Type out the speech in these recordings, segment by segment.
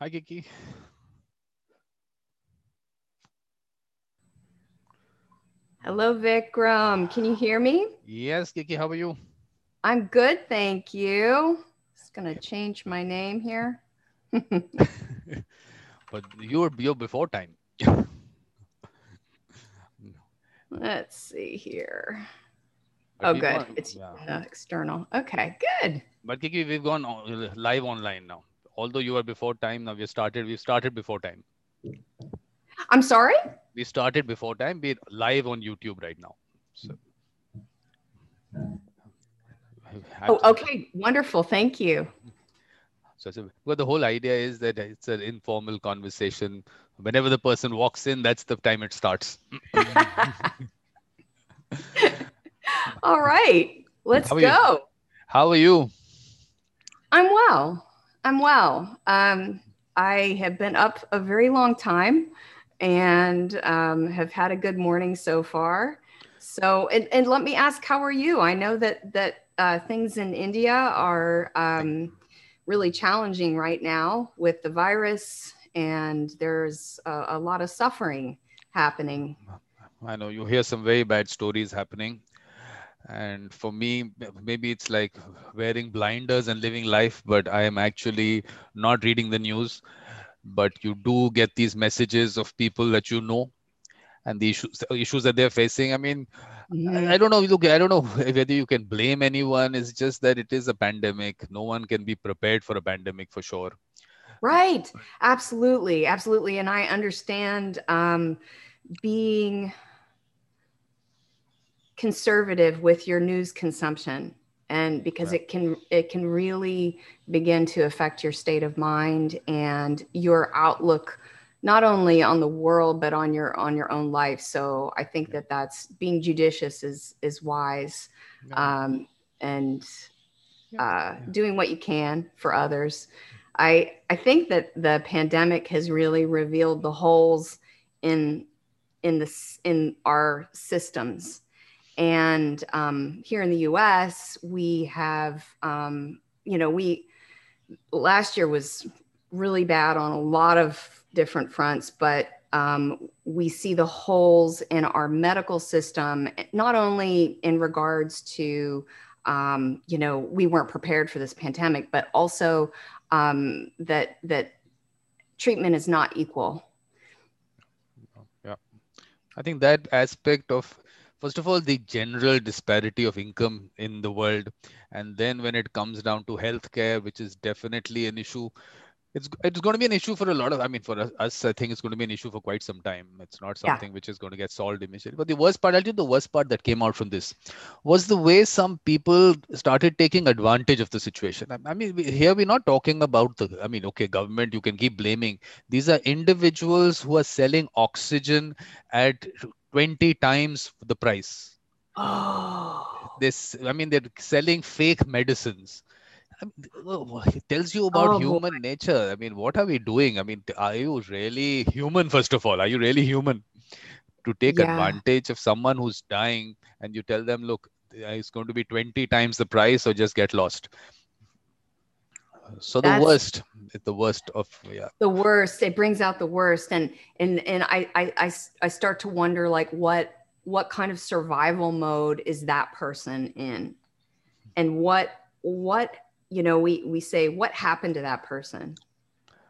Hi, Kiki. Hello, Vikram. Can you hear me? Yes, Kiki, how are you? I'm good, thank you. Just gonna change my name here. but you're you're before time. Let's see here. But oh, good. gone- it's yeah. uh, external. Okay, good. But Kiki, we've gone on- live online now. Although you were before time, now we started. We started before time. I'm sorry. We started before time. We're live on YouTube right now. So. Oh, okay. Wonderful. Thank you. So, so well, the whole idea is that it's an informal conversation. Whenever the person walks in, that's the time it starts. All right. Let's How are you? go. How are you? I'm well. I'm well. Um, I have been up a very long time and um, have had a good morning so far. So, and, and let me ask, how are you? I know that that uh, things in India are um, really challenging right now with the virus, and there's a, a lot of suffering happening. I know you hear some very bad stories happening. And for me, maybe it's like wearing blinders and living life, but I am actually not reading the news. But you do get these messages of people that you know and the issues, issues that they're facing. I mean, Mhm. I, I don't know. Look, I don't know whether you can blame anyone. It's just that it is a pandemic. No one can be prepared for a pandemic for sure. Right. Absolutely. Absolutely. And I understand um, being conservative with your news consumption and because Yeah. it can it can really begin to affect your state of mind and your outlook not only on the world but on your on your own life so i think that that's being judicious is is wise um, and uh, doing what you can for others. I I think that the pandemic has really revealed the holes in in this in our systems. And um, here in the U.S., we have um, you know we last year was really bad on a lot of different fronts, but um, we see the holes in our medical system, not only in regards to, um, you know, we weren't prepared for this pandemic, but also um, that that treatment is not equal. Yeah. I think that aspect of, first of all, the general disparity of income in the world. And then when it comes down to healthcare, which is definitely an issue, it's, it's going to be an issue for a lot of, I mean, for us- us, I think it's going to be an issue for quite some time. It's not Yeah. something which is going to get solved immediately. But the worst part, I'll tell you the worst part that came out from this was the way some people started taking advantage of the situation. I- I mean, we- here we're not talking about the, I mean, okay, government, you can keep blaming. These are individuals who are selling oxygen at 20 times the price. Oh, This, I mean, they're selling fake medicines. I mean, it tells you about Oh, boy. human nature. I mean, what are we doing? I mean, are you really human, first of all? Are you really human? To take Yeah. advantage of someone who's dying and you tell them, look, uh, it's going to be 20 times the price or just get lost. So the worst, the worst of, yeah. the worst. It brings out the worst, and and and I I I start to wonder like what what kind of survival mode is that person in, and what what you know we we say what happened to that person,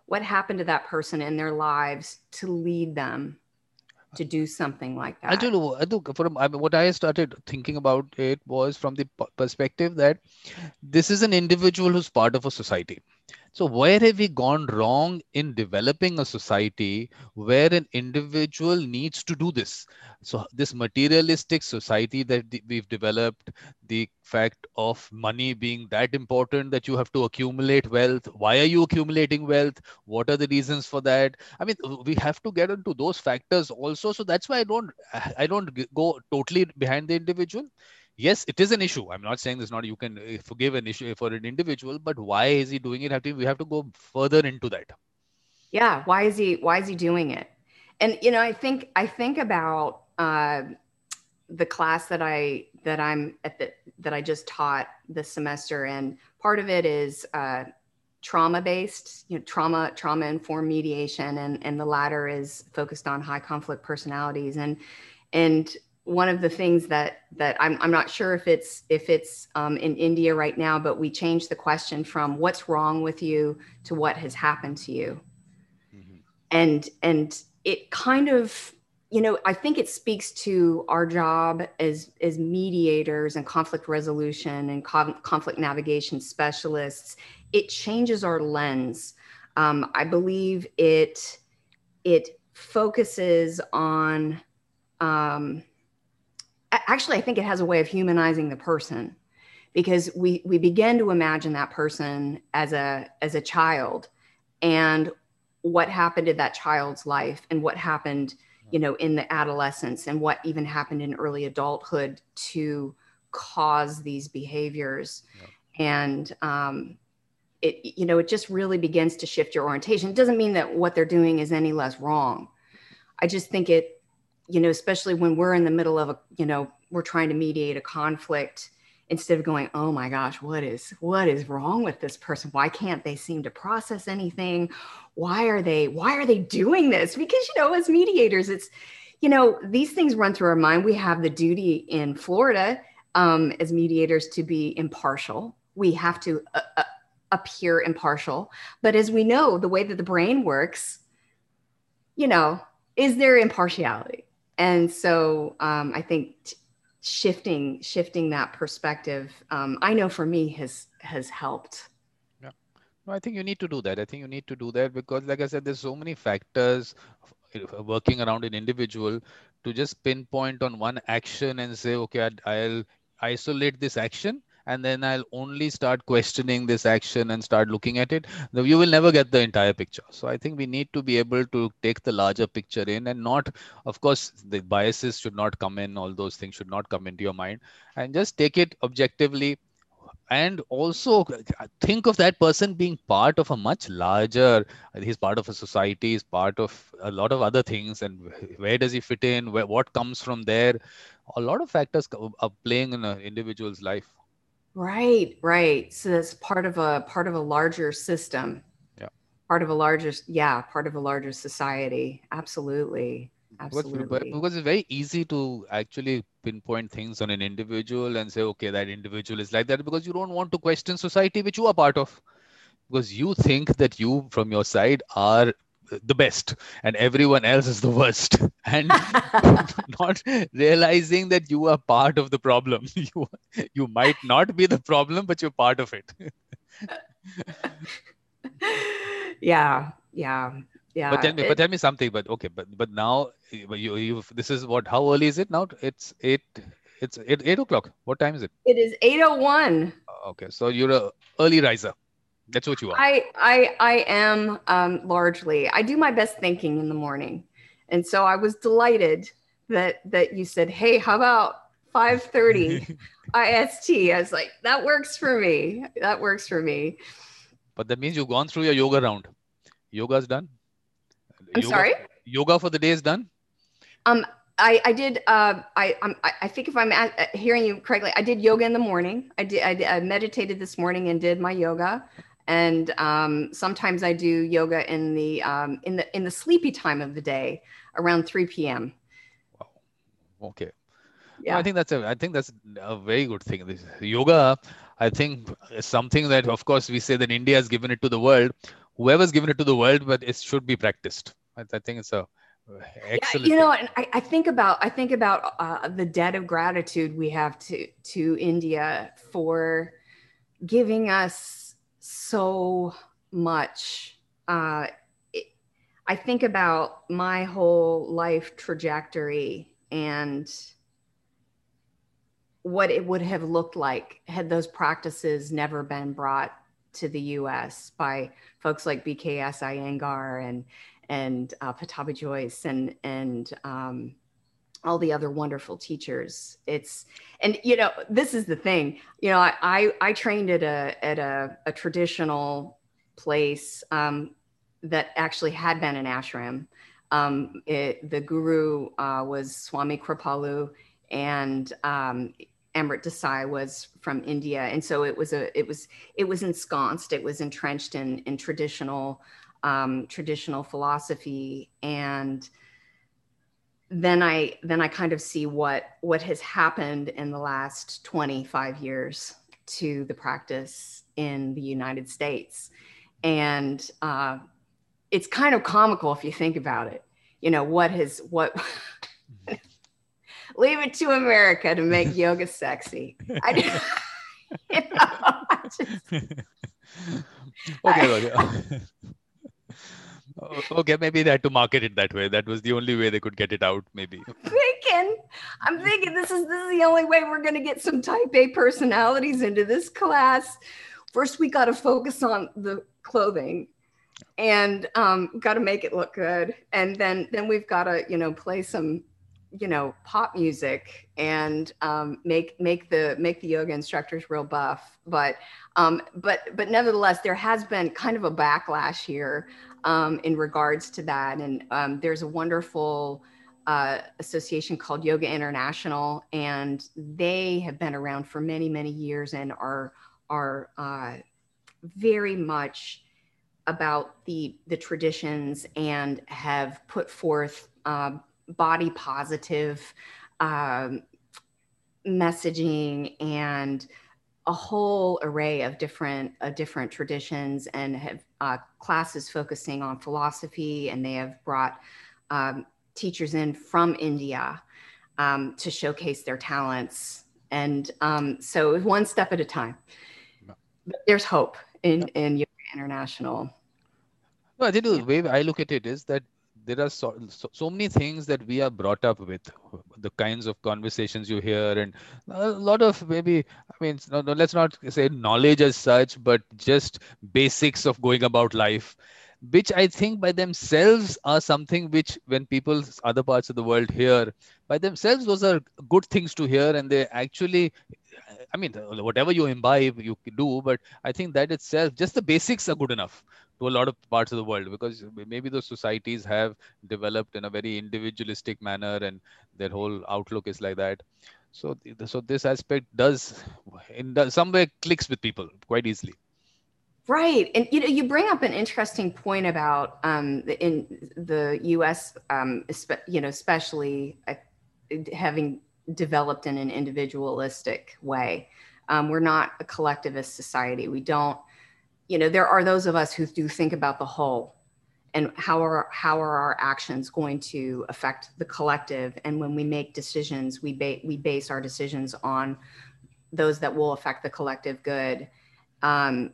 what happened to that person in their lives to lead them to do something like that I don't know. I think from I mean, what I started thinking about it was from the perspective that this is an individual who's part of a society. So where have we gone wrong in developing a society where an individual needs to do this? So this materialistic society that we've developed, the fact of money being that important that you have to accumulate wealth. Why are you accumulating wealth? What are the reasons for that? I mean, we have to get into those factors also. So that's why I don't, I don't go totally behind the individual. Yes, it is an issue. I'm not saying there's not you can uh, forgive an issue for an individual, but why is he doing it? Have to we have to go further into that. yeah why is he why is he doing it and you know i think i think about uh, the class that i that i'm at the that i just taught this semester and part of it is uh, trauma based, you know, trauma trauma informed mediation, and and the latter is focused on high conflict personalities. And and one of the things that that I'm I'm not sure if it's if it's um, in India right now, but we changed the question from "What's wrong with you?" to "What has happened to you," mm-hmm. and and it kind of you know i think it speaks to our job as as mediators and conflict resolution and conflict navigation specialists it changes our lens. Um, I believe it it focuses on. Um, actually, I think it has a way of humanizing the person because we we begin to imagine that person as a as a child and what happened in that child's life and what happened you know in the adolescence and what even happened in early adulthood to cause these behaviors. And um, it you know it just really begins to shift your orientation. It doesn't mean that what they're doing is any less wrong. I just think it you know especially when we're in the middle of a you know we're trying to mediate a conflict instead of going oh my gosh what is what is wrong with this person? Why can't they seem to process anything? Why are they why are they doing this? Because you know as mediators it's you know these things run through our mind. We have the duty in florida um, as mediators to be impartial. We have to uh, uh, appear impartial. But as we know, the way that the brain works, you know, is there impartiality? And so um, I think t- shifting shifting that perspective, um, I know for me has has helped. Yeah, no, I think you need to do that. I think you need to do that because, like I said, there's so many factors working around an individual to just pinpoint on one action and say, okay, I'll isolate this action and then I'll only start questioning this action and start looking at it, you will never get the entire picture. So I think we need to be able to take the larger picture in and not, of course, the biases should not come in, all those things should not come into your mind, and just take it objectively. And also uh, think of that person being part of a much larger, uh, he's part of a society, he's part of a lot of other things. And where does he fit in? What comes from there? A lot of factors are playing in an individual's life. Right, right. So that's part of a part of a larger system. Yeah. Part of a larger, yeah, part of a larger society. Absolutely. Absolutely. Because, because it's very easy to actually pinpoint things on an individual and say, okay, that individual is like that because you don't want to question society which you are part of. Because you think that you, from your side, are the best and everyone else is the worst. And not realizing that you are part of the problem. You you might not be the problem but you're part of it. Yeah yeah yeah. But tell me it, but tell me something but okay but but now you you this is what how early is it now? It's eight it's eight, eight o'clock. What time is it? It is 801 okay so you're a early riser that's what you are. I I I am um, largely. I do my best thinking in the morning, and so I was delighted that that you said, "Hey, how about 5:30 IST?" I was like, "That works for me. That works for me." But that means you've gone through your yoga round. Yoga's done. I'm yoga, sorry. Yoga for the day is done. Um, I, I did. Uh, I, I'm, I think if I'm at, hearing you correctly, I did yoga in the morning. I did. I, did, I meditated this morning and did my yoga and um, sometimes I do yoga in the um, in the in the sleepy time of the day around 3 p.m. Wow. Okay. Yeah. I think that's a I think that's a very good thing. This yoga, I think, is something that of course we say that India has given it to the world. Whoever's given it to the world, but it should be practiced. I, I think it's a excellent. Yeah, you know, and I, I, think about I think about uh, the debt of gratitude we have to to India for giving us so much. Uh, it, I think about my whole life trajectory and what it would have looked like had those practices never been brought to the U.S. by folks like BKS Iyengar and and uh, Pattabhi Jois and and um, all the other wonderful teachers. It's and you know this is the thing. You know, I I, I trained at a at a, a traditional place um, that actually had been an ashram. Um, it, the guru uh, was Swami Kripalu, and um, Amrit Desai was from India, and so it was a it was it was ensconced, it was entrenched in in traditional um, traditional philosophy, and then I then I kind of see what what has happened in the last 25 years to the practice in the United States, and uh, it's kind of comical if you think about it. You know what has what. leave it to America to make yoga sexy. I, you know, I just, okay, okay. Okay, maybe they had to market it that way. That was the only way they could get it out, maybe. thinking, I'm thinking this is this is the only way we're gonna get some type A personalities into this class. First, we got to focus on the clothing and um, got to make it look good and then then we've got to you know play some you know pop music and um, make make the make the yoga instructors real buff but um, but but nevertheless there has been kind of a backlash here um, in regards to that. And um, there's a wonderful uh, association called yoga international and they have been around for many many years and are are uh, very much about the the traditions and have put forth uh, body positive um, messaging and a whole array of different uh, different traditions and have uh, classes focusing on philosophy and they have brought um, teachers in from India um, to showcase their talents and um, so one step at a time. But there's hope in in Yoga International. No, I think the way I look at it is that there are so, so, so, many things that we are brought up with the kinds of conversations you hear and a lot of maybe i mean no, no, let's not say knowledge as such but just basics of going about life which i think by themselves are something which when people other parts of the world hear by themselves those are good things to hear and they actually I mean, whatever you imbibe, you do, but I think that itself, just the basics are good enough to a lot of parts of the world because maybe those societies have developed in a very individualistic manner and their whole outlook is like that. So so this aspect does in some way clicks with people quite easily. Right. And you know you bring up an interesting point about um, in the us um, you know especially uh, having developed in an individualistic way. Um, we're not a collectivist society. We don't you know there are those of us who do think about the whole and how are how are our actions going to affect the collective? And when we make decisions we ba- we base our decisions on those that will affect the collective good. Um,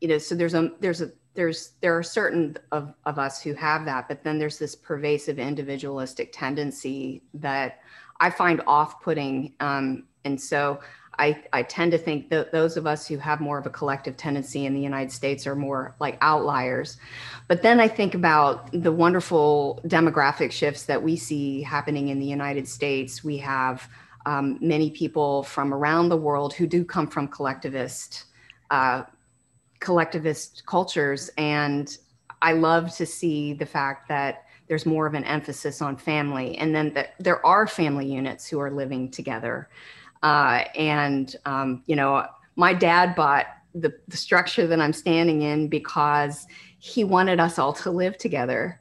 you know so there's a there's a there's there are certain of, of us who have that but then there's this pervasive individualistic tendency that i find off-putting um, and so I, I tend to think that those of us who have more of a collective tendency in the United States are more like outliers. But then I think about the wonderful demographic shifts that we see happening in the United States. We have um, many people from around the world who do come from collectivist uh, collectivist cultures, and I love to see the fact that there's more of an emphasis on family, and then that there are family units who are living together. Uh, and, um, you know, my dad bought the, the structure that I'm standing in because he wanted us all to live together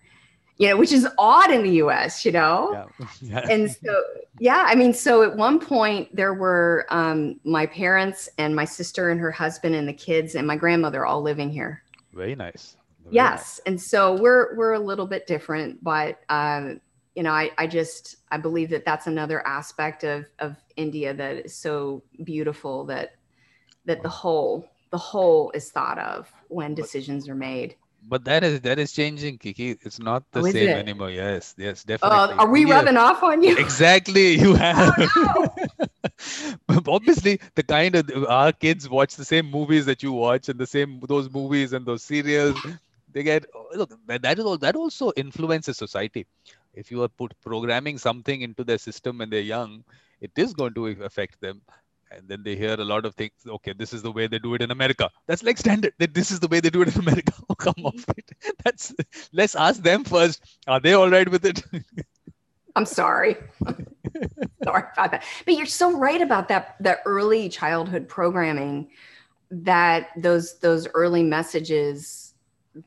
you know, which is odd in the US, you know? Yeah. And so, yeah, I mean, so at one point there were um, my parents and my sister and her husband and the kids and my grandmother all living here. Very nice. Yes. And so we're, we're a little bit different, but um, you know, I, I just I believe that that's another aspect of of India that is so beautiful that that the whole the whole is thought of when decisions are made. But that is that is changing, Kiki. It's not the oh, same it? anymore. Yes, yes, oh, definitely. Uh, are we India, rubbing off on you? Exactly. You have. Oh, no. Obviously, the kind of our kids watch the same movies that you watch, and the same those movies and those serials. They get oh, look that is all that also influences society. If you are put programming something into their system when they're young it is going to affect them. And then they hear a lot of things okay this is the way they do it in america. That's like standard. This is the way they do it in america. Oh, come off it that's let's ask them first. Are they all right with it? I'm sorry. sorry about that. But you're so right about that the early childhood programming that those those early messages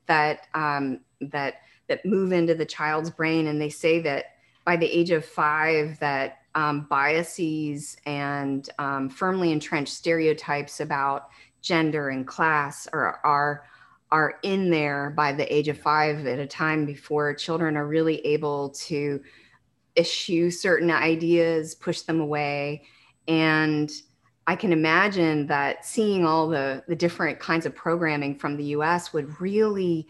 that um, that that move into the child's brain and they say that by the age of five that um, biases and um, firmly entrenched stereotypes about gender and class are, are are in there by the age of five at a time before children are really able to eschew certain ideas, push them away. And I can imagine that seeing all the, the different kinds of programming from the US would really,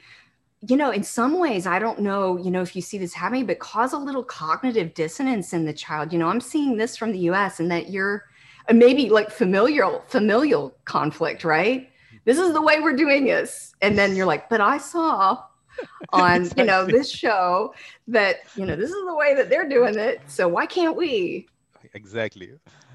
you know, in some ways, I don't know, you know, if you see this happening, but cause a little cognitive dissonance in the child. You know, I'm seeing this from the US and that you're maybe like familial, familial conflict, right? Mm-hmm. this is the way we're doing this. And then you're like, but I saw on, exactly. you know, this show that, you know, this is the way that they're doing it. So why can't we? Exactly.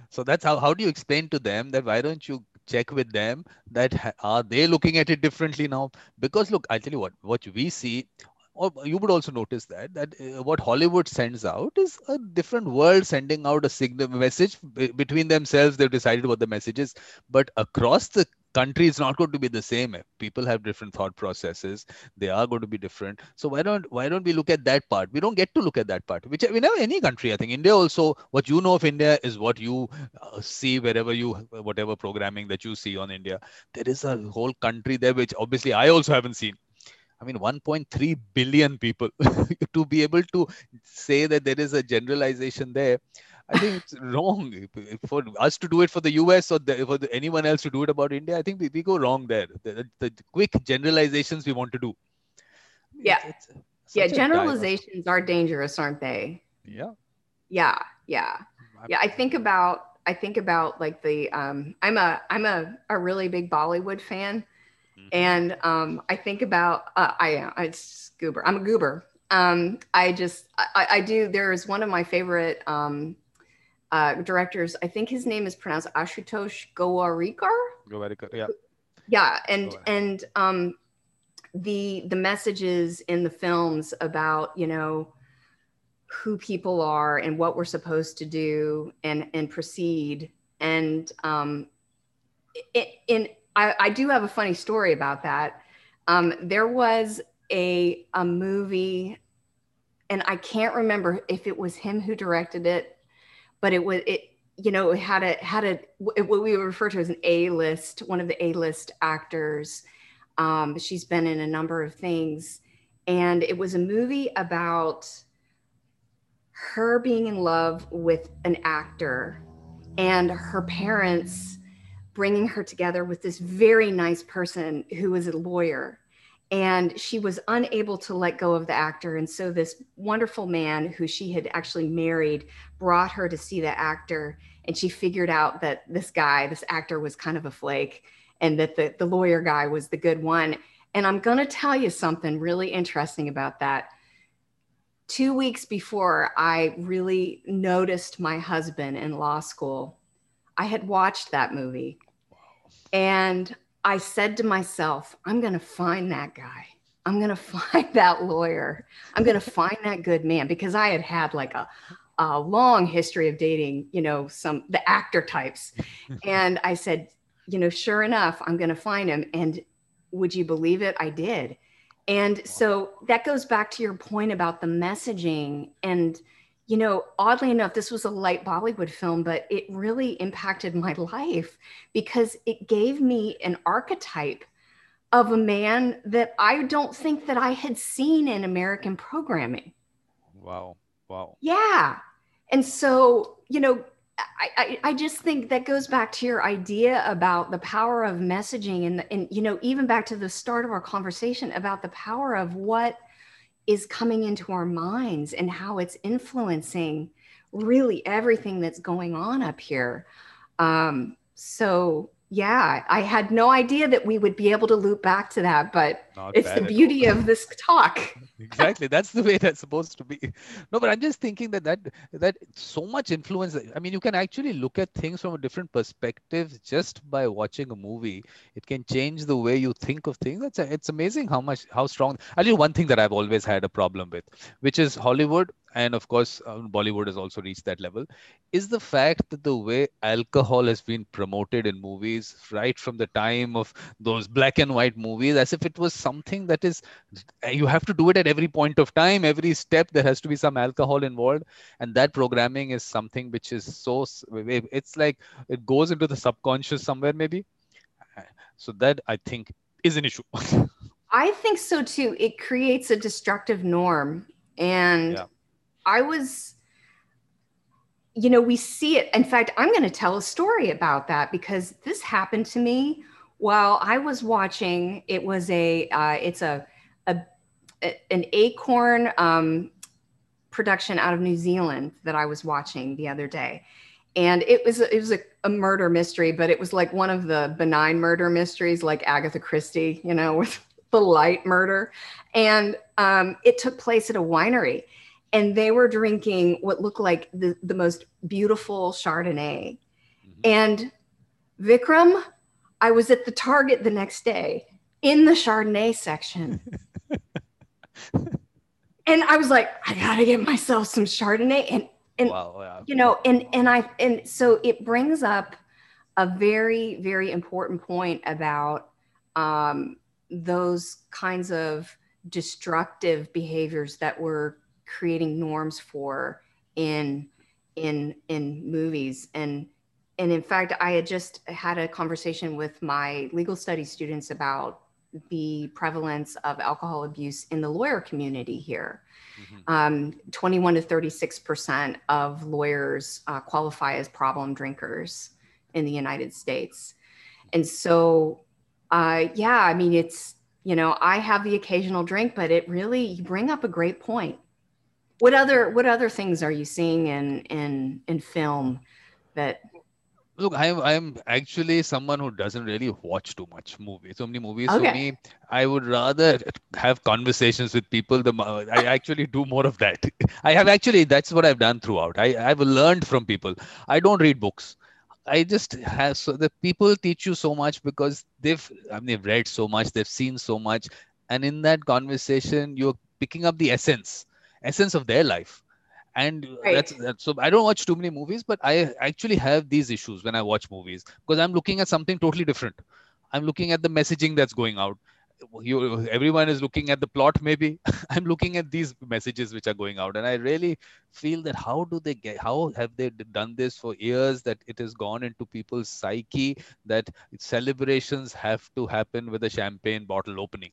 So that's how, how do you explain to them that why don't you check with them that are they looking at it differently now? Because look, I'll tell you what, what we see or you would also notice that that uh, what Hollywood sends out is a different world sending out a signal message between themselves. They've decided what the message is, but across the country is not going to be the same. People have different thought processes. They are going to be different. So why don't why don't we look at that part? We don't get to look at that part which we know any country i think india also what you know of india is what you uh, see wherever you whatever programming that you see on india. There is a whole country there which obviously i also haven't seen. I mean, 1.3 billion people. To be able to say that there is a generalization there. I think it's wrong for us to do it for the US or the, for the, anyone else to do it about India. I think we, we go wrong there. The, the, the quick generalizations we want to do. Yeah. It's, it's yeah. Generalizations are dangerous, aren't they? Yeah. Yeah. Yeah. Yeah. I think about, I think about like the, um, I'm a, I'm a, a really big Bollywood fan. Mm-hmm. And um, I think about, uh, I am, it's goober. I'm a goober. Um, I just, I, I do, there's one of my favorite, um, uh, directors. I think his name is pronounced Ashutosh Gowariker. Gowariker, yeah. Yeah, and and um, the the messages in the films about you know who people are and what we're supposed to do and and proceed and um, in I, I do have a funny story about that. Um, there was a a movie, and I can't remember if it was him who directed it but it was it you know it had a had a what we refer to as an A list, one of the A list actors. Um, she's been in a number of things, and it was a movie about her being in love with an actor and her parents bringing her together with this very nice person who was a lawyer and she was unable to let go of the actor. And so this wonderful man who she had actually married brought her to see the actor and she figured out that this guy this actor was kind of a flake and that the, the lawyer guy was the good one. And i'm going to tell you something really interesting about that. Two weeks before i really noticed my husband in law school i had watched that movie. And I said to myself, I'm going to find that guy. I'm going to find that lawyer. I'm going to find that good man because I had had like a, a long history of dating, you know, some the actor types. and I said, you know, sure enough, I'm going to find him. And would you believe it? I did. And so that goes back to your point about the messaging and you know, oddly enough, this was a light Bollywood film, but it really impacted my life because it gave me an archetype of a man that I don't think that I had seen in American programming. Wow. Wow. Yeah. And so, you know, I, I, I just think that goes back to your idea about the power of messaging and, and, you know, even back to the start of our conversation about the power of what is coming into our minds and how it's influencing really everything that's going on up here. Um, so yeah, I had no idea that we would be able to loop back to that, but Not it's the beauty of this talk. exactly, that's the way that's supposed to be. No, but I'm just thinking that that that so much influence. I mean, you can actually look at things from a different perspective just by watching a movie. It can change the way you think of things. That's it's amazing how much how strong. I'll tell you one thing that I've always had a problem with, which is Hollywood and of course uh, bollywood has also reached that level is the fact that the way alcohol has been promoted in movies right from the time of those black and white movies as if it was something that is you have to do it at every point of time every step there has to be some alcohol involved. And that programming is something which is so it's like it goes into the subconscious somewhere maybe. So that i think is an issue. I think so too. It creates a destructive norm. And yeah. i was you know we see it. In fact i'm going to tell a story about that because this happened to me while i was watching it was a uh, it's a, a an acorn um, production out of new zealand that i was watching the other day. And it was it was a, a, murder mystery, but it was like one of the benign murder mysteries, like Agatha Christie, you know, with the light murder, and um, it took place at a winery, and they were drinking what looked like the, the most beautiful Chardonnay, mm-hmm. and Vikram, I was at the Target the next day in the Chardonnay section. and I was like, I gotta get myself some Chardonnay. And and wow, yeah. you know and and i and so it brings up a very very important point about um, those kinds of destructive behaviors that we're creating norms for in in in movies and and in fact i had just had a conversation with my legal studies students about the prevalence of alcohol abuse in the lawyer community here Mm-hmm. Um, 21 to 36% of lawyers uh, qualify as problem drinkers in the United States. And so, uh, yeah, I mean, it's, you know, I have the occasional drink, but it really, you bring up a great point. What other, what other things are you seeing in, in, in film that Look, I'm I'm actually someone who doesn't really watch too much movies. So many movies okay. for me, I would rather have conversations with people. The I actually do more of that. I have actually that's what I've done throughout. I I've learned from people. I don't read books. I just have so the people teach you so much because they've I mean they've read so much, they've seen so much, and in that conversation you're picking up the essence, essence of their life and right. that's, that's so i don't watch too many movies but i actually have these issues when i watch movies because i'm looking at something totally different. I'm looking at the messaging that's going out. You everyone is looking at the plot maybe. I'm looking at these messages which are going out and i really feel that how do they get how have they done this for years that it has gone into people's psyche that celebrations have to happen with a champagne bottle opening.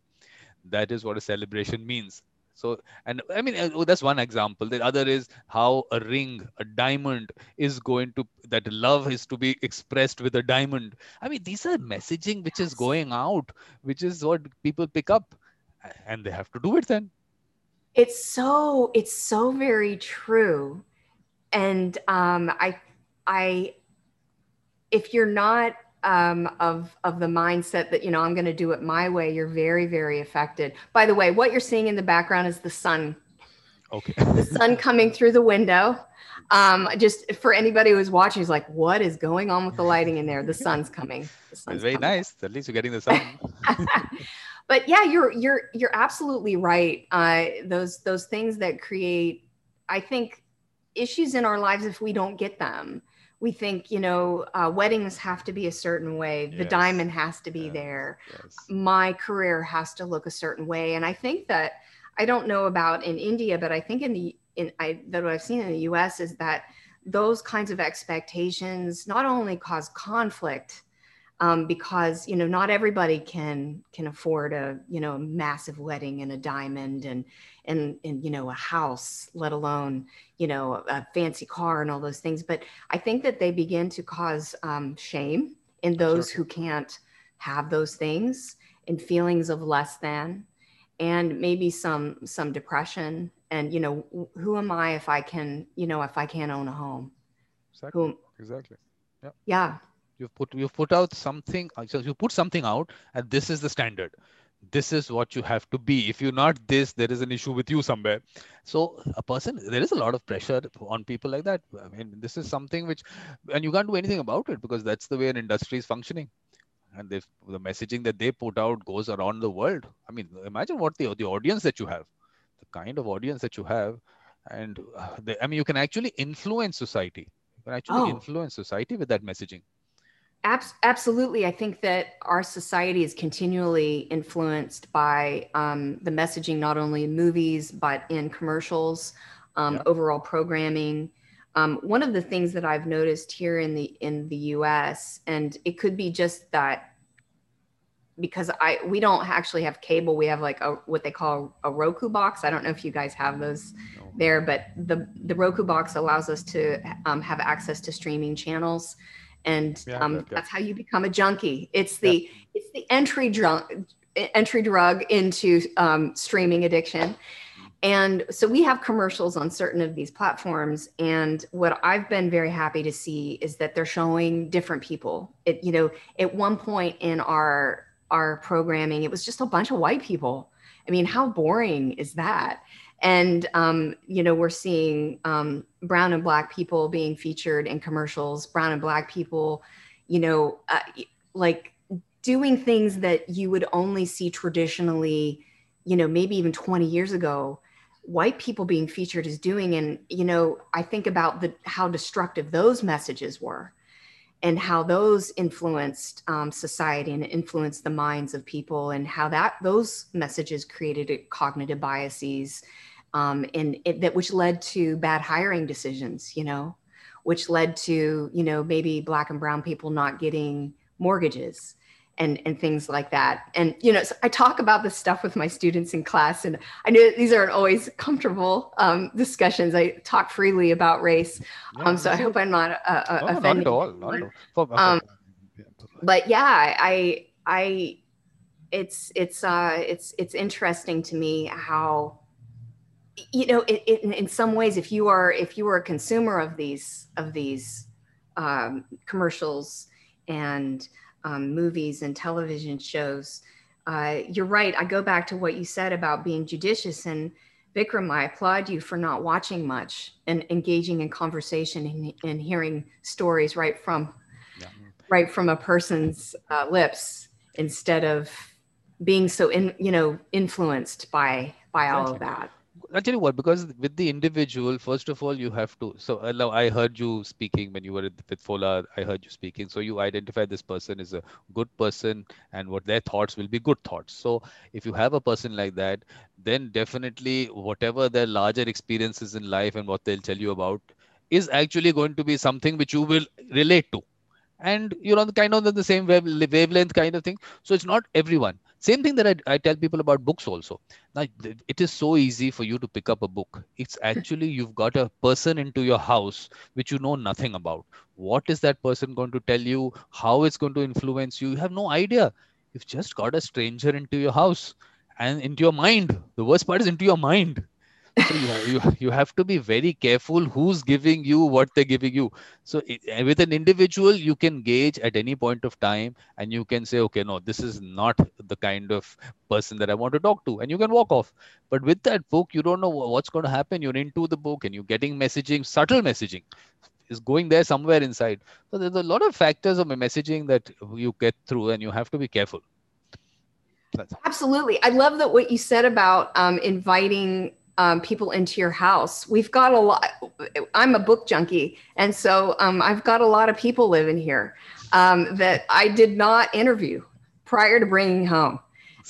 That is what a celebration means so and i mean uh, that's one example. The other is how a ring a diamond is going to that love is to be expressed with a diamond. I mean these are messaging which is going out which is what people pick up and they have to do it then. It's so it's so very true. And um i i if you're not um, of of the mindset that you know I'm going to do it my way, you're very very affected. By the way, what you're seeing in the background is the sun. Okay. the sun coming through the window. Um, just for anybody who's watching, is like, what is going on with the lighting in there? The sun's coming. The sun's it's very coming. nice. At least you're getting the sun. but yeah, you're you're you're absolutely right. Uh, those those things that create, I think, issues in our lives if we don't get them we think you know uh, weddings have to be a certain way the yes. diamond has to be yeah. there yes. my career has to look a certain way and i think that i don't know about in india but i think in the in i that what i've seen in the us is that those kinds of expectations not only cause conflict um, because you know not everybody can can afford a you know a massive wedding and a diamond and and and you know a house let alone you know a fancy car and all those things. But i think that they begin to cause um, shame in those sure. who can't have those things and feelings of less than and maybe some some depression. And you know who am i if i can you know if i can't own a home? Exactly. Who, exactly. Yeah yeah. You've put you've put out something uh, so you put something out and this is the standard this is what you have to be. If you're not this there is an issue with you somewhere. So a person there is a lot of pressure on people like that. I mean this is something which and you can't do anything about it because that's the way an industry is functioning. And if the messaging that they put out goes around the world i mean imagine what the, the audience that you have the kind of audience that you have. And uh, they, i mean you can actually influence society. You can actually oh. influence society with that messaging absolutely i think that our society is continually influenced by um, the messaging not only in movies but in commercials um, yeah. overall programming um, one of the things that i've noticed here in the in the us and it could be just that because I we don't actually have cable. We have like a what they call a Roku box. I don't know if you guys have those there, but the the Roku box allows us to um, have access to streaming channels, and yeah, um, okay. that's how you become a junkie. It's the yeah. it's the entry drug entry drug into um, streaming addiction. And so we have commercials on certain of these platforms. And what I've been very happy to see is that they're showing different people. It, you know, at one point in our our programming, it was just a bunch of white people. I mean, how boring is that? And, um, you know, we're seeing um, brown and black people being featured in commercials, brown and black people, you know, uh, like doing things that you would only see traditionally, you know, maybe even 20 years ago white people being featured is doing. And you know i think about the how destructive those messages were and how those influenced um, society and influenced the minds of people and how that those messages created cognitive biases um, and it, that which led to bad hiring decisions you know which led to you know maybe black and brown people not getting mortgages and and things like that. And you know so i talk about this stuff with my students in class and i know these aren't always comfortable um, discussions. I talk freely about race um, so i hope i'm not uh, uh no, offending not at all, not. Um, but yeah i i it's it's uh it's it's interesting to me how you know it, it, in some ways if you are if you are a consumer of these of these um, commercials and um, movies and television shows. Uh, you're right. I go back to what you said about being judicious. And Vikram, I applaud you for not watching much and engaging in conversation and, and hearing stories right from yeah. right from a person's uh, lips instead of being so in you know influenced by by all of that. I'll tell you what, because with the individual, first of all, you have to. So uh, I heard you speaking when you were with Fola. I heard you speaking. So you identify this person is a good person, and what their thoughts will be good thoughts. So if you have a person like that, then definitely whatever their larger experiences in life and what they'll tell you about is actually going to be something which you will relate to and you're on the kind of the same wavelength kind of thing so it's not everyone same thing that I, I tell people about books also. Now, it is so easy for you to pick up a book. It's actually you've got a person into your house which you know nothing about. What is that person going to tell you? How it's going to influence you? You have no idea. You've just got a stranger into your house and into your mind. The worst part is into your mind so you, you, you have to be very careful who's giving you what they're giving you. So it, eh, with an individual you can gauge at any point of time and you can say okay no this is not the kind of person that i want to talk to and you can walk off. But with that book you don't know what's going to happen. You're into the book and you're getting messaging subtle messaging is going there somewhere inside. So there's a lot of factors of messaging that you get through and you have to be careful. Absolutely. I love that what you said about um, inviting um, people into your house. We've got a lot. I'm a book junkie, and so um, I've got a lot of people living here um, that I did not interview prior to bringing home,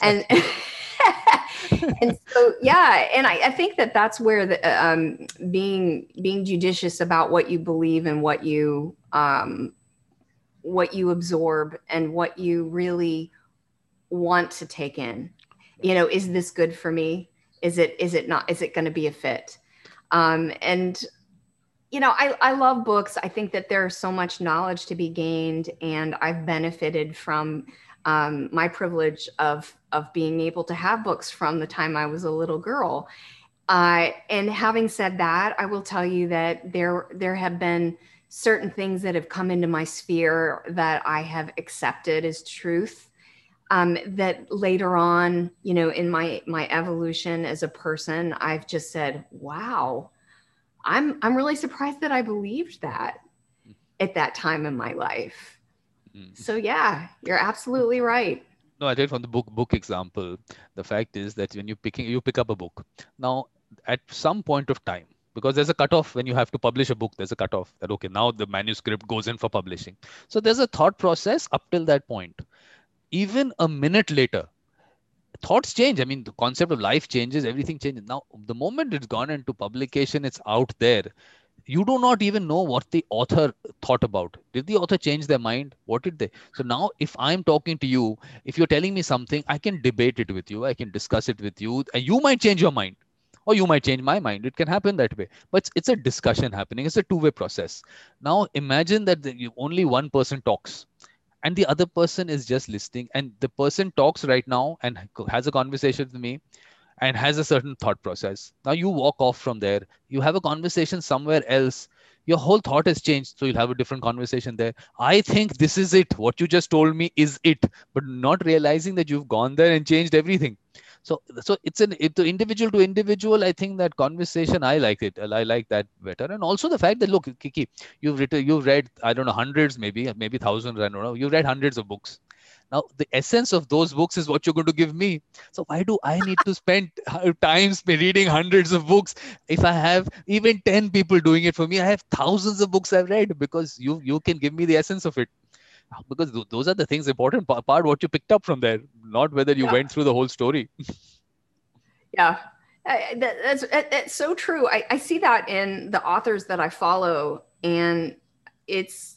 and and so yeah, and I, I, think that that's where the um, being being judicious about what you believe and what you um, what you absorb and what you really want to take in. You know, is this good for me? Is it is it not is it going to be a fit? Um, and you know I, I love books. I think that there's so much knowledge to be gained and i've benefited from um, my privilege of of being able to have books from the time i was a little girl. Uh, and having said that i will tell you that there there have been certain things that have come into my sphere that i have accepted as truth um, that later on, you know, in my my evolution as a person, I've just said, "Wow, I'm I'm really surprised that I believed that at that time in my life." Mm-hmm. So yeah, you're absolutely right. No, I did from the book book example. The fact is that when you picking you pick up a book now, at some point of time, because there's a cutoff when you have to publish a book there's a cutoff that okay now the manuscript goes in for publishing so there's a thought process up till that point even a minute later thoughts change. I mean the concept of life changes everything changes. Now the moment it's gone into publication it's out there you do not even know what the author thought about. Did the author change their mind? What did they? So now if i'm talking to you if you're telling me something i can debate it with you i can discuss it with you and you might change your mind or you might change my mind. It can happen that way. But it's, it's a discussion happening. It's a two way process. Now imagine that the, only one person talks and the other person is just listening. And the person talks right now and has a conversation with me and has a certain thought process. Now you walk off from there. You have a conversation somewhere else your whole thought has changed so you'll have a different conversation there. I think this is it. What you just told me is it. But not realizing that you've gone there and changed everything. So so it's an it, individual to individual i think that conversation i like it. I like that better. And also the fact that look kiki you've written you've read i don't know hundreds maybe maybe thousands i don't know. You've read hundreds of books now, the essence of those books is what you're going to give me. So why do I need to spend time reading hundreds of books if I have even 10 people doing it for me? I have thousands of books I've read because you you can give me the essence of it. Uh, because th- those are the things important part what you picked up from there, not whether you yeah. went through the whole story. yeah, that, that's that's so true. I, I see that in the authors that I follow, and it's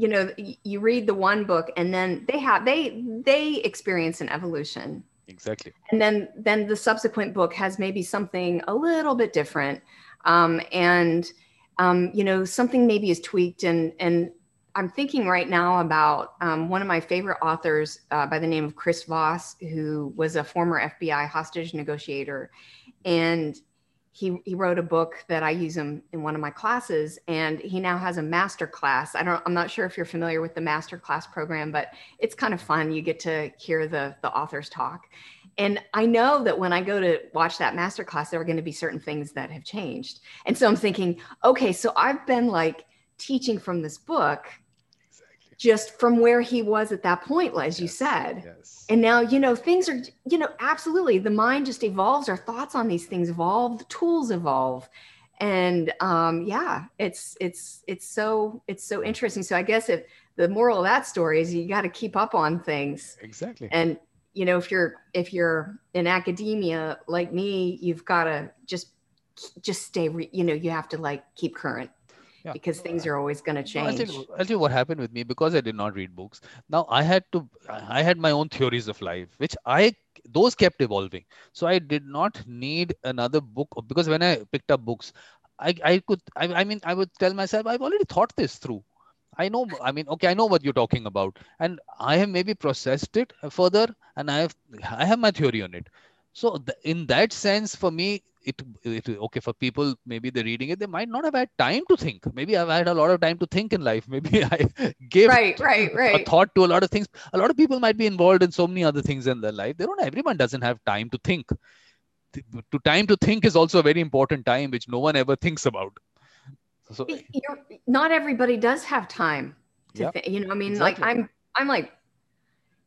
you know you read the one book and then they have they they experience an evolution. Exactly. And then then the subsequent book has maybe something a little bit different. Um, and um, you know something maybe is tweaked and and i'm thinking right now about um, one of my favorite authors uh, by the name of chris voss who was a former fbi hostage negotiator. And he he wrote a book that I use him in one of my classes, and he now has a master class. I don't I'm not sure if you're familiar with the master class program, but it's kind of fun. You get to hear the the authors talk. And I know that when I go to watch that master class, there are going to be certain things that have changed. And so I'm thinking, okay, so I've been like teaching from this book just from where he was at that point, as yes, you said. Yes. And now, you know, things are, you know, absolutely the mind just evolves, our thoughts on these things evolve, the tools evolve. And um, yeah, it's it's it's so it's so interesting. So I guess if the moral of that story is you got to keep up on things. Exactly. And you know, if you're if you're in academia like me, you've got to just just stay, re- you know, you have to like keep current yeah. because things are always going to change. I'll tell, you, I'll tell, you, what happened with me because I did not read books. Now I had to, I had my own theories of life, which I, those kept evolving. So I did not need another book because when I picked up books, I, I could, I, I mean, I would tell myself, I've already thought this through. I know, I mean, okay, I know what you're talking about. And I have maybe processed it further and I have, I have my theory on it. So th- in that sense, for me, it, it okay for people maybe they're reading it they might not have had time to think. Maybe i've had a lot of time to think in life. Maybe i gave right right right. a thought to a lot of things. A lot of people might be involved in so many other things in their life. They don't everyone doesn't have time to think. To time to think is also a very important time which no one ever thinks about. So You're, not everybody does have time to yeah, think you know i mean exactly. like i'm i'm like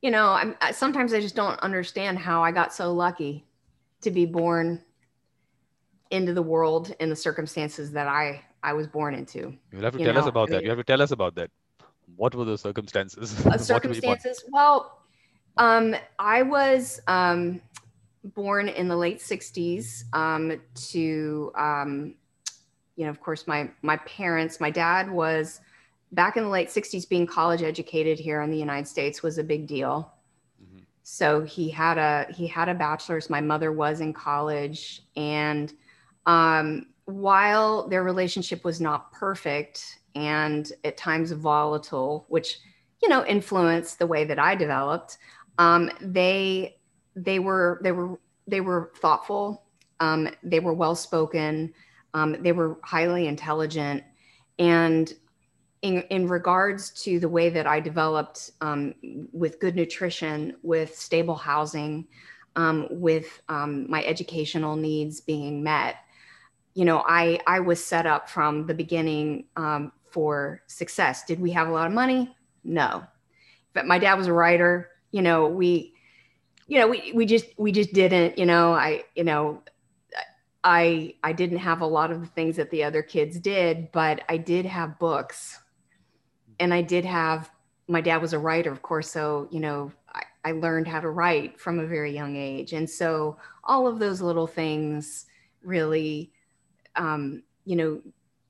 you know i'm sometimes i just don't understand how i got so lucky to be born into the world in the circumstances that I I was born into. You have to you tell know? us about I mean, that. You have to tell us about that. What were the circumstances? Uh, circumstances. well, um, I was um, born in the late '60s um, to, um, you know, of course, my my parents. My dad was back in the late '60s. Being college educated here in the United States was a big deal. Mm-hmm. So he had a he had a bachelor's. My mother was in college, and um, while their relationship was not perfect and at times volatile, which you know influenced the way that I developed, um, they they were they were they were thoughtful. Um, they were well spoken. Um, they were highly intelligent, and in, in regards to the way that I developed um, with good nutrition, with stable housing, um, with um, my educational needs being met, you know, I I was set up from the beginning um, for success. Did we have a lot of money? No, but my dad was a writer. You know, we, you know, we we just we just didn't. You know, I you know, I I didn't have a lot of the things that the other kids did, but I did have books, and I did have. My dad was a writer, of course, so you know I, I learned how to write from a very young age, and so all of those little things really, um, you know,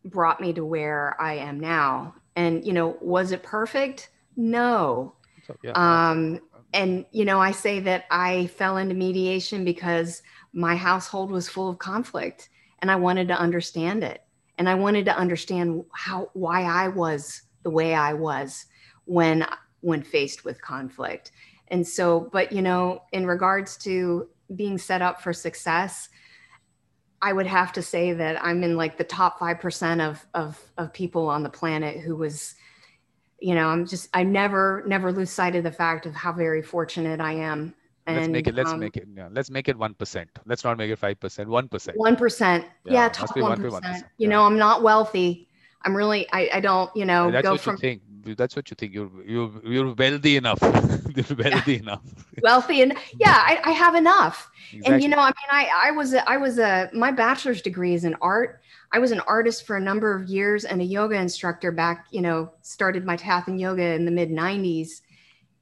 brought me to where I am now. And you know, was it perfect? No. So, yeah. Um, and you know, I say that I fell into mediation because my household was full of conflict and I wanted to understand it. And I wanted to understand how why I was the way I was when when faced with conflict. And so, but you know, in regards to being set up for success, I would have to say that I'm in like the top five percent of of of people on the planet who was, you know, I'm just I never never lose sight of the fact of how very fortunate I am and, let's make it. Let's um, make it. Yeah, let's make it one percent. Let's not make it five percent. One percent. One percent. Yeah, top one percent. You know, I'm not wealthy. I'm really. I. I don't. You know. That's go what from, you think. That's what you think. You're. You're. You're wealthy enough. you're wealthy enough. wealthy and yeah, I, I have enough. Exactly. And you know, I mean, I. I was. A, I was a. My bachelor's degree is in art. I was an artist for a number of years and a yoga instructor back. You know, started my path in yoga in the mid '90s,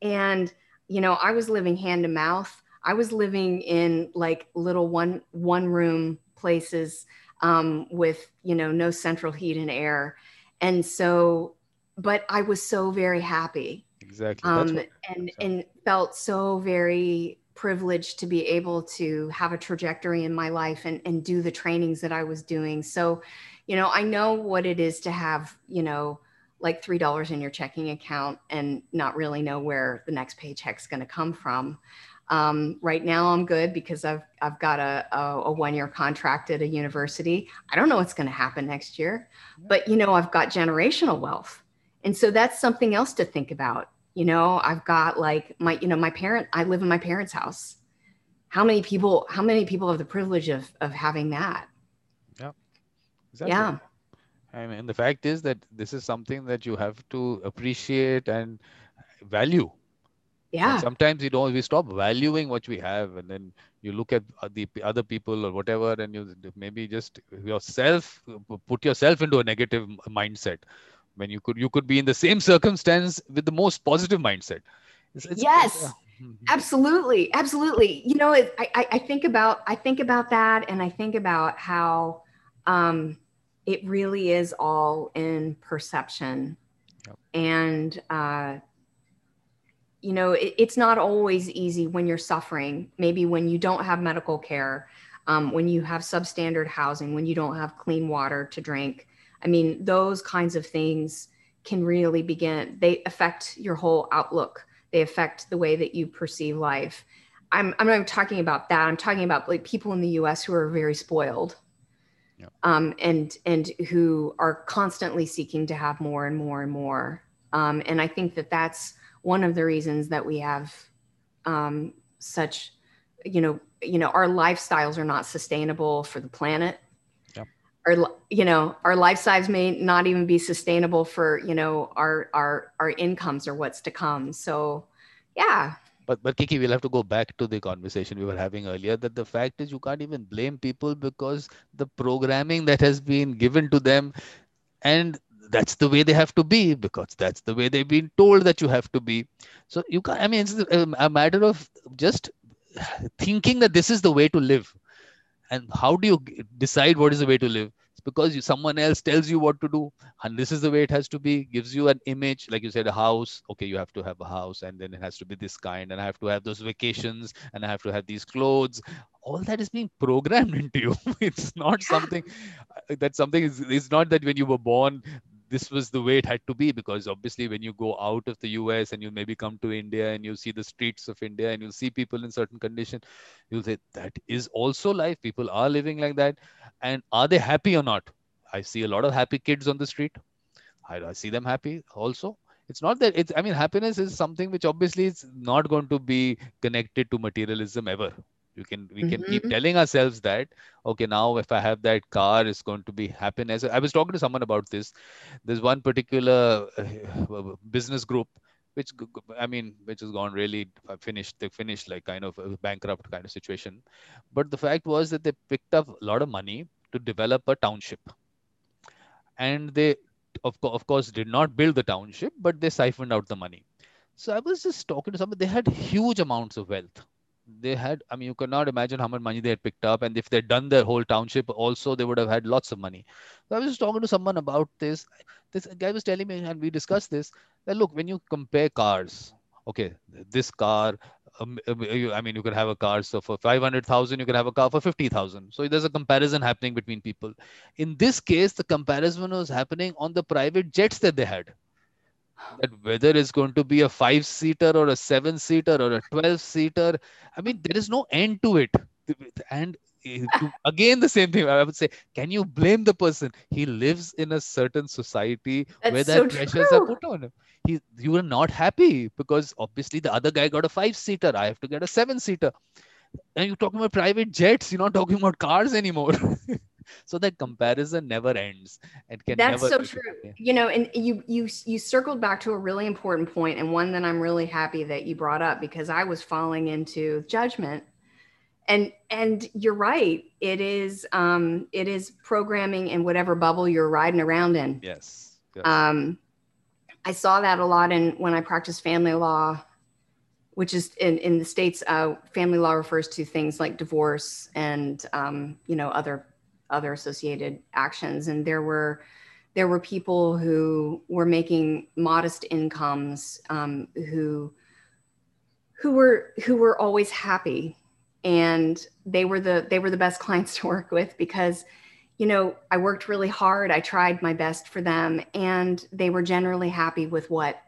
and you know, I was living hand to mouth. I was living in like little one one room places um, with you know no central heat and air, and so, but I was so very happy. Exactly. Um, what, and and felt so very privileged to be able to have a trajectory in my life and and do the trainings that I was doing. So, you know, I know what it is to have you know like three dollars in your checking account and not really know where the next paycheck's going to come from. Um, right now, I'm good because I've I've got a, a, a one year contract at a university. I don't know what's going to happen next year, but you know I've got generational wealth, and so that's something else to think about. You know, I've got like my you know my parent. I live in my parents' house. How many people? How many people have the privilege of of having that? Yeah, exactly. Yeah. I mean, the fact is that this is something that you have to appreciate and value. Yeah. And sometimes you don't. We stop valuing what we have, and then you look at the other people or whatever, and you maybe just yourself put yourself into a negative mindset when you could you could be in the same circumstance with the most positive mindset. It's, it's, yes. Yeah. Absolutely, absolutely. You know, it, I I think about I think about that, and I think about how um, it really is all in perception. Yep. And, uh, you know, it, it's not always easy when you're suffering, maybe when you don't have medical care, um, when you have substandard housing, when you don't have clean water to drink. I mean, those kinds of things can really begin, they affect your whole outlook, they affect the way that you perceive life. I'm, I'm not talking about that. I'm talking about like people in the US who are very spoiled yeah. um, and and who are constantly seeking to have more and more and more. Um, and I think that that's one of the reasons that we have um, such, you know, you know, our lifestyles are not sustainable for the planet. Our, you know, our lifestyles may not even be sustainable for, you know, our our our incomes or what's to come. So, yeah, but but Kiki, we'll have to go back to the conversation we were having earlier. That the fact is, you can't even blame people because the programming that has been given to them, and that's the way they have to be because that's the way they've been told that you have to be. So you can I mean, it's um, a matter of just thinking that this is the way to live, and how do you decide what is the way to live? it's because you, someone else tells you what to do and this is the way it has to be gives you an image like you said a house okay you have to have a house and then it has to be this kind and i have to have those vacations and i have to have these clothes all that is being programmed into you it's not something uh, that something is it's not that when you were born this was the way it had to be because obviously when you go out of the US and you maybe come to India and you see the streets of India and you see people in certain condition, you'll say that is also life. People are living like that. And are they happy or not? I see a lot of happy kids on the street. I, I see them happy also. It's not that it's, I mean, happiness is something which obviously is not going to be connected to materialism ever we can we can mm-hmm. keep telling ourselves that okay now if i have that car it's going to be happiness i was talking to someone about this there's one particular uh, business group which i mean, which has gone really uh, finished. They finished like kind of a bankrupt kind of situation. But the fact was that they picked up a lot of money to develop a township, and they, of, co- of course, did not build the township, but they siphoned out the money. So I was just talking to someone. They had huge amounts of wealth. They had, I mean, you cannot imagine how much money they had picked up. And if they'd done their whole township, also they would have had lots of money. So I was just talking to someone about this. This guy was telling me, and we discussed this, that look, when you compare cars, okay, this car, um, um, I mean, you could have a car, so for 500,000, you could have a car for 50,000. So there's a comparison happening between people. In this case, the comparison was happening on the private jets that they had that whether it's going to be a five seater or a seven seater or a 12 seater i mean there is no end to it. And again the same thing i would say can you blame the person? He lives in a certain society where That's so that pressures are put on him. He you are not happy because obviously the other guy got a five seater. I have to get a seven seater. And you're talking about private jets. You're not talking about cars anymore so that comparison never ends it can That's so true. You know, and you you you circled back to a really important point and one that I'm really happy that you brought up because I was falling into judgment. And and you're right. It is um it is programming in whatever bubble you're riding around in. yes yes Um I saw that a lot in when I practiced family law, which is in, in the states. Uh, family law refers to things like divorce and um, you know other other associated actions. And there were there were people who were making modest incomes um, who who were who were always happy, and they were the they were the best clients to work with because you know, I worked really hard. I tried my best for them and they were generally happy with what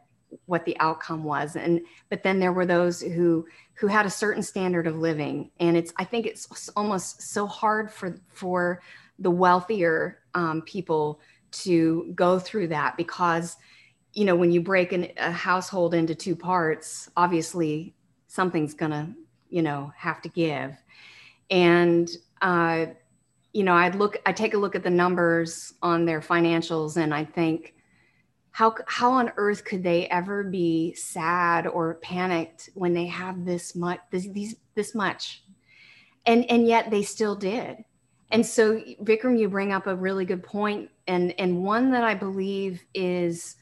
what the outcome was. And but then there were those who who had a certain standard of living and it's I think it's almost so hard for for the wealthier um, people to go through that because you know when you break an, a household into two parts obviously something's gonna you know have to give and uh, you know, I'd look, I take a look at the numbers on their financials, and I think, how how on earth could they ever be sad or panicked when they have this much, this, these this much, and and yet they still did. And so, Vikram, you bring up a really good point, and and one that I believe is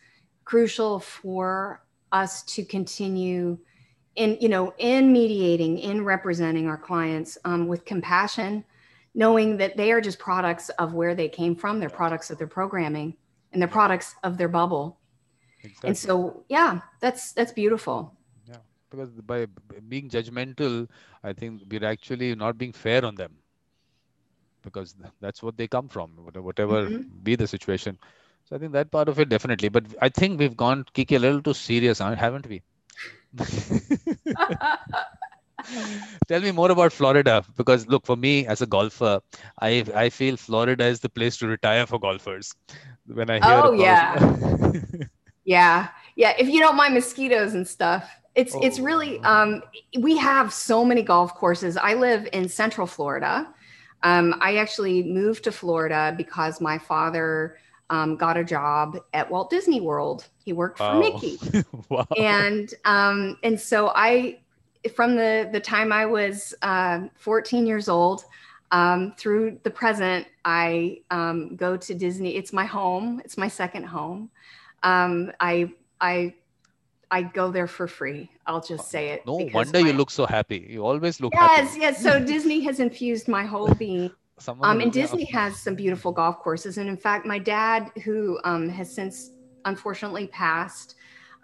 crucial for us to continue in you know in mediating in representing our clients um, with compassion knowing that they are just products of where they came from. They're products of their programming and they're products of their bubble exactly. and so yeah that's that's beautiful Yeah, because by being judgmental, I think we're actually not being fair on them because that's what they come from, whate- whatever Mhm. be the situation. So I think that part of it definitely. But I think we've gone Kiki a little too serious, haven't we? Tell me more about Florida because look, for me as a golfer, I I feel Florida is the place to retire for golfers. When I hear Oh, yeah. yeah yeah if you don't mind mosquitoes and stuff it's it's Oh. really um we have so many golf courses i live in central florida um i actually moved to florida because my father um, got a job at walt disney world he worked for Wow. mickey wow. and um, and so I, from the the time I was uh, 14 years old um, through the present, I um, go to Disney. It's my home. It's my second home. Um, I I I go there for free. I'll just say it. No wonder you look so happy. You always look Yes, happy. yes. So Disney has infused my whole being. Um, and. Disney has some beautiful golf courses. And in fact, my dad, who um, has since unfortunately passed,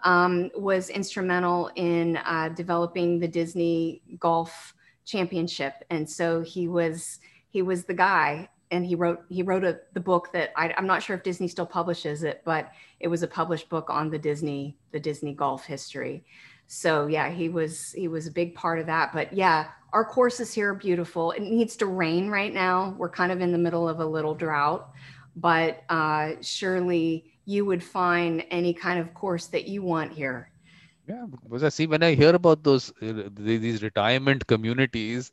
um, was instrumental in uh, developing the Disney Golf Championship. And so he was he was the guy, and he wrote he wrote a, the book that I, I'm not sure if Disney still publishes it, but it was a published book on the Disney the Disney golf history. So yeah, he was he was a big part of that. But yeah, our courses here are beautiful. It needs to rain right now. We're kind of in the middle of a little drought, but uh, surely you would find any kind of course that you want here. Yeah, because I see when I hear about those uh, these retirement communities,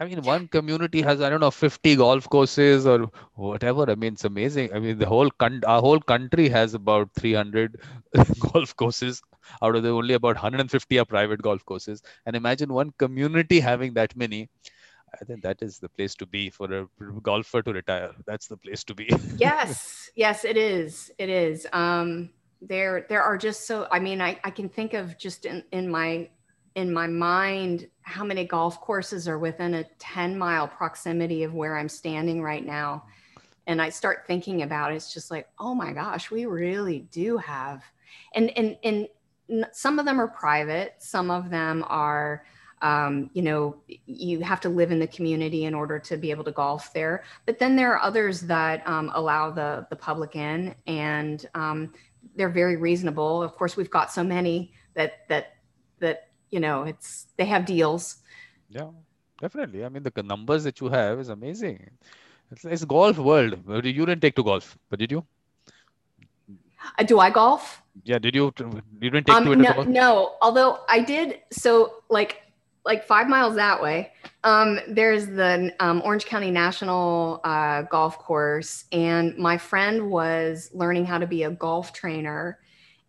I mean, one community has, I don't know, 50 golf courses or whatever. I mean, it's amazing. I mean, the whole con our whole country has about 300 golf courses. out of the only about 150 are private golf courses and imagine one community having that many I think that is the place to be for a golfer to retire. That's the place to be. yes, yes, it is. It is. Um, there, there are just so. I mean, I, I can think of just in, in my in my mind how many golf courses are within a 10 mile proximity of where I'm standing right now. And I start thinking about it, it's just like, oh my gosh, we really do have. And and and some of them are private, some of them are um, you know, you have to live in the community in order to be able to golf there. But then there are others that um, allow the the public in, and um, they're very reasonable. Of course, we've got so many that that that you know it's they have deals. Yeah definitely. I mean the numbers that you have is amazing. It's, it's golf world. You didn't take to golf but did you? Uh, do i golf? Yeah did you you didn't take um, to it no, no. Although i did so like like five miles that way um, there's the um, orange county national uh, golf course and my friend was learning how to be a golf trainer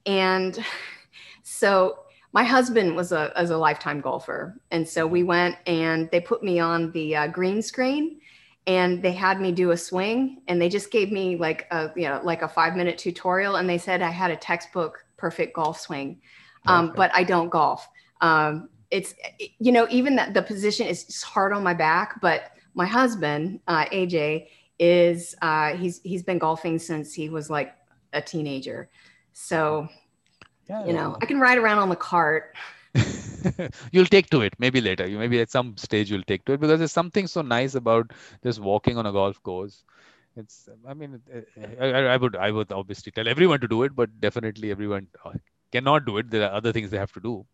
and so my husband was a, as a lifetime golfer. And so we went and they put me on the uh, green screen and they had me do a swing and they just gave me like a, you know, like a five minute tutorial. And they said I had a textbook perfect golf swing. Um, okay. but I don't golf. Um, it's, you know, even that the position is hard on my back, but my husband, uh, AJ is, uh, he's, he's been golfing since he was like a teenager. So yeah, you know, I can ride around on the cart. you'll take to it maybe later. You maybe at some stage you'll take to it because there's something so nice about just walking on a golf course. It's, I mean, I, I would, I would obviously tell everyone to do it, but definitely everyone uh, cannot do it. There are other things they have to do.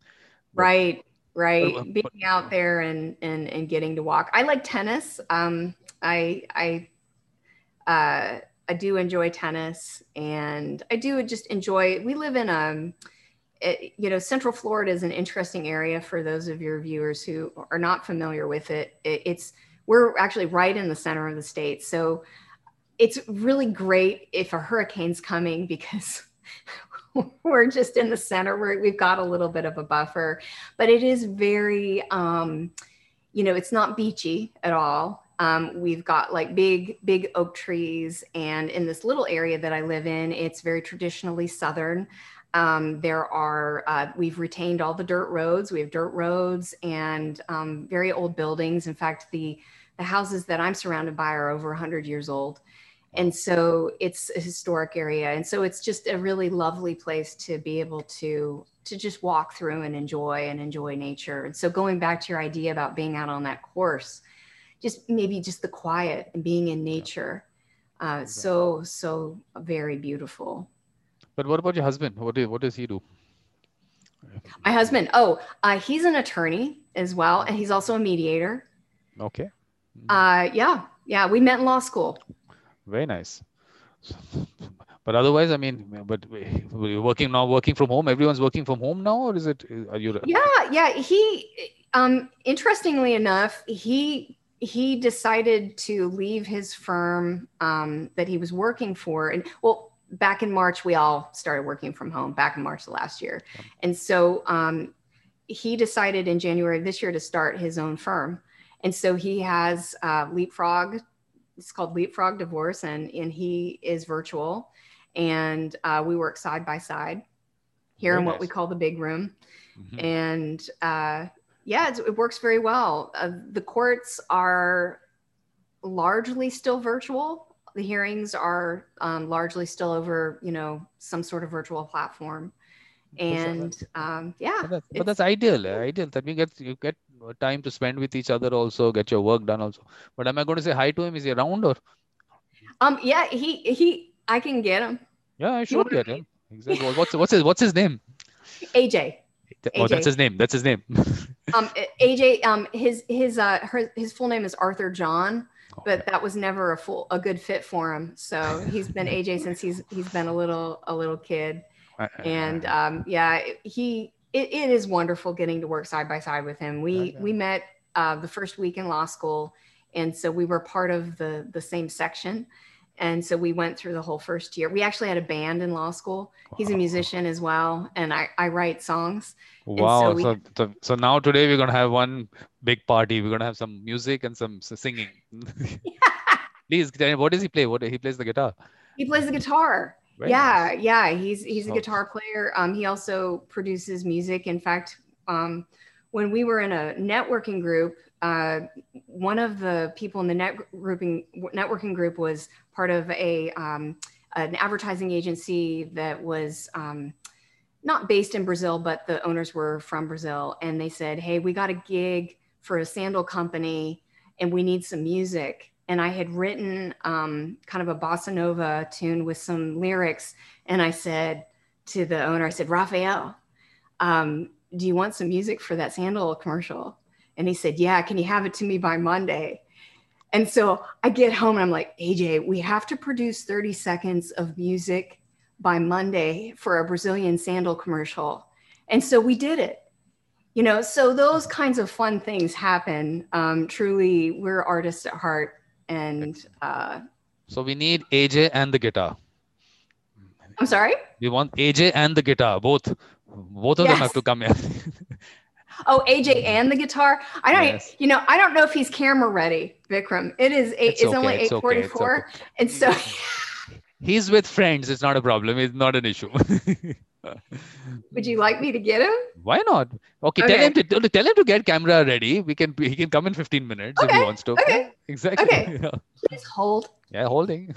Right, right. But, but, Being out there and and and getting to walk. I like tennis. Um, I I uh I do enjoy tennis and I do just enjoy, we live in um, it, you know, Central Florida is an interesting area for those of your viewers who are not familiar with it. it. It's, we're actually right in the center of the state. So it's really great if a hurricane's coming because we're just in the center where we've got a little bit of a buffer, but it is very, um, you know, it's not beachy at all. Um, we've got like big, big oak trees. And in this little area that I live in, it's very traditionally Southern. Um, there are, uh, we've retained all the dirt roads. We have dirt roads and um, very old buildings. In fact, the, the houses that I'm surrounded by are over 100 years old. And so it's a historic area. And so it's just a really lovely place to be able to to just walk through and enjoy and enjoy nature. And so going back to your idea about being out on that course, just maybe just the quiet and being in nature. Uh, so so very beautiful. But what about your husband? What do, what does he do? My husband, oh, uh, he's an attorney as well, and he's also a mediator. Okay. Uh, yeah, yeah, we met in law school. Very nice. But otherwise, I mean, but you're working now, working from home. Everyone's working from home now, or is it? Are you? Yeah, yeah. He, um, interestingly enough, he he decided to leave his firm um, that he was working for. And well, back in March, we all started working from home back in March of last year. And so um, he decided in January of this year to start his own firm. And so he has uh, Leapfrog. It's called Leapfrog Divorce, and, and he is virtual. And uh, we work side by side here Very in what we call the big room. Mm-hmm. And uh, yeah, it works very well. Uh, the courts are largely still virtual. The hearings are um, largely still over, you know, some sort of virtual platform. And um, yeah, but that's, but that's ideal. Eh? Ideal that you get you get time to spend with each other, also get your work done, also. But am I going to say hi to him? Is he around or? Um. Yeah. He he. I can get him. Yeah, I should get him. Exactly. what's what's his what's his name? AJ. Oh, AJ. that's his name. That's his name. um, AJ, um, his his uh, her, his full name is Arthur John, but that was never a full a good fit for him. So he's been AJ since he's he's been a little a little kid, and um, yeah, he it, it is wonderful getting to work side by side with him. We we met uh, the first week in law school, and so we were part of the the same section, and so we went through the whole first year. We actually had a band in law school. He's a musician as well, and I, I write songs. Wow. so we- So, so, so now today we're gonna have one big party. We're gonna have some music and some singing. Please, what does he play? What he plays the guitar. He plays the guitar. Very yeah, yeah. He's he's a guitar player. Um, he also produces music. In fact, um, when we were in a networking group, uh, one of the people in the net grouping networking group was part of a um, an advertising agency that was um, not based in Brazil, but the owners were from Brazil, and they said, "Hey, we got a gig for a sandal company, and we need some music." And I had written um, kind of a bossa nova tune with some lyrics, and I said to the owner, "I said, Raphael, um, do you want some music for that sandal commercial?" And he said, "Yeah, can you have it to me by Monday?" And so I get home and I'm like, AJ, we have to produce 30 seconds of music by Monday for a Brazilian sandal commercial. And so we did it. You know, so those kinds of fun things happen. Um, truly, we're artists at heart. And uh, So we need AJ and the guitar. I'm sorry. We want AJ and the guitar, both. Both of them have to come in Oh, AJ and the guitar. I don't, Yes. you know, I don't know if he's camera ready, Vikram. It is eight. It's It's, okay, only it's eight okay, it's forty-four, and so He's with friends. It's not a problem. It's not an issue. would you like me to get him? Why not? Okay, tell him to tell- him to get camera ready. We can he can come in 15 minutes if he wants to. okay, Yeah, exactly. okay. Yeah. Please hold. yeah, holding.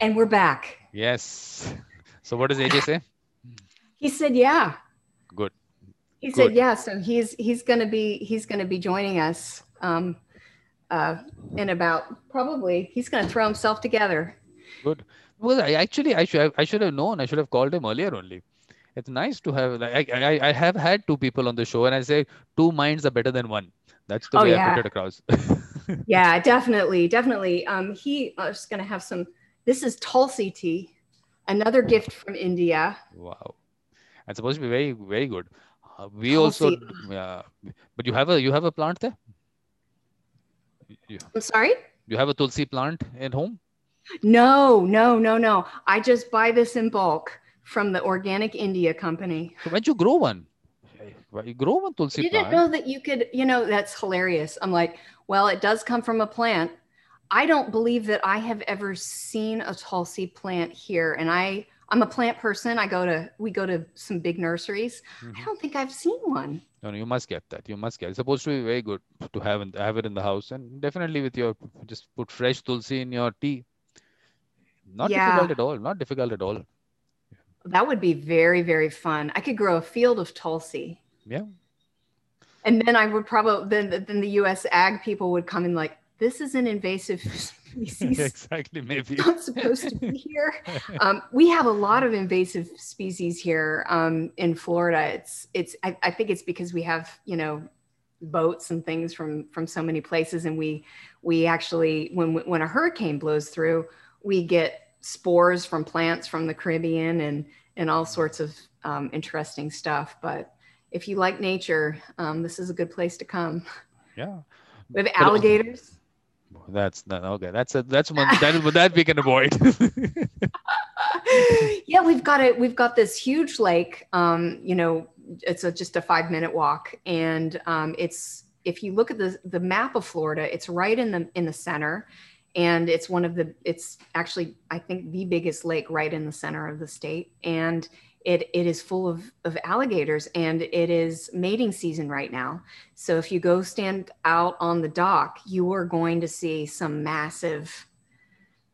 And we're back. Yes. So what does AJ say? He said, "Yeah." Good. He said, "Yeah." So he's he's going to be he's going to be joining us um, uh, in about probably he's going to throw himself together. Good. Well, I actually I should have, I should have known. I should have called him earlier only. It's nice to have. Like, I, I I have had two people on the show, and I say two minds are better than one. That's the Oh, way I yeah. put it across. Yeah, definitely, definitely. Um, he I was going to have some. This is Tulsi tea, another gift from India. Wow. It's supposed to be very, very good. Uh, we also, Tulsi. yeah. But you have a you have a plant there? You, I'm sorry. you have a tulsi plant at home? No, no, no, no. I just buy this in bulk from the Organic India Company. So when you grow one? You grow one Tulsi. I didn't plant? know that you could, you know, that's hilarious. I'm like, well, it does come from a plant. I don't believe that I have ever seen a Tulsi plant here. And I, I'm a plant person. I go to, we go to some big nurseries. Mhm. I don't think I've seen one. No, no, you must get that. You must get. It's supposed to be very good to have in, have it in the house, and definitely with your just put fresh tulsi in your tea. Not Yeah. difficult at all. Not difficult at all. That would be very, very fun. I could grow a field of Tulsi. Yeah. And then I would probably, then, then the US ag people would come in like, this is an invasive species. exactly. Maybe. not supposed to be here. Um, we have a lot of invasive species here um, in Florida. It's it's I, I think it's because we have you know boats and things from from so many places, and we we actually when when a hurricane blows through, we get spores from plants from the Caribbean and and all sorts of um, interesting stuff. But if you like nature, um, this is a good place to come. Yeah. We have alligators. That's not okay. That's a that's one that that we can avoid. yeah, we've got it. We've got this huge lake. Um, you know, it's a, just a five minute walk, and um, it's if you look at the the map of Florida, it's right in the in the center, and it's one of the it's actually I think the biggest lake right in the center of the state, and it, it is full of, of alligators and it is mating season right now. So if you go stand out on the dock, you are going to see some massive,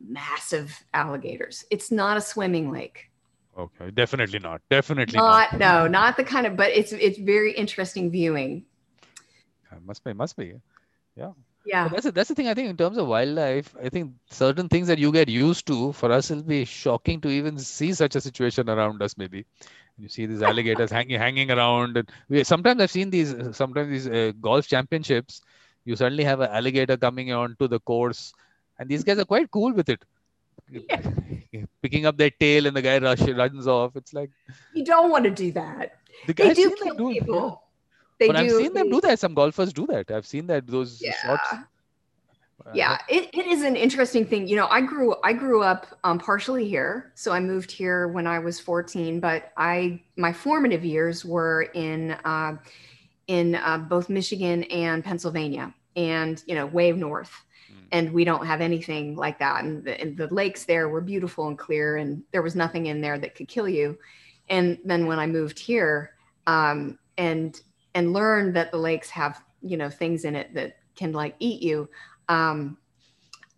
massive alligators. It's not a swimming lake. Okay, definitely not. Definitely not. not. No, not the kind of, but it's it's very interesting viewing. It must be, must be. Yeah. Yeah. But that's a, that's the thing. I think in terms of wildlife, I think certain things that you get used to for us it'll be shocking to even see such a situation around us. Maybe you see these alligators hanging hanging around, and we, sometimes I've seen these. Sometimes these uh, golf championships, you suddenly have an alligator coming onto the course, and these guys are quite cool with it. Yeah. Picking up their tail and the guy rush, runs off. It's like you don't want to do that. The they do kill people. They but do, I've seen them do that. Some golfers do that. I've seen that those yeah. shots. Yeah, it, it is an interesting thing. You know, I grew I grew up um, partially here, so I moved here when I was 14. But I my formative years were in uh, in uh, both Michigan and Pennsylvania, and you know, way north. Hmm. And we don't have anything like that. And the, and the lakes there were beautiful and clear, and there was nothing in there that could kill you. And then when I moved here, um, and and learn that the lakes have you know things in it that can like eat you um,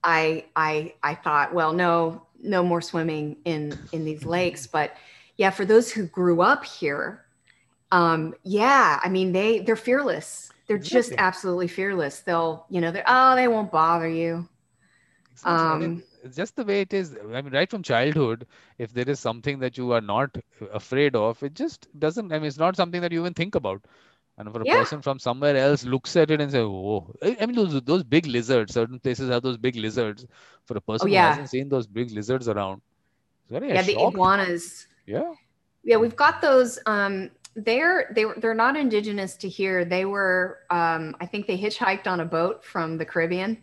i i i thought well no no more swimming in in these lakes. But yeah for those who grew up here um yeah i mean they they're fearless. They're just absolutely fearless. They'll you know they're oh they won't bother you. Um it's just the way it is. I mean right from childhood if there is something that you are not afraid of it just doesn't i mean it's not something that you even think about and for a yeah. person from somewhere else looks at it and say, "Oh, I mean those those big lizards. Certain places have those big lizards. For a person oh, yeah. who hasn't seen those big lizards around, yeah, the iguanas. Yeah, yeah, we've got those. Um, they're they they're not indigenous to here. They were, um, I think they hitchhiked on a boat from the Caribbean,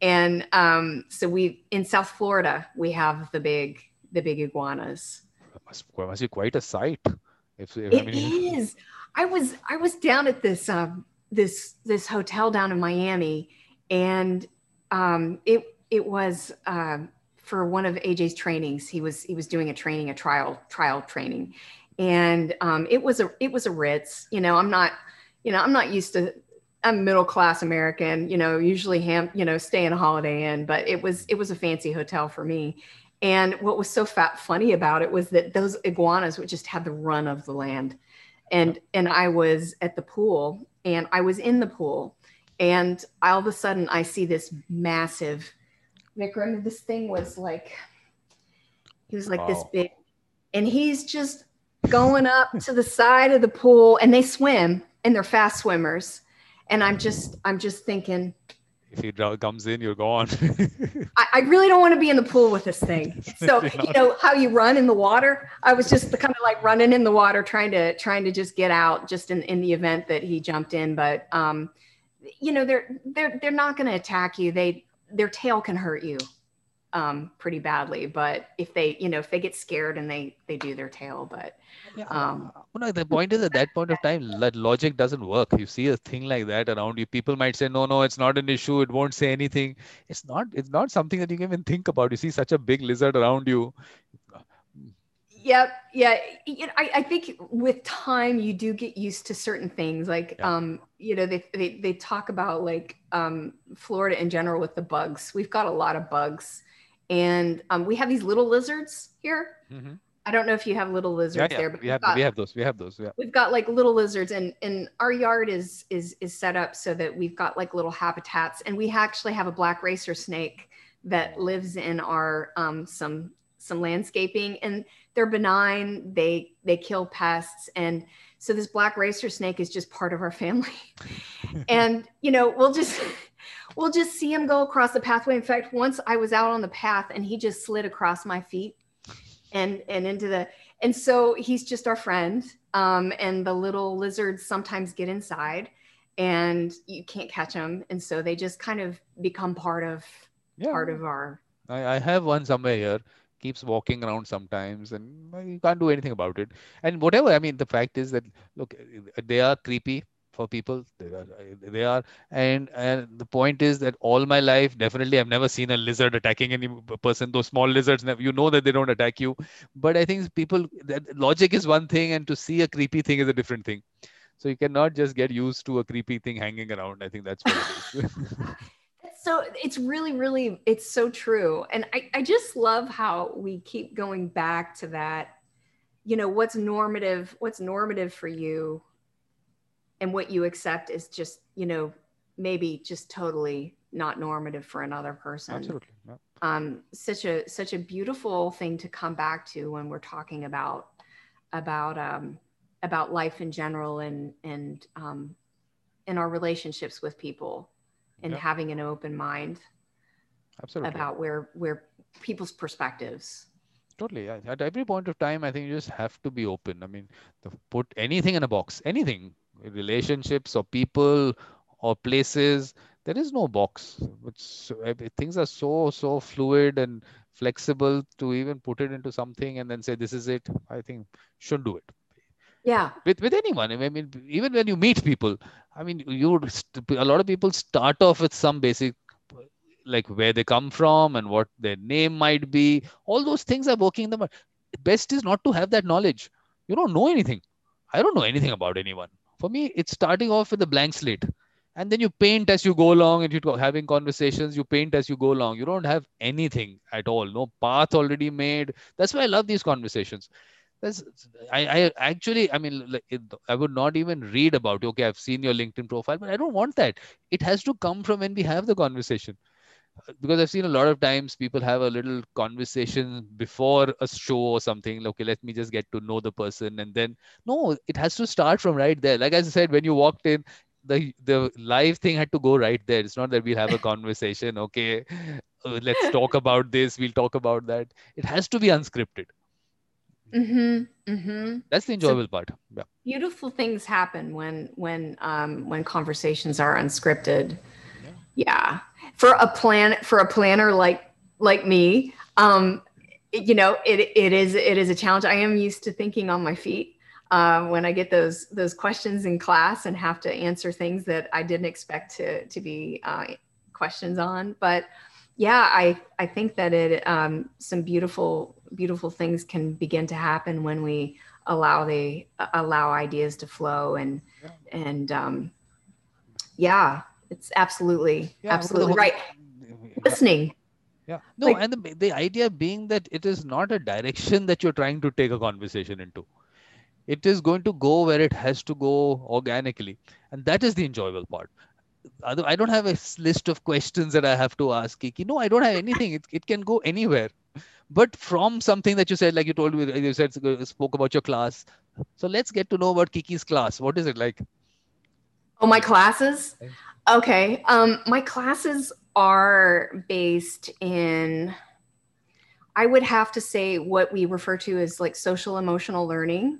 and um, so we in South Florida we have the big the big iguanas. It must, must be quite a sight. If, if it I mean, is. I was I was down at this um, this this hotel down in Miami, and um, it it was uh, for one of AJ's trainings. He was he was doing a training, a trial trial training, and um, it was a it was a Ritz. You know, I'm not you know I'm not used to I'm middle class American. You know, usually ham you know stay in a Holiday Inn, but it was it was a fancy hotel for me. And what was so fat funny about it was that those iguanas would just have the run of the land and and I was at the pool and I was in the pool and all of a sudden I see this massive Vikram this thing was like he was like this oh. big and he's just going up to the side of the pool and they swim and they're fast swimmers. And I'm just I'm just thinking if he comes in, you're gone. I, I, really don't want to be in the pool with this thing. So you know how you run in the water. I was just kind of like running in the water, trying to trying to just get out, just in in the event that he jumped in. But um, you know they're they're they're not going to attack you. They their tail can hurt you um, pretty badly. But if they, you know, if they get scared and they they do their tail, but yeah. um, no, the point is at that point of time, that logic doesn't work. You see a thing like that around you, people might say, no, no, it's not an issue. It won't say anything. It's not. It's not something that you can even think about. You see such a big lizard around you. Yep. Yeah. You know, I, I think with time you do get used to certain things. Like, yeah. um, you know, they, they, they talk about like um, Florida in general with the bugs. We've got a lot of bugs and um, we have these little lizards here. Mm-hmm. I don't know if you have little lizards yeah, yeah. there, but we have got, we have those. We have those. Yeah. We've got like little lizards, and and our yard is is is set up so that we've got like little habitats, and we actually have a black racer snake that lives in our um, some some landscaping, and they're benign. They they kill pests, and so this black racer snake is just part of our family. and you know, we'll just we'll just see him go across the pathway. In fact, once I was out on the path and he just slid across my feet and and into the and so he's just our friend. Um, and the little lizards sometimes get inside and you can't catch them. And so they just kind of become part of yeah. part of our I, I have one somewhere here keeps walking around sometimes and you can't do anything about it and whatever i mean the fact is that look they are creepy for people they are, they are. And and the point is that all my life definitely i've never seen a lizard attacking any person those small lizards you know that they don't attack you. But i think people that logic is one thing and to see a creepy thing is a different thing. So you cannot just get used to a creepy thing hanging around. I think that's so it's really really it's so true. And I, I just love how we keep going back to that you know what's normative what's normative for you and what you accept is just you know maybe just totally not normative for another person. Absolutely yeah. um such a such a beautiful thing to come back to when we're talking about about um about life in general and and um in our relationships with people and yeah. having an open mind absolutely. about where where people's perspectives. Totally at every point of time i think you just have to be open. I mean the, put anything in a box anything relationships or people or places there is no box. It's, eh, things are so so fluid and flexible to even put it into something and then say this is it. I think should do it. Yeah. With with anyone i mean even when you meet people i mean you a lot of people start off with some basic like where they come from and what their name might be. All those things are working in the best is not to have that knowledge. You don't know anything. I don't know anything about anyone for me it's starting off with a blank slate. And then you paint as you go along and you're having conversations you paint as you go along. You don't have anything at all. No path already made. That's why i love these conversations. That's I, I actually i mean i would not even read about okay i've seen your linkedin profile but i don't want that. It has to come from when we have the conversation because I've seen a lot of times people have a little conversation before a show or something. Okay, let me just get to know the person, and then no, it has to start from right there. Like I said, when you walked in, the the live thing had to go right there. It's not that we'll have a conversation. Okay, uh, let's talk about this. We'll talk about that. It has to be unscripted. Mm-hmm, mm-hmm. That's the enjoyable so, part. Yeah. Beautiful things happen when when um, when conversations are unscripted. Yeah. yeah for a plan for a planner like like me um you know it it is it is a challenge. I am used to thinking on my feet uh, when i get those those questions in class and have to answer things that i didn't expect to to be uh, questions on. But yeah i i think that it um, some beautiful beautiful things can begin to happen when we allow the allow ideas to flow and yeah. and um yeah it's absolutely yeah, absolutely right. Listening. Yeah. No like, and the, the idea being that it is not a direction that you're trying to take a conversation into. It is going to go where it has to go organically and that is the enjoyable part. I don't have a list of questions that i have to ask. Kiki no i don't have anything. It, it can go anywhere. But from something that you said like you told me you said uh, spoke about your class. So let's get to know about kiki's class. What is it like? Oh my classes Okay. Um, my classes are based in, I would have to say, what we refer to as like social emotional learning.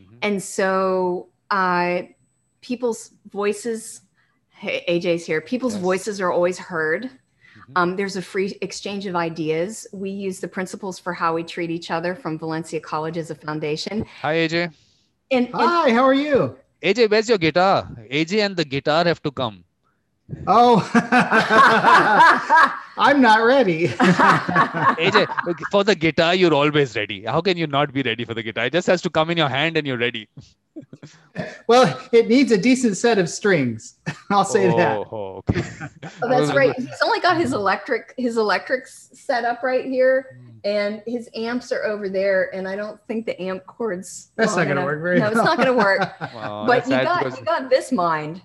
Mm-hmm. And so uh, people's voices, hey, AJ's here, people's yes. voices are always heard. Mm-hmm. Um, there's a free exchange of ideas. We use the principles for how we treat each other from Valencia College as a foundation. Hi, AJ. And, and Hi, how are you? AJ, where's your guitar? AJ and the guitar have to come. Oh, I'm not ready. AJ, for the guitar, you're always ready. How can you not be ready for the guitar? It just has to come in your hand and you're ready. well, it needs a decent set of strings. I'll say oh, that. Oh, okay. oh, that's right. He's only got his electric his electrics set up right here, hmm. and his amps are over there. And I don't think the amp cords. That's not going to work very. No, it's not going to work. Well, but you got you got this mind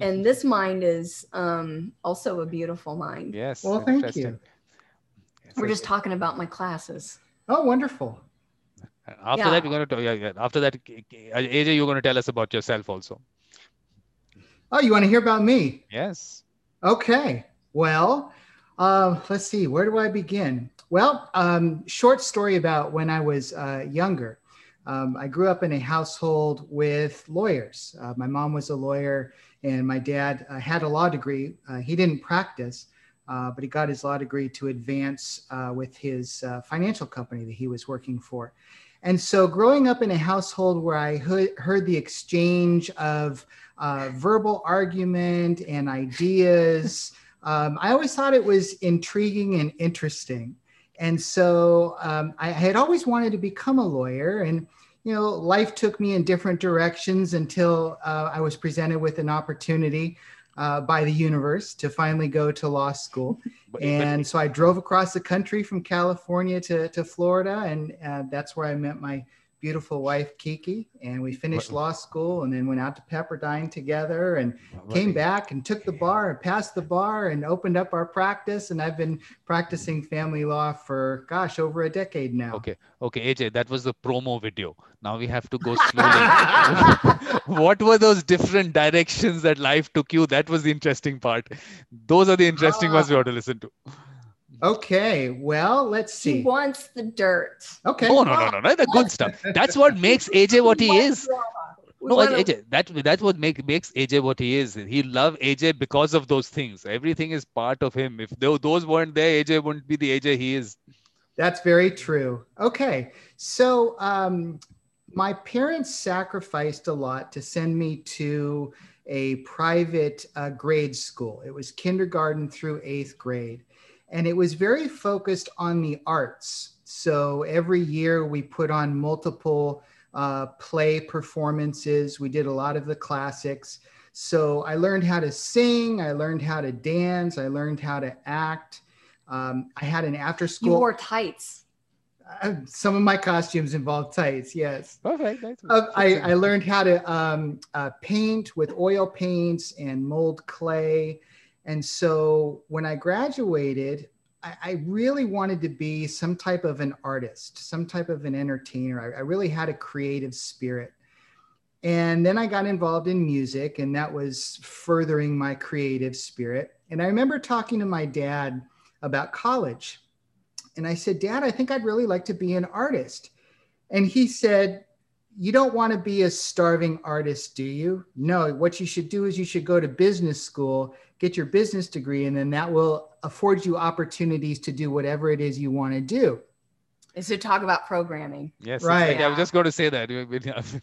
and mm-hmm. this mind is um, also a beautiful mind. Yes. Well, thank you. We're just talking about my classes. Oh, wonderful. After yeah. that, we're going to talk. Yeah, yeah. After that, AJ, you're going to tell us about yourself also. Oh, you want to hear about me? Yes. Okay. Well, uh, let's see. Where do I begin? Well, um, short story about when I was uh, younger. Um, I grew up in a household with lawyers. Uh, my mom was a lawyer and my dad uh, had a law degree. Uh, he didn't practice, uh, but he got his law degree to advance uh, with his uh, financial company that he was working for. And so, growing up in a household where I heard, the exchange of verbal argument and ideas, um, I always thought it was intriguing and interesting. And so, um, I had always wanted to become a lawyer. And, you know, life took me in different directions until uh, I was presented with an opportunity uh, by the universe to finally go to law school. and so I drove across the country from California to, to Florida, and uh, that's where I met my beautiful wife Kiki, and we finished law school, and then went out to Pepperdine together, and came back and took the bar and passed the bar and opened up our practice. And I've been practicing family law for gosh over a decade now. Okay, okay, AJ, that was the promo video. Now we have to go slowly. what were those different directions that life took you? That was the interesting part. Those are the interesting ones we ah. ought to listen to. Okay, well, let's see. He wants the dirt. Okay. Oh no, no, no, no, the good stuff. That's what makes AJ what he is. We No, AJ, that that's what make, makes AJ what he is. He love AJ because of those things. Everything is part of him. If those weren't there, AJ wouldn't be the AJ he is. That's very true. Okay. So, um, my parents sacrificed a lot to send me to a private uh, grade school. It was kindergarten through eighth grade. And it was very focused on the arts. So, every year we put on multiple uh, play performances. We did a lot of the classics. So, I learned how to sing, I learned how to dance, I learned how to act. Um, I had an after school. You school. wore tights. Uh, some of my costumes involved tights. Yes. Perfect. Uh, I, I learned how to um, uh, paint with oil paints and mold clay. And so when I graduated, I, I really wanted to be some type of an artist, some type of an entertainer. I, I really had a creative spirit. And then I got involved in music, and that was furthering my creative spirit. And I remember talking to my dad about college. And I said, Dad, I think I'd really like to be an artist. And he said, You don't want to be a starving artist, do you? No, what you should do is you should go to business school, get your business degree, and then that will afford you opportunities to do whatever it is you want to do. Is to talk about programming. Yes. Right. Right. I was just going to say that.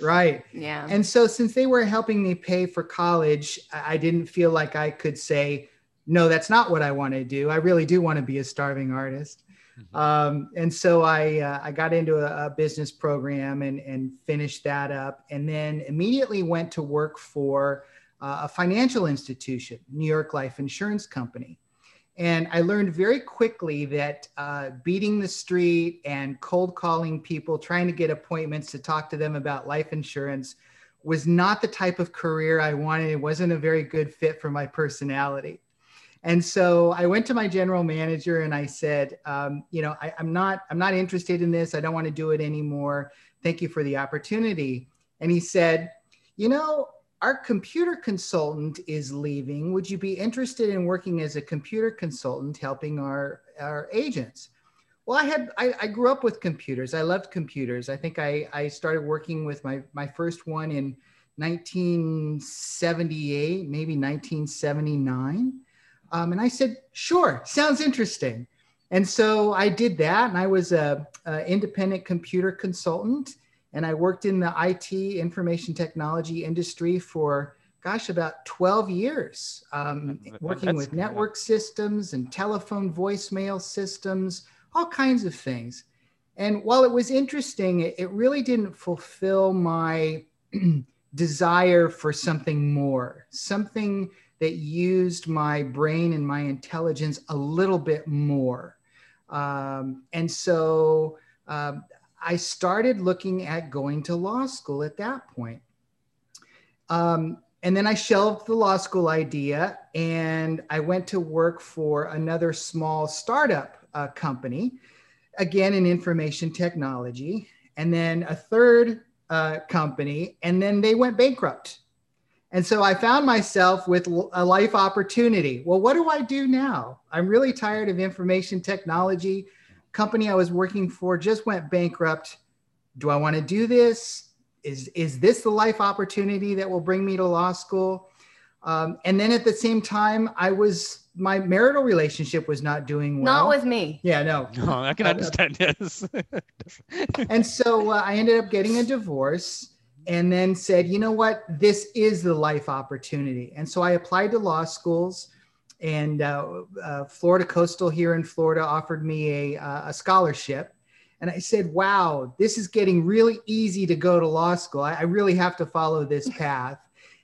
Right. Yeah. And so, since they were helping me pay for college, I I didn't feel like I could say, no, that's not what I want to do. I really do want to be a starving artist. Mhm. Um, and so I, uh, I got into a, a business program and, and finished that up, and then immediately went to work for uh, a financial institution, New York Life Insurance Company. And I learned very quickly that uh, beating the street and cold calling people, trying to get appointments to talk to them about life insurance was not the type of career I wanted. It wasn't a very good fit for my personality. And so I went to my general manager and I said, um, you know, I, I'm not, I'm not interested in this. I don't want to do it anymore. Thank you for the opportunity. And he said, you know, our computer consultant is leaving. Would you be interested in working as a computer consultant helping our, our agents? Well, I had I, I grew up with computers. I loved computers. I think I, I started working with my, my first one in 1978, maybe 1979. Um, and I said, sure, sounds interesting. And so I did that, and I was a, a independent computer consultant, and I worked in the IT information technology industry for gosh about 12 years, um, working that's with network systems and telephone voicemail systems, all kinds of things. And while it was interesting, it, it really didn't fulfill my desire for something more, something that used my brain and my intelligence a little bit more. Um, and so um, I started looking at going to law school at that point. Um, and then I shelved the law school idea and I went to work for another small startup uh, company, again in information technology, and then a third uh, company, and then they went bankrupt. And so I found myself with a life opportunity. Well, what do I do now? I'm really tired of information technology. Company I was working for just went bankrupt. Do I want to do this? Is, is this the life opportunity that will bring me to law school? Um, and then at the same time, I was my marital relationship was not doing well. Not with me. Yeah, no. No, I can Uh, understand. Yes. And so uh, I ended up getting a divorce and then said, you know what? This is the life opportunity. And so I applied to law schools. And uh, uh, Florida Coastal here in Florida offered me a, uh, a scholarship. And I said, wow, this is getting really easy to go to law school. I, I really have to follow this path.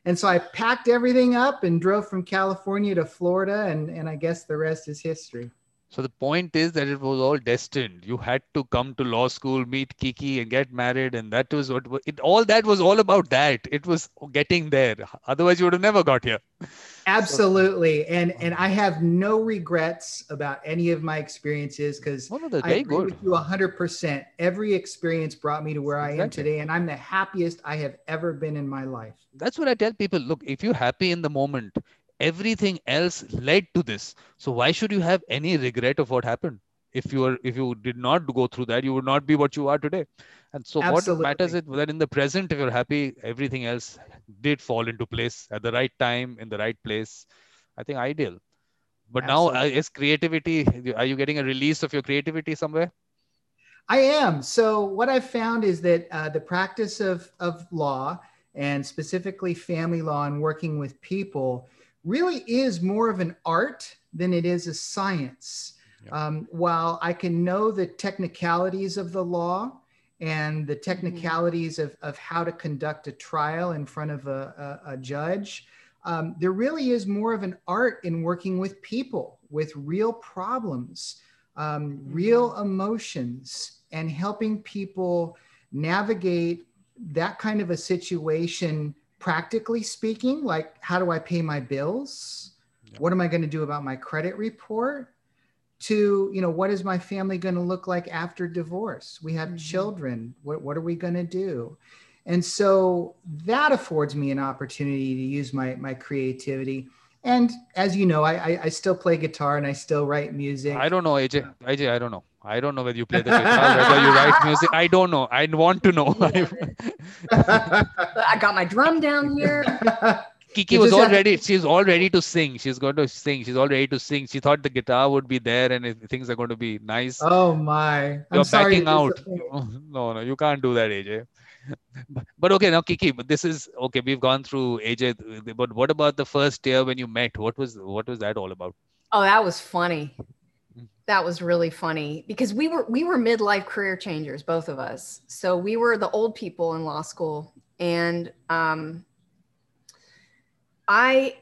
And so I packed everything up and drove from California to Florida. And, and I guess the rest is history. So the point is that it was all destined. You had to come to law school, meet Kiki, and get married, and that was what it. All that was all about that. It was getting there. Otherwise, you would have never got here. Absolutely. And and I have no regrets about any of my experiences because I agree good. with you 100%. Every experience brought me to where I am today, and I'm the happiest I have ever been in my life. That's what I tell people. Look, if you're happy in the moment, everything else led to this. So why should you have any regret of what happened? If you are, if you did not go through that, you would not be what you are today. And so what matters is that in the present, if you're happy, everything else did fall into place at the right time, in the right place. I think ideal. But now, uh, is creativity? Are you getting a release of your creativity somewhere? I am. So what I've found is that uh, the practice of of law and specifically family law and working with people really is more of an art than it is a science. Yeah. Um, while I can know the technicalities of the law and the technicalities of, of how to conduct a trial in front of a, a, a judge, um, there really is more of an art in working with people with real problems, um, real emotions, and helping people navigate that kind of a situation, practically speaking, like how do I pay my bills? Yeah. What am I going to do about my credit report? To, you know, what is my family going to look like after divorce? We have Mhm. children. What, what are we going to do? And so that affords me an opportunity to use my, my creativity. And as you know, I, I, I still play guitar and I still write music. I don't know, AJ. AJ, I don't know. I don't know whether you play the guitar, whether you write music. I don't know. I want to know. I got my drum down here. Kiki You was just all have to- ready. She's all ready to sing. She's going to sing. She's all ready to sing. She thought the guitar would be there and if things are going to be nice. oh my. I'm You're sorry backing out. No, no, you can't do that, AJ. But, but okay, now Kiki, but this is okay. We've gone through AJ, but what about the first year when you met? What was what was that all about? Oh, that was funny. That was really funny because we were we were midlife career changers, both of us. So we were the old people in law school, and um, I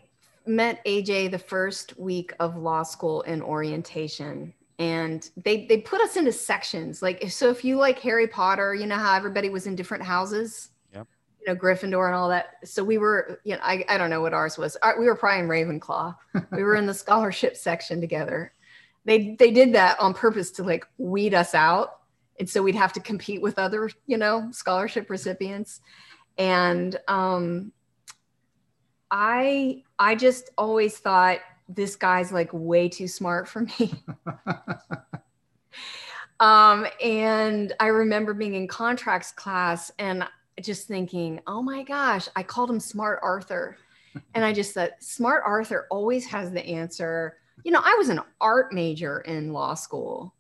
met AJ the first week of law school in orientation, and they they put us into sections. Like so, if you like Harry Potter, you know how everybody was in different houses. Yep. You know Gryffindor and all that. So we were, you know, I, I don't know what ours was. We were probably in Ravenclaw we were in the scholarship section together. They they did that on purpose to like weed us out. And so we'd have to compete with other, you know, scholarship recipients. And um I I just always thought this guy's like way too smart for me. Um, and I remember being in contracts class and just thinking, oh my gosh, I called him Smart Arthur. And I just thought, Smart Arthur always has the answer. You know, I was an art major in law school.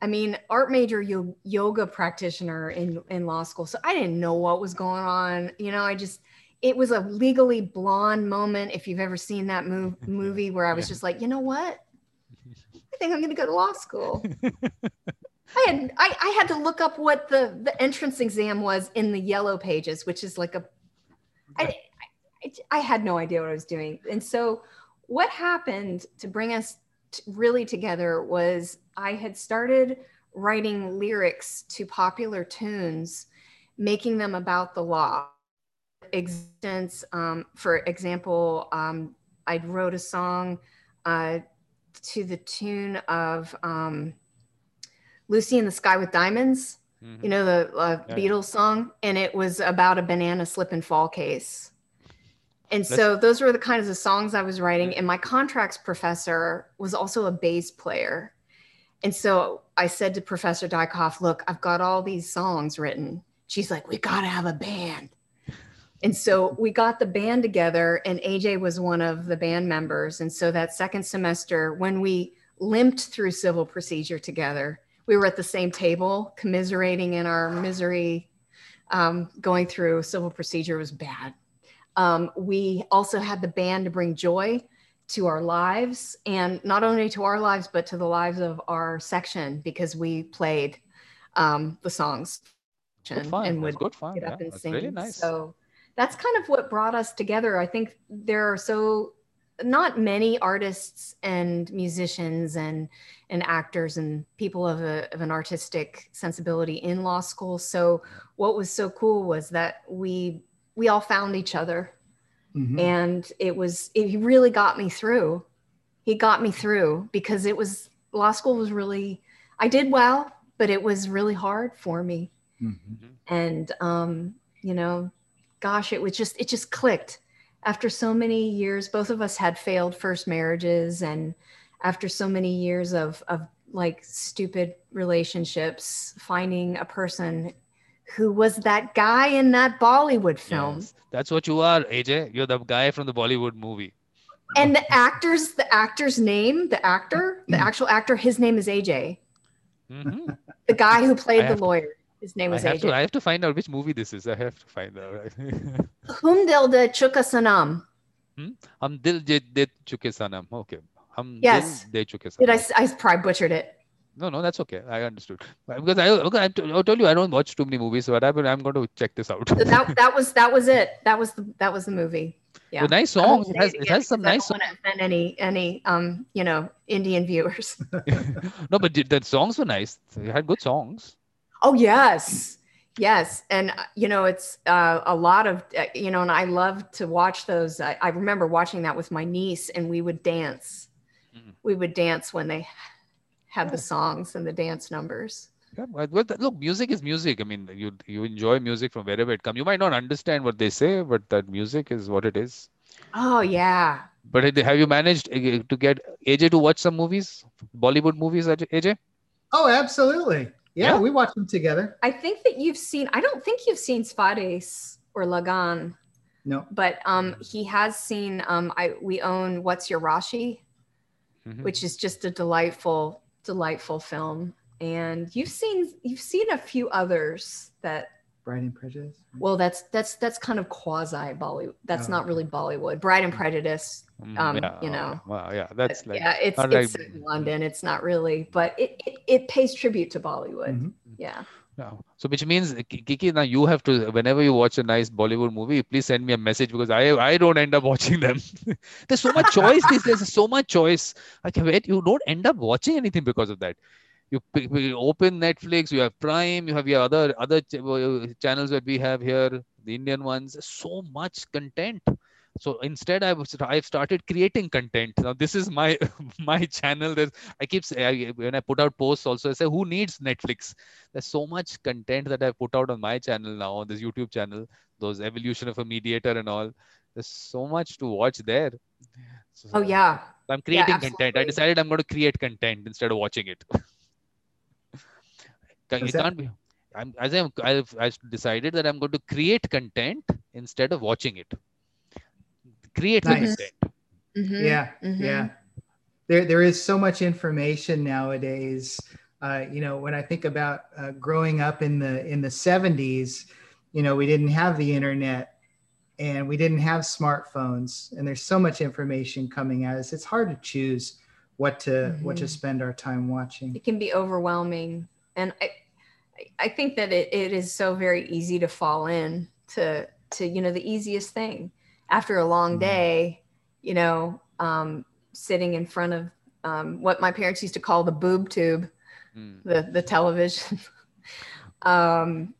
I mean, art major yo- yoga practitioner in, in law school. So I didn't know what was going on. You know, I just, it was a legally blonde moment. If you've ever seen that move, movie where I was Yeah. just like, you know what? I think I'm going to go to law school. I had I, I had to look up what the the entrance exam was in the yellow pages, which is like a I, I I had no idea what I was doing. And so what happened to bring us t- really together was I had started writing lyrics to popular tunes, making them about the law. Existence, um, for example, um, I wrote a song uh, to the tune of um, Lucy in the Sky with Diamonds, Mhm. you know, the uh, yeah. Beatles song, and it was about a banana slip and fall case. And Let's- so those were the kinds of songs I was writing. And my contracts professor was also a bass player. And so I said to Professor Dykoff, look, I've got all these songs written. She's like, we got to have a band. And so we got the band together, and AJ was one of the band members. And so that second semester, when we limped through civil procedure together, we were at the same table, commiserating in our misery. Um, going through civil procedure was bad. Um, we also had the band to bring joy to our lives, and not only to our lives, but to the lives of our section because we played um, the songs and That's would get Yeah, up and that's sing. really nice. So that's kind of what brought us together. I think there are so not many artists and musicians and and actors and people of, a, of an artistic sensibility in law school. So what was so cool was that we we all found each other Mhm. and it was it really got me through he got me through because it was law school was really i did well but it was really hard for me Mhm. and um you know gosh it was just it just clicked after so many years both of us had failed first marriages and after so many years of of like stupid relationships finding a person who was that guy in that bollywood film Yes. That's what you are, AJ. You're the guy from the Bollywood movie. and the actor's the actor's name the actor the actual actor his name is aj Mhm. the guy who played I the lawyer his name I was have to. I have to find out which movie this is. I have to find out. whom dil de chuka sanam Hum dil de chuke sanam. Okay. Hum Yes. dil de chuke sanam. did I, I probably butchered it No, no, that's okay. I understood. Because I, because I, t- I told you I don't watch too many movies, so what happened? I'm going to check this out. So that that was that was it that was the that was the movie yeah The nice songs. It has, it it has some because I nice don't want to offend any any um you know indian viewers no, but the songs were nice. They had good songs. Oh yes, yes, and uh, you know it's uh, a lot of uh, you know, and I love to watch those. I, I remember watching that with my niece, and we would dance. Mhm. We would dance when they had the songs and the dance numbers. Yeah, but, but look, music is music. I mean, you you enjoy music from wherever it comes. You might not understand what they say, but that music is what it is. Oh yeah, But have you managed uh, to get AJ to watch some movies, Bollywood movies, AJ? Oh, absolutely. Yeah, Yeah? we watch them together. I think that you've seen. I don't think you've seen Swades or Lagaan, No. but um, he has seen. Um, I we own What's Your Raashee, Mhm. which is just a delightful, delightful film. And you've seen you've seen a few others that Bride and Prejudice. well that's that's that's kind of quasi Bollywood. That's Oh, not really Bollywood. Bride and Prejudice. Mm, um, yeah, you know, yeah. Wow, yeah, that's like yeah, it's it's like- in London. It's not really, but it it, it pays tribute to Bollywood. Mhm. Yeah. So which means Kiki, now you have to whenever you watch a nice Bollywood movie, please send me a message because I I don't end up watching them. There's so much choice. There's so much choice. Like wait, you don't end up watching anything because of that. You, you open Netflix, you have Prime, you have your other other ch- uh, channels that we have here, the Indian ones. So much content. So instead, I was I've started creating content. Now this is my my channel. There's I keep say, I, when I put out posts also I say who needs Netflix there's so much content that I've put out on my channel now, on this YouTube channel, those evolution of a mediator and all. There's so much to watch there. So Oh yeah. I'm creating content. I decided I'm going to create content instead of watching it. It can't be. I'm as I'm I've, I've decided that I'm going to create content instead of watching it. Create the Nice. content. Mhm, Yeah, mhm. yeah. There, there is so much information nowadays. Uh, you know, when I think about uh, growing up in the in the '70s, you know, we didn't have the internet and we didn't have smartphones, and there's so much information coming at us. It's hard to choose what to what to Mhm. spend our time watching. it can be overwhelming and i I- i think that it, it is so very easy to fall in to to you know the easiest thing after a long Mhm. day you know um, sitting in front of um, what my parents used to call the boob tube Hmm. the the television um,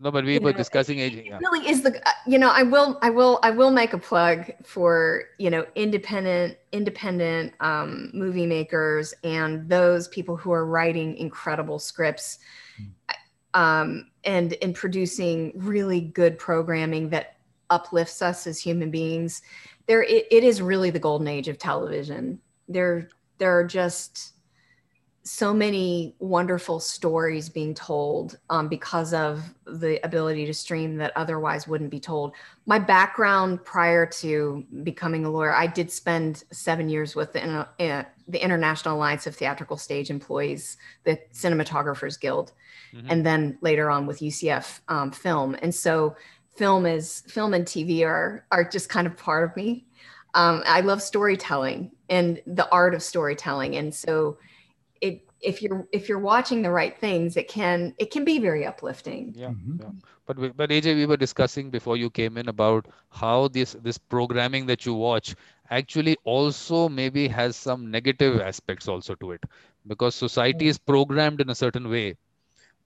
No, but we were know, discussing aging. Yeah. really is the uh, you know i will i will i will make a plug for you know independent independent um, movie makers and those people who are writing incredible scripts um, and and producing really good programming that uplifts us as human beings there it, it is really the golden age of television there there are just so many wonderful stories being told um, because of the ability to stream that otherwise wouldn't be told. My background prior to becoming a lawyer, I did spend seven years with the, uh, the International Alliance of Theatrical Stage Employees, the Cinematographers Guild, mm-hmm. and then later on with UCF um, Film. And so, film is film and TV are are just kind of part of me. Um, I love storytelling and the art of storytelling, and so it if you're if you're watching the right things it can it can be very uplifting yeah, mm-hmm. yeah. but we, but aj we were discussing before you came in about how this this programming that you watch actually also maybe has some negative aspects also to it because society is programmed in a certain way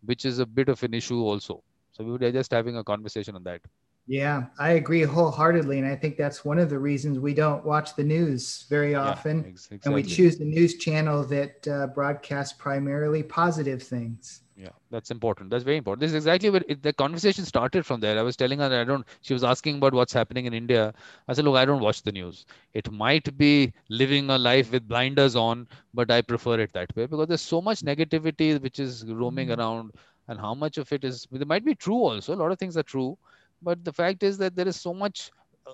which is a bit of an issue also so we were just having a conversation on that yeah, I agree wholeheartedly. And I think that's one of the reasons we don't watch the news very often. Yeah, exactly. And we choose the news channel that uh, broadcasts primarily positive things. Yeah, that's important. That's very important. This is exactly where it, the conversation started from there. I was telling her, I don't, she was asking about what's happening in India. I said, look, I don't watch the news. It might be living a life with blinders on, but I prefer it that way because there's so much negativity which is roaming mm-hmm. around. And how much of it is, it might be true also. A lot of things are true but the fact is that there is so much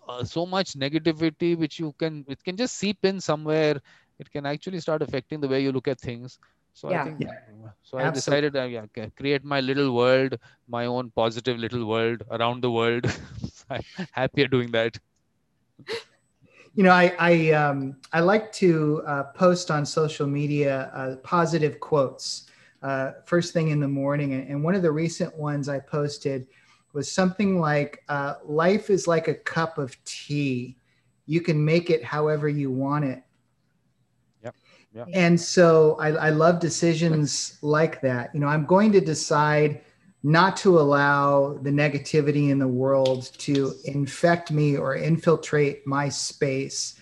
uh, so much negativity which you can it can just seep in somewhere it can actually start affecting the way you look at things so yeah. i think yeah. so Absolutely. i decided uh, yeah, create my little world my own positive little world around the world i'm happier doing that you know i i um i like to uh, post on social media uh, positive quotes uh, first thing in the morning. And one of the recent ones i posted was something like uh, life is like a cup of tea. You can make it however you want it. Yep, yep. and so I, I love decisions like that. You know i'm going to decide not to allow the negativity in the world to infect me or infiltrate my space.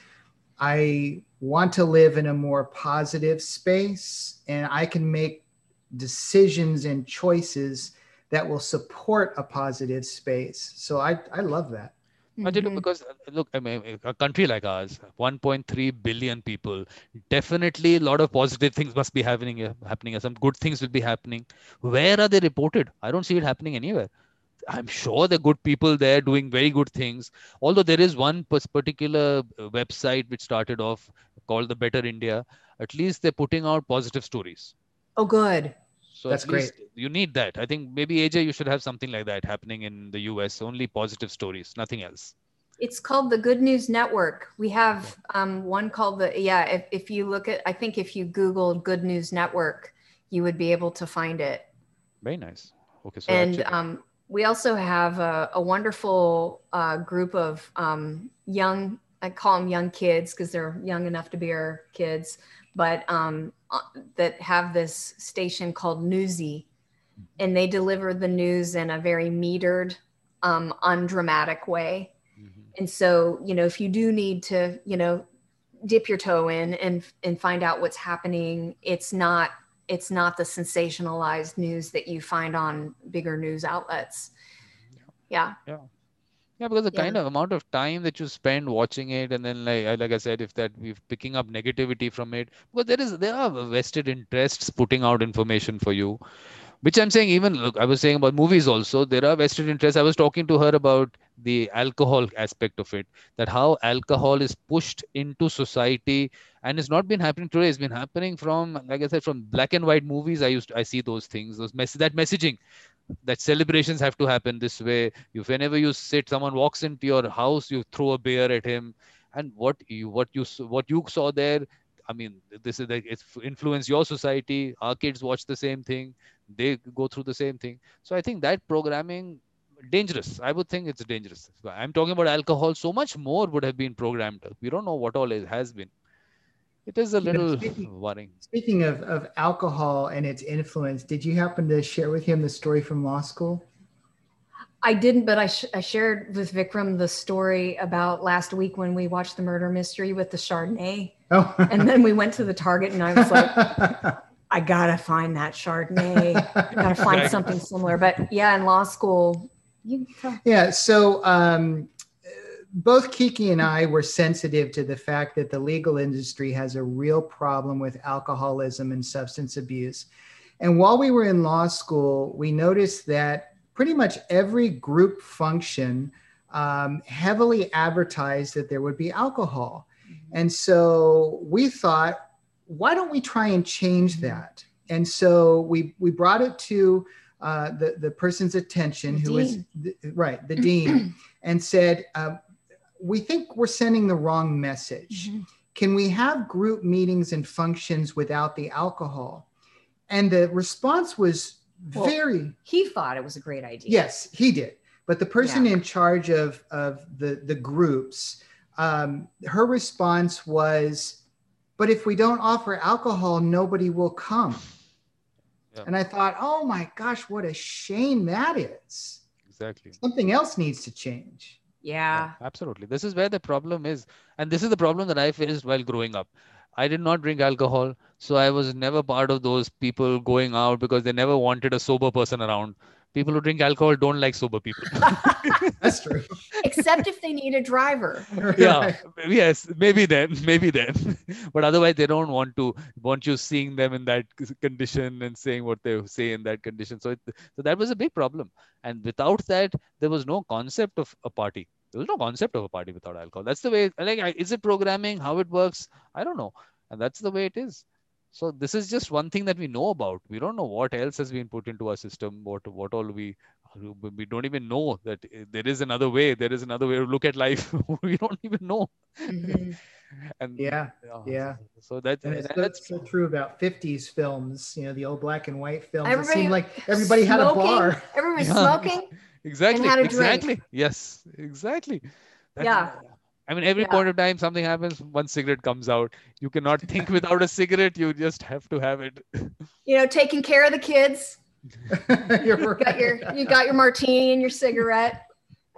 I want to live in a more positive space and i can make decisions and choices that will support a positive space. So I, I love that. Mm-hmm. Because look, I mean, a country like ours, 1.3 billion people, definitely a lot of positive things must be happening. Happening, some good things will be happening. Where are they reported? I don't see it happening anywhere. I'm sure there are good people there doing very good things. Although there is one particular uh, website which started off called the Better India. At least they're putting out positive stories. Oh, good. So that's great. You need that. I think maybe AJ, you should have something like that happening in the US. Only positive stories, nothing else. It's called the Good News Network. We have um, one called the yeah. If, if you look at, I think if you Google Good News Network, you would be able to find it. Very nice. Okay. So and um, we also have a, a wonderful uh, group of um, young. I call them young kids because they're young enough to be our kids but um, uh, that have this station called Newsy, and they deliver the news in a very metered, um, undramatic way. Mm-hmm. And so, you know, if you do need to, you know, dip your toe in and and find out what's happening, it's not it's not the sensationalized news that you find on bigger news outlets. Yeah. Yeah. Yeah, because the yeah. kind of amount of time that you spend watching it, and then like uh, like I said, if that we're picking up negativity from it, because there is there are vested interests putting out information for you, which I'm saying even look, I was saying about movies also. There are vested interests. I was talking to her about the alcohol aspect of it, that how alcohol is pushed into society, and it's not been happening today. It's been happening from like I said, from black and white movies. I used to, I see those things, those mess that messaging that celebrations have to happen this way. You whenever you sit someone walks into your house you throw a beer at him. And what you what you what you saw there i mean this is like it's influence your society. Our kids watch the same thing. They go through the same thing. So i think that programming dangerous. I would think it's dangerous. I'm talking about alcohol. So much more would have been programmed we don't know what all it has been it is a little speaking, worrying. Speaking of, of alcohol and its influence, did you happen to share with him the story from law school? I didn't, but I, sh- I shared with Vikram the story about last week when we watched the murder mystery with the Chardonnay. Oh. and then we went to the Target and I was like, I gotta find that Chardonnay. I gotta find something similar. But yeah, in law school, you yeah. So um, both Kiki and I were sensitive to the fact that the legal industry has a real problem with alcoholism and substance abuse. And while we were in law school, we noticed that pretty much every group function um, heavily advertised that there would be alcohol. And so we thought, why don't we try and change that? And so we, we brought it to uh, the, the person's attention, The who was the, right, the dean, and said, uh, we think we're sending the wrong message. Mhm. Can we have group meetings and functions without the alcohol? And the response was Well, very He thought it was a great idea. Yes, he did. But the person in charge of, of the, the groups, um, her response was, but if we don't offer alcohol, nobody will come. Yeah. And I thought, oh my gosh, what a shame that is. Exactly. Something else needs to change. Yeah. absolutely. This is where the problem is. And this is the problem that I faced while growing up. I did not drink alcohol. So I was never part of those people going out because they never wanted a sober person around. People who drink alcohol don't like sober people. That's true. Except if they need a driver. yeah. Yes maybe then maybe then. But otherwise they don't want to want you seeing them in that condition and saying what they say in that condition. So it, so that was a big problem. And without that there was no concept of a party. There was no concept of a party without alcohol. That's the way like is it programming? How it works? I don't know. And that's the way it is so this is just one thing that we know about we don't know what else has been put into our system what what all we we don't even know that uh, there is another way there is another way to look at life we don't even know Mhm. and Yeah. yeah, yeah. so that, And it's that- so, that's so true about 50s films, you know, the old black and white films. it Everybody seemed like everybody had a Smoking, bar. Everybody's Yeah. smoking. exactly had a drink. exactly yes exactly That's- Yeah. I mean, every Yeah. point of time something happens, one cigarette comes out. You cannot think without a cigarette. You just have to have it. You know, taking care of the kids. You're You got your you got your martini and your cigarette.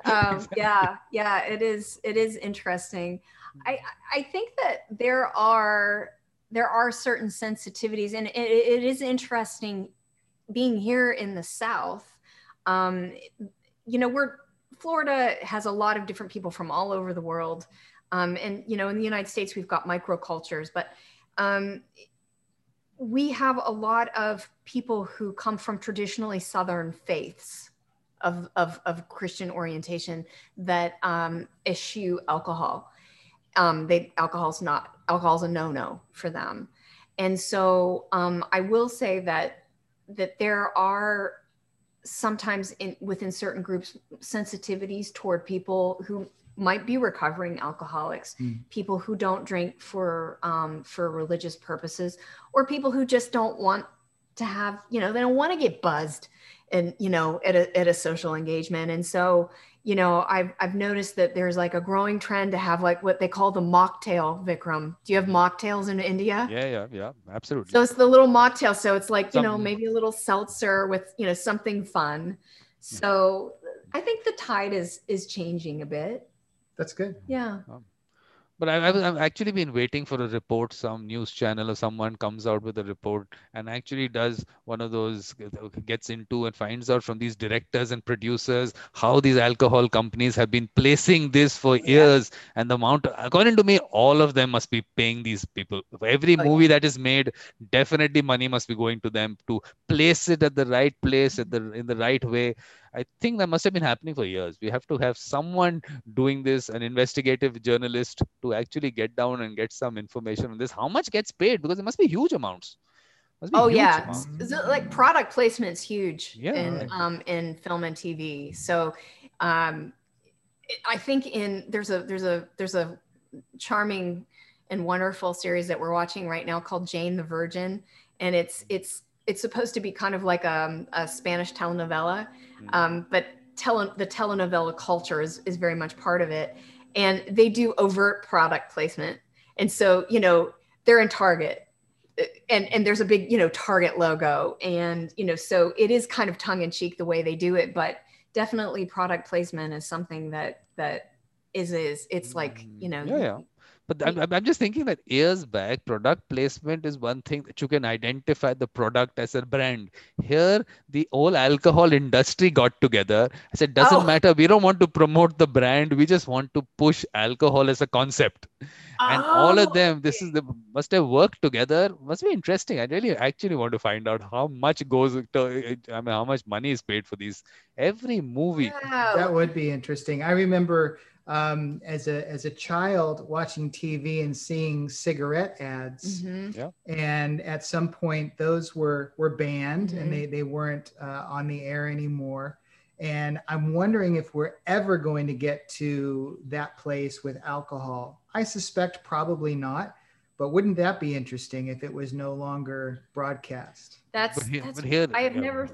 Um, yeah, yeah, it is it is interesting. I I think that there are there are certain sensitivities, and it, it is interesting being here in the South. Um, you know, we're Florida has a lot of different people from all over the world, um, and you know, in the United States we've got microcultures, but um, we have a lot of people who come from traditionally Southern faiths of, of, of Christian orientation that um, eschew alcohol. Um, they alcohol's not alcohol's a no-no for them. And so um, I will say that that there are sometimes in within certain groups sensitivities toward people who might be recovering alcoholics, Mm. people who don't drink for um, for religious purposes, or people who just don't want to have you know they don't want to get buzzed and you know at a, at a social engagement and so you know I've, I've noticed that there's like a growing trend to have like what they call the mocktail vikram. Do you have mocktails in india? Yeah, yeah, yeah, absolutely. so it's the little mocktail. So it's like you know maybe a little seltzer with you know something fun. So i think the tide is is changing a bit. That's good. yeah oh. But I, I, I've actually been waiting for a report. Some news channel or someone comes out with a report and actually does one of those, gets into and finds out from these directors and producers how these alcohol companies have been placing this for years. And the amount, according to me, all of them must be paying these people. Every movie that is made, definitely money must be going to them to place it at the right place, at the in the right way. I think that must have been happening for years. We have to have someone doing this, an investigative journalist, to actually get down and get some information on this. How much gets paid? Because it must be huge amounts. Be Oh huge yeah, amounts. Like product placement's huge Yeah. in um, in film and TV. So um, I think in there's a there's a there's a charming and wonderful series that we're watching right now called Jane the Virgin, and it's it's it's supposed to be kind of like a, a Spanish telenovela. Um, but tele, the telenovela culture is is very much part of it, and they do overt product placement, and so you know they're in Target. And and there's a big you know target logo. And you know so it is kind of tongue in cheek the way they do it. But definitely product placement is something that that is is it's like you know Mm, Yeah, yeah. But I'm, I'm just thinking that years back, product placement is one thing that you can identify the product as a brand. Here, the whole alcohol industry got together. I said, doesn't oh. matter. We don't want to promote the brand. We just want to push alcohol as a concept. And oh, all of oh, them, this is the must have worked together. Must be interesting. I really actually want to find out how much goes to, I mean, how much money is paid for these. Every movie. Wow. That would be interesting. I remember um, as a as a child watching TV and seeing cigarette ads. Mm-hmm. Yeah. And at some point, those were were banned mm-hmm. and they they weren't uh, on the air anymore. And I'm wondering if we're ever going to get to that place with alcohol. I suspect probably not. But wouldn't that be interesting if it was no longer broadcast? That's, here, that's here, I have yeah. never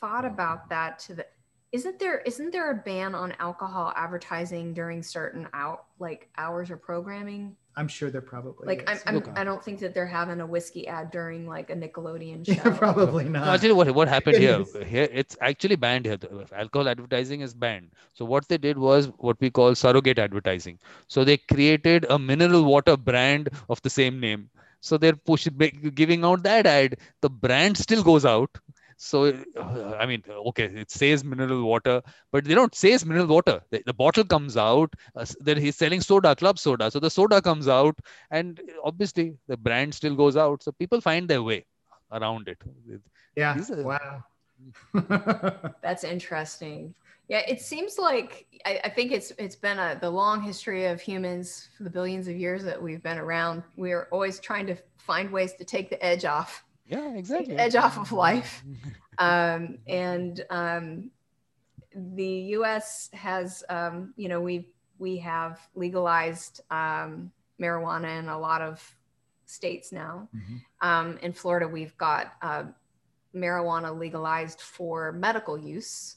thought about that to the isn't there isn't there a ban on alcohol advertising during certain out like hours or programming? I'm sure there probably like is. I'm, I'm i don't think that they're having a whiskey ad during like a nickelodeon show. probably not. No, i'll tell you what what happened here? Here it's actually banned here. Alcohol advertising is banned. So what they did was what we call surrogate advertising. So they created a mineral water brand of the same name. So they're pushing giving out that ad. The brand still goes out so, uh, I mean, okay, it says mineral water, but they don't say it's mineral water. The, the bottle comes out, uh, that he's selling soda, club soda. So the soda comes out, and obviously the brand still goes out. So people find their way around it. Yeah. Are, wow. That's interesting. Yeah, it seems like I, I, think it's it's been a the long history of humans for the billions of years that we've been around. We're always trying to find ways to take the edge off yeah exactly. edge off of life. Um, and um, the us has um, you know we we have legalized um, marijuana in a lot of states now. Mm-hmm. Um, in florida we've got uh, marijuana legalized for medical use.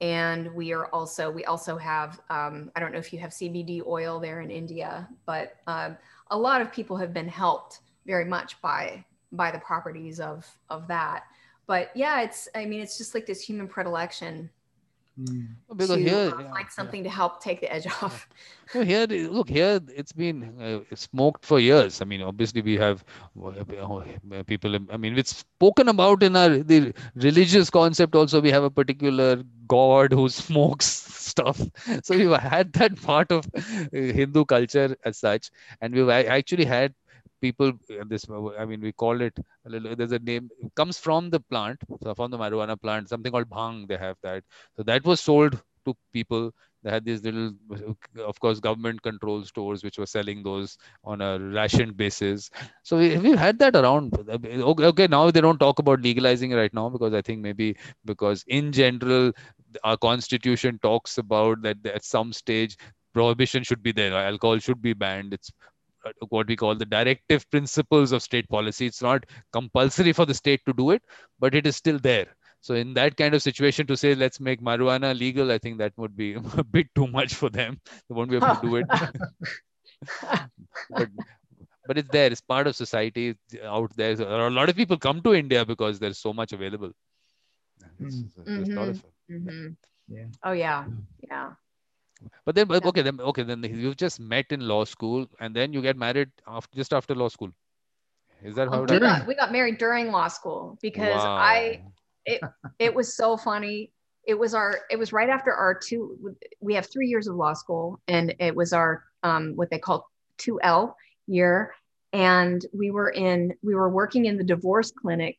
And we are also we also have um, i don't know if you have cbd oil there in india but a lot of people have been helped very much by by the properties of of that. But yeah it's i mean it's just like this human predilection mm. to here, uh, find something yeah. to help take the edge off. Well, here look here it's been uh, smoked for years. I mean obviously we have uh, people i mean it's spoken about in our the religious concept also we have a particular god who smokes stuff. So we've had that part of uh, hindu culture as such. And we've actually had people uh, this uh, i mean we call it there's a name comes from the plant from the marijuana plant something called bhang they have that. So that was sold to people. They had these little uh, of course government controlled stores which were selling those on a ration basis. So we, we've had that around okay, now they don't talk about legalizing right now because i think maybe because in general our constitution talks about that at some stage prohibition should be there alcohol should be banned it's uh, what we call the directive principles of state policy. It's not compulsory for the state to do it, but it is still there. So in that kind of situation, to say let's make marijuana legal, I think that would be a bit too much for them. They won't be able to do it. but, but it's there. It's part of society out there. So a lot of people come to India because there's so much available. mm-hmm. Mm-hmm. Yeah. Oh yeah, yeah. But then, yeah. okay, then okay, then you've just met in law school, and then you get married after just after law school. Is that how? we got, we got married during law school because wow. I, it it was so funny. It was our it was right after our two. We have three years of law school, and it was our um what they call two L year, and we were in we were working in the divorce clinic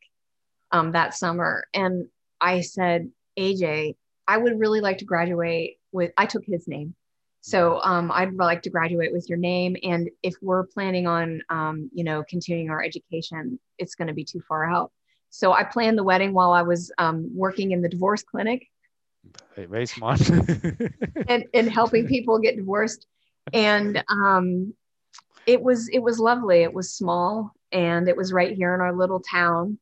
um that summer, and I said, AJ, I would really like to graduate with I took his name. So um, I'd like to graduate with your name. And if we're planning on, um, you know, continuing our education, it's going to be too far out. So I planned the wedding while I was um, working in the divorce clinic. Very smart. and, and helping people get divorced. And um, it was it was lovely. It was small and it was right here in our little town.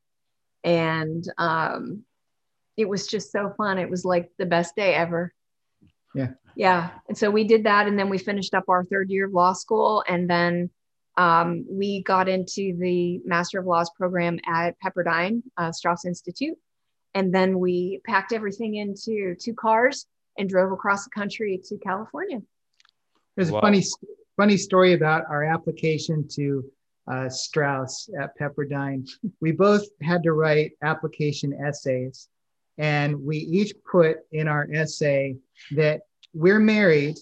And um, it was just so fun. It was like the best day ever. Yeah. Yeah. And so we did that. And then we finished up our third year of law school. And then um, we got into the Master of Laws program at Pepperdine uh, Straus Institute. And then we packed everything into two cars and drove across the country to California. There's wow. a funny funny story about our application to uh, Straus at Pepperdine. We both had to write application essays, and we each put in our essay that we're married,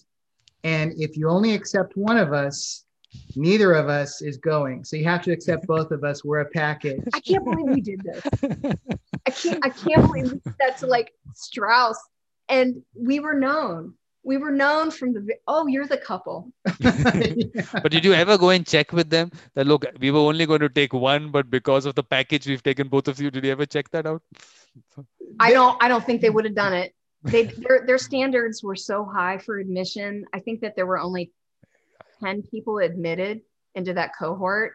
and if you only accept one of us, neither of us is going. So you have to accept both of us. We're a package. I can't believe we did this. I can't I can't believe we did that to like Straus. And we were known. We were known from the oh, you're the couple. But did you ever go and check with them that look, we were only going to take one, but because of the package, we've taken both of you. Did you ever check that out? I don't I don't think they would have done it. They their their standards were so high for admission. I think that there were only 10 people admitted into that cohort.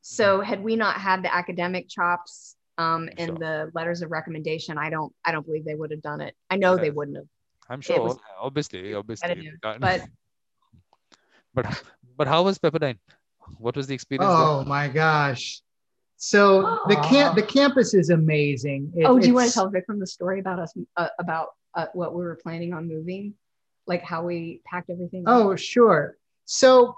So had we not had the academic chops um, and Sure. the letters of recommendation, I don't I don't believe they would have done it. I know they wouldn't have. I'm sure, was obviously, obviously. but- but but how was Pepperdine? What was the experience? oh my gosh. So the camp the campus is amazing. It- oh, do you want to tell Vikram the story about us uh, about uh, what we were planning on moving, like how we packed everything? up? Oh, sure. So,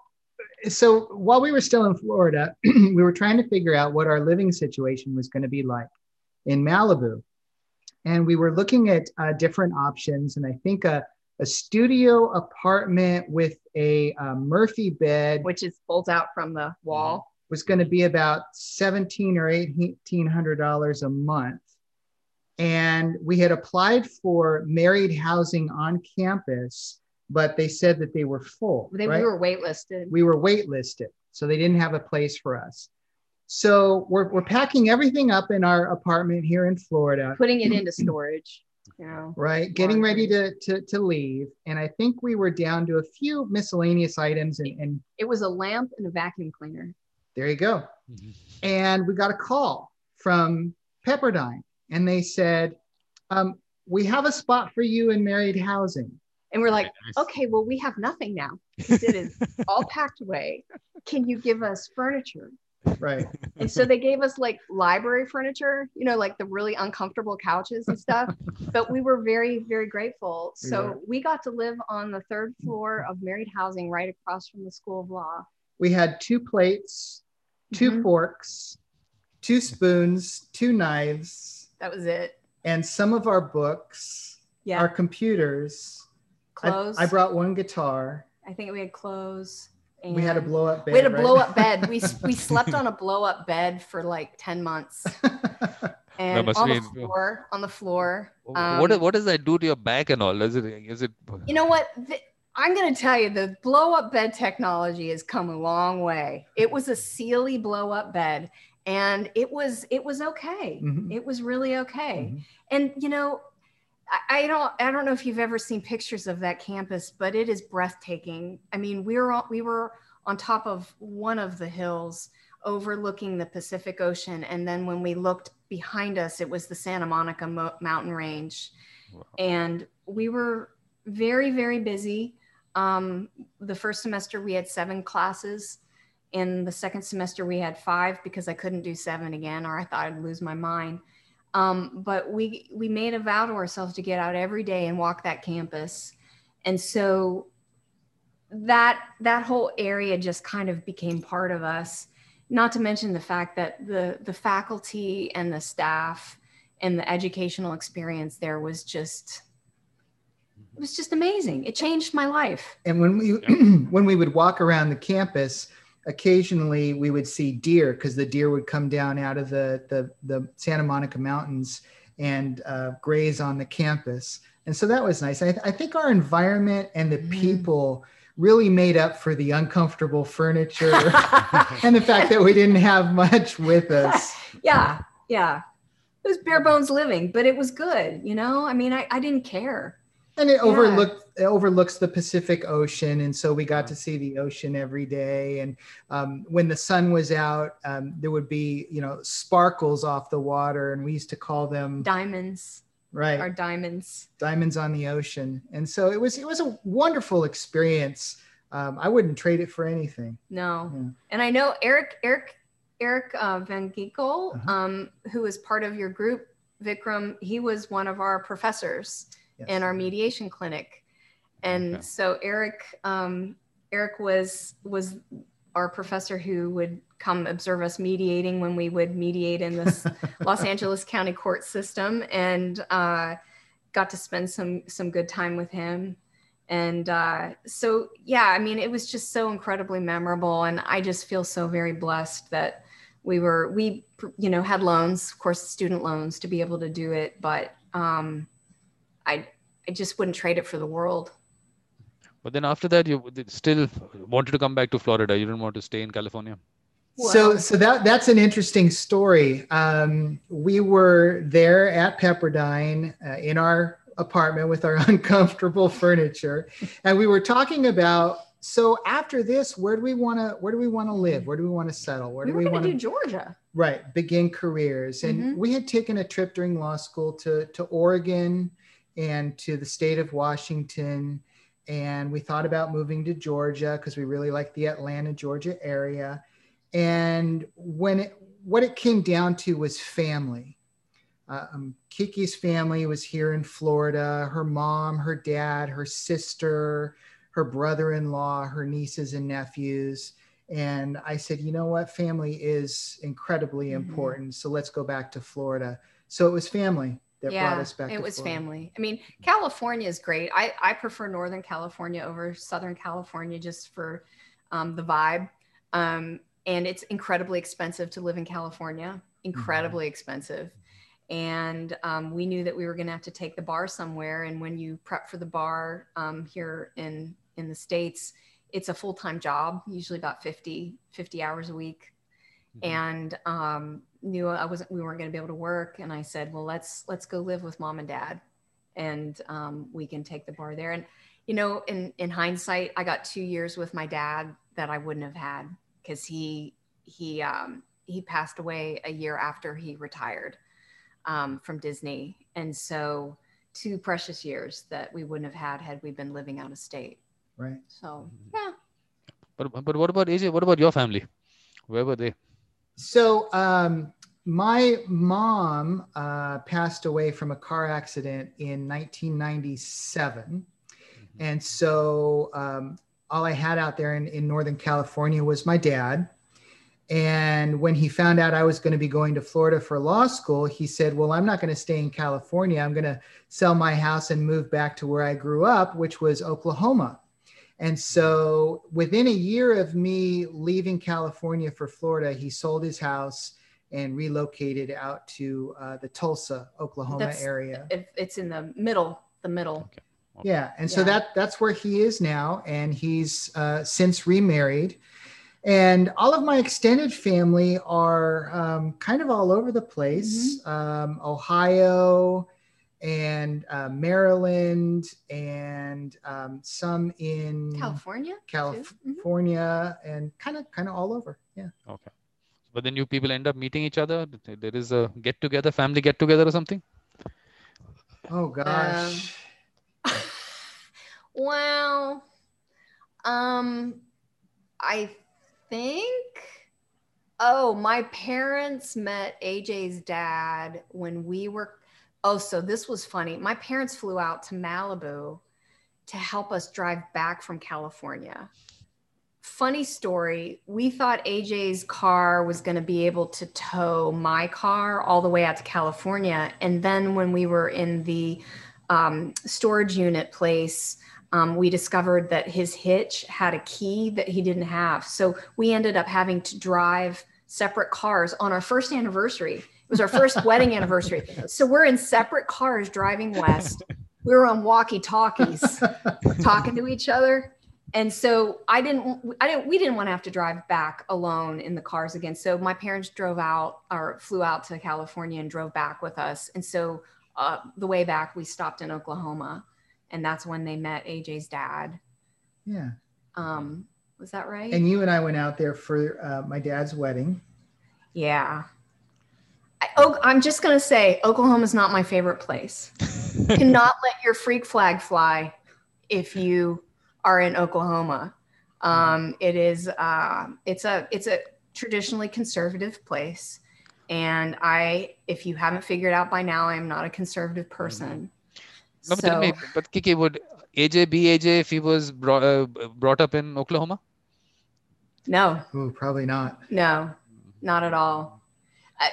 so while we were still in Florida, we were trying to figure out what our living situation was going to be like in Malibu, and we were looking at uh, different options. And I think a, a studio apartment with a, uh Murphy bed which is folds out from the wall. Was going to be about seventeen or eighteen hundred dollars a month. And we had applied for married housing on campus, but they said that they were full. They right? we were waitlisted. we were waitlisted, so they didn't have a place for us. So we're, we're packing everything up in our apartment here in Florida, putting it into storage. You know, right? Getting ready to, to, to leave. And I think we were down to a few miscellaneous items, and, and it was a lamp and a vacuum cleaner. There you go. Mhm. And we got a call from Pepperdine, and they said, um, We have a spot for you in married housing. And we're like, nice. okay, well, we have nothing now. It is all packed away. Can you give us furniture? Right. And so they gave us like library furniture, you know, like the really uncomfortable couches and stuff. But we were very, very grateful. So were. we got to live on the third floor of married housing right across from the School of Law. We had two plates, 2 Mhm. forks, two spoons, two knives, That was it. and some of our books, Yeah. our computers. Clothes. I, brought one guitar. I think we had clothes. We had a blow up bed. We had a right? blow up bed. We we slept on a blow up bed for like 10 months. And on the floor, on the floor. what Um, what does that do to your back and all? Is it is it? You know what? The- I'm going to tell you the blow up bed technology has come a long way. It was a Sealy blow up bed and it was it was okay. Mhm. It was really okay. Mhm. And you know, I, I don't I don't know if you've ever seen pictures of that campus, but it is breathtaking. I mean, we were on, we were on top of one of the hills overlooking the Pacific Ocean and then when we looked behind us it was the Santa Monica Mo- mountain range. Wow. And we were very very busy. Um, the first semester we had seven classes. In the second semester we had five because I couldn't do seven again, or I thought I'd lose my mind. Um, but we we made a vow to ourselves to get out every day and walk that campus, and so that that whole area just kind of became part of us. Not to mention the fact that the the faculty and the staff and the educational experience there was just it was just amazing. It changed my life. And when we when we would walk around the campus, occasionally we would see deer because the deer would come down out of the the, the Santa Monica Mountains and uh, graze on the campus. And so that was nice. I, I think our environment and the Mhm. people really made up for the uncomfortable furniture and the fact that we didn't have much with us. yeah, yeah. It was bare bones living, but it was good. You know, I mean, I, I didn't care. And it Yeah. overlooked it overlooks the Pacific Ocean, and so we got to see the ocean every day. And um, when the sun was out, um, there would be you know sparkles off the water, and we used to call them Diamonds right our diamonds. diamonds on the ocean. And so it was it was a wonderful experience. Um, I wouldn't trade it for anything. No. Yeah. And I know Eric, Eric, Eric uh, Van Ginkel, Uh-huh. um, who is part of your group, Vikram, he was one of our professors Yes. in our mediation clinic. And Okay. so Eric, um, Eric was was our professor who would come observe us mediating when we would mediate in this Los Angeles County court system, and uh, got to spend some some good time with him. And uh, so, yeah, I mean, it was just so incredibly memorable, and I just feel so very blessed that we were we you know had loans, of course, student loans to be able to do it, but um, I I just wouldn't trade it for the world. But then after that, you still wanted to come back to Florida. You didn't want to stay in California. so, so that that's an interesting story. Um, we were there at Pepperdine uh, in our apartment with our uncomfortable furniture, and we were talking about. So after this, where do we want to? Where do we want to live? Where do we want to settle? Where we do we want to do Georgia? Right, begin careers, and Mhm. we had taken a trip during law school to to Oregon and to the state of Washington, and we thought about moving to Georgia because we really like the Atlanta, Georgia area. And when it what it came down to was family. Uh, um, Kiki's family was here in Florida. Her mom, her dad, her sister, her brother-in-law, her nieces and nephews. And I said, you know what? Family is incredibly Mhm. important. So let's go back to Florida. So it was family that brought us back. it was Florida. family. I mean, California is great. I, I prefer Northern California over Southern California just for um, the vibe. Um, and it's incredibly expensive to live in California, incredibly expensive. And um, we knew that we were going to have to take the bar somewhere. And when you prep for the bar um, here in, in the States, it's a full-time job, usually about 50, 50 hours a week Mhm. and um, knew I wasn't we weren't going to be able to work. And I said, well, let's let's go live with mom and dad, and um, we can take the bar there. And you know, in in hindsight, I got two years with my dad that I wouldn't have had because he he um, he passed away a year after he retired um, from Disney, and so two precious years that we wouldn't have had had we been living out of state. Right. So yeah. But but what about AJ? What about your family? Where were they? So um, my mom uh, passed away from a car accident in 1997. And so um, all I had out there in, in Northern California was my dad. And when he found out I was going to be going to Florida for law school, he said, Well, I'm not going to stay in California. I'm going to sell my house and move back to where I grew up, which was Oklahoma. And so within a year of me leaving California for Florida, he sold his house and relocated out to uh, the Tulsa, Oklahoma That's- area. If it's in the middle, the middle. Yeah, and so that that's where he is now, and he's uh, since remarried. And all of my extended family are um, kind of all over the place: Mm-hmm. um, Ohio, and uh, Maryland, and um, some in California. too? Mhm. California, and kind of kind of all over. Yeah. Okay. But then you people end up meeting each other. There is a get together, family get together or something. Oh gosh. well, um, I think. Oh, my parents met AJ's dad when we were. Oh, so this was funny. My parents flew out to Malibu to help us drive back from California. Funny story. We thought AJ's car was going to be able to tow my car all the way out to California. And then when we were in the um, storage unit place, um, we discovered that his hitch had a key that he didn't have. So we ended up having to drive separate cars on our first anniversary. It was our first wedding anniversary. So we're in separate cars driving west. We were on walkie talkies talking to each other. And so I didn't, I didn't, we didn't want to have to drive back alone in the cars again. So my parents drove out or flew out to California and drove back with us. And so uh, the way back, we stopped in Oklahoma, and that's when they met AJ's dad. yeah. Um, was that right? And you and I went out there for uh, my dad's wedding. yeah. I, oh, I'm just gonna say Oklahoma is not my favorite place. Cannot let your freak flag fly if you are in Oklahoma. Um, it is uh, it's a it's a traditionally conservative place, and I if you haven't figured out by now, I am not a conservative person. No, but tell So- me, but Kiki, would AJ be AJ if he was brought, uh, brought up in Oklahoma? No, Ooh, probably not. no, not at all.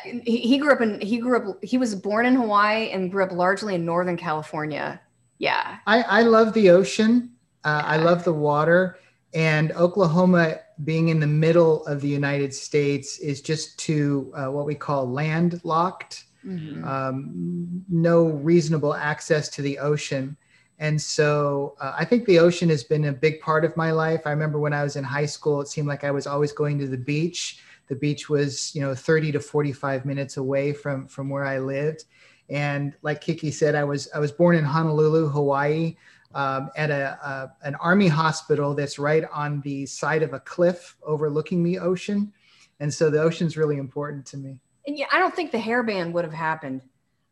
He, he grew up in he grew up he was born in Hawaii and grew up largely in Northern California. Yeah, I, I love the ocean. Uh, I love the water. And Oklahoma, being in the middle of the United States, is just too uh, what we call landlocked. Mhm. um, no reasonable access to the ocean. And so uh, I think the ocean has been a big part of my life. I remember when I was in high school, it seemed like I was always going to the beach. The beach was, you know, 30 to 45 minutes away from from where I lived. And like Kiki said, I was I was born in Honolulu, Hawaii, um, at a, a an army hospital that's right on the side of a cliff overlooking the ocean. And so the ocean's really important to me. and yeah, I don't think the hairband would have happened.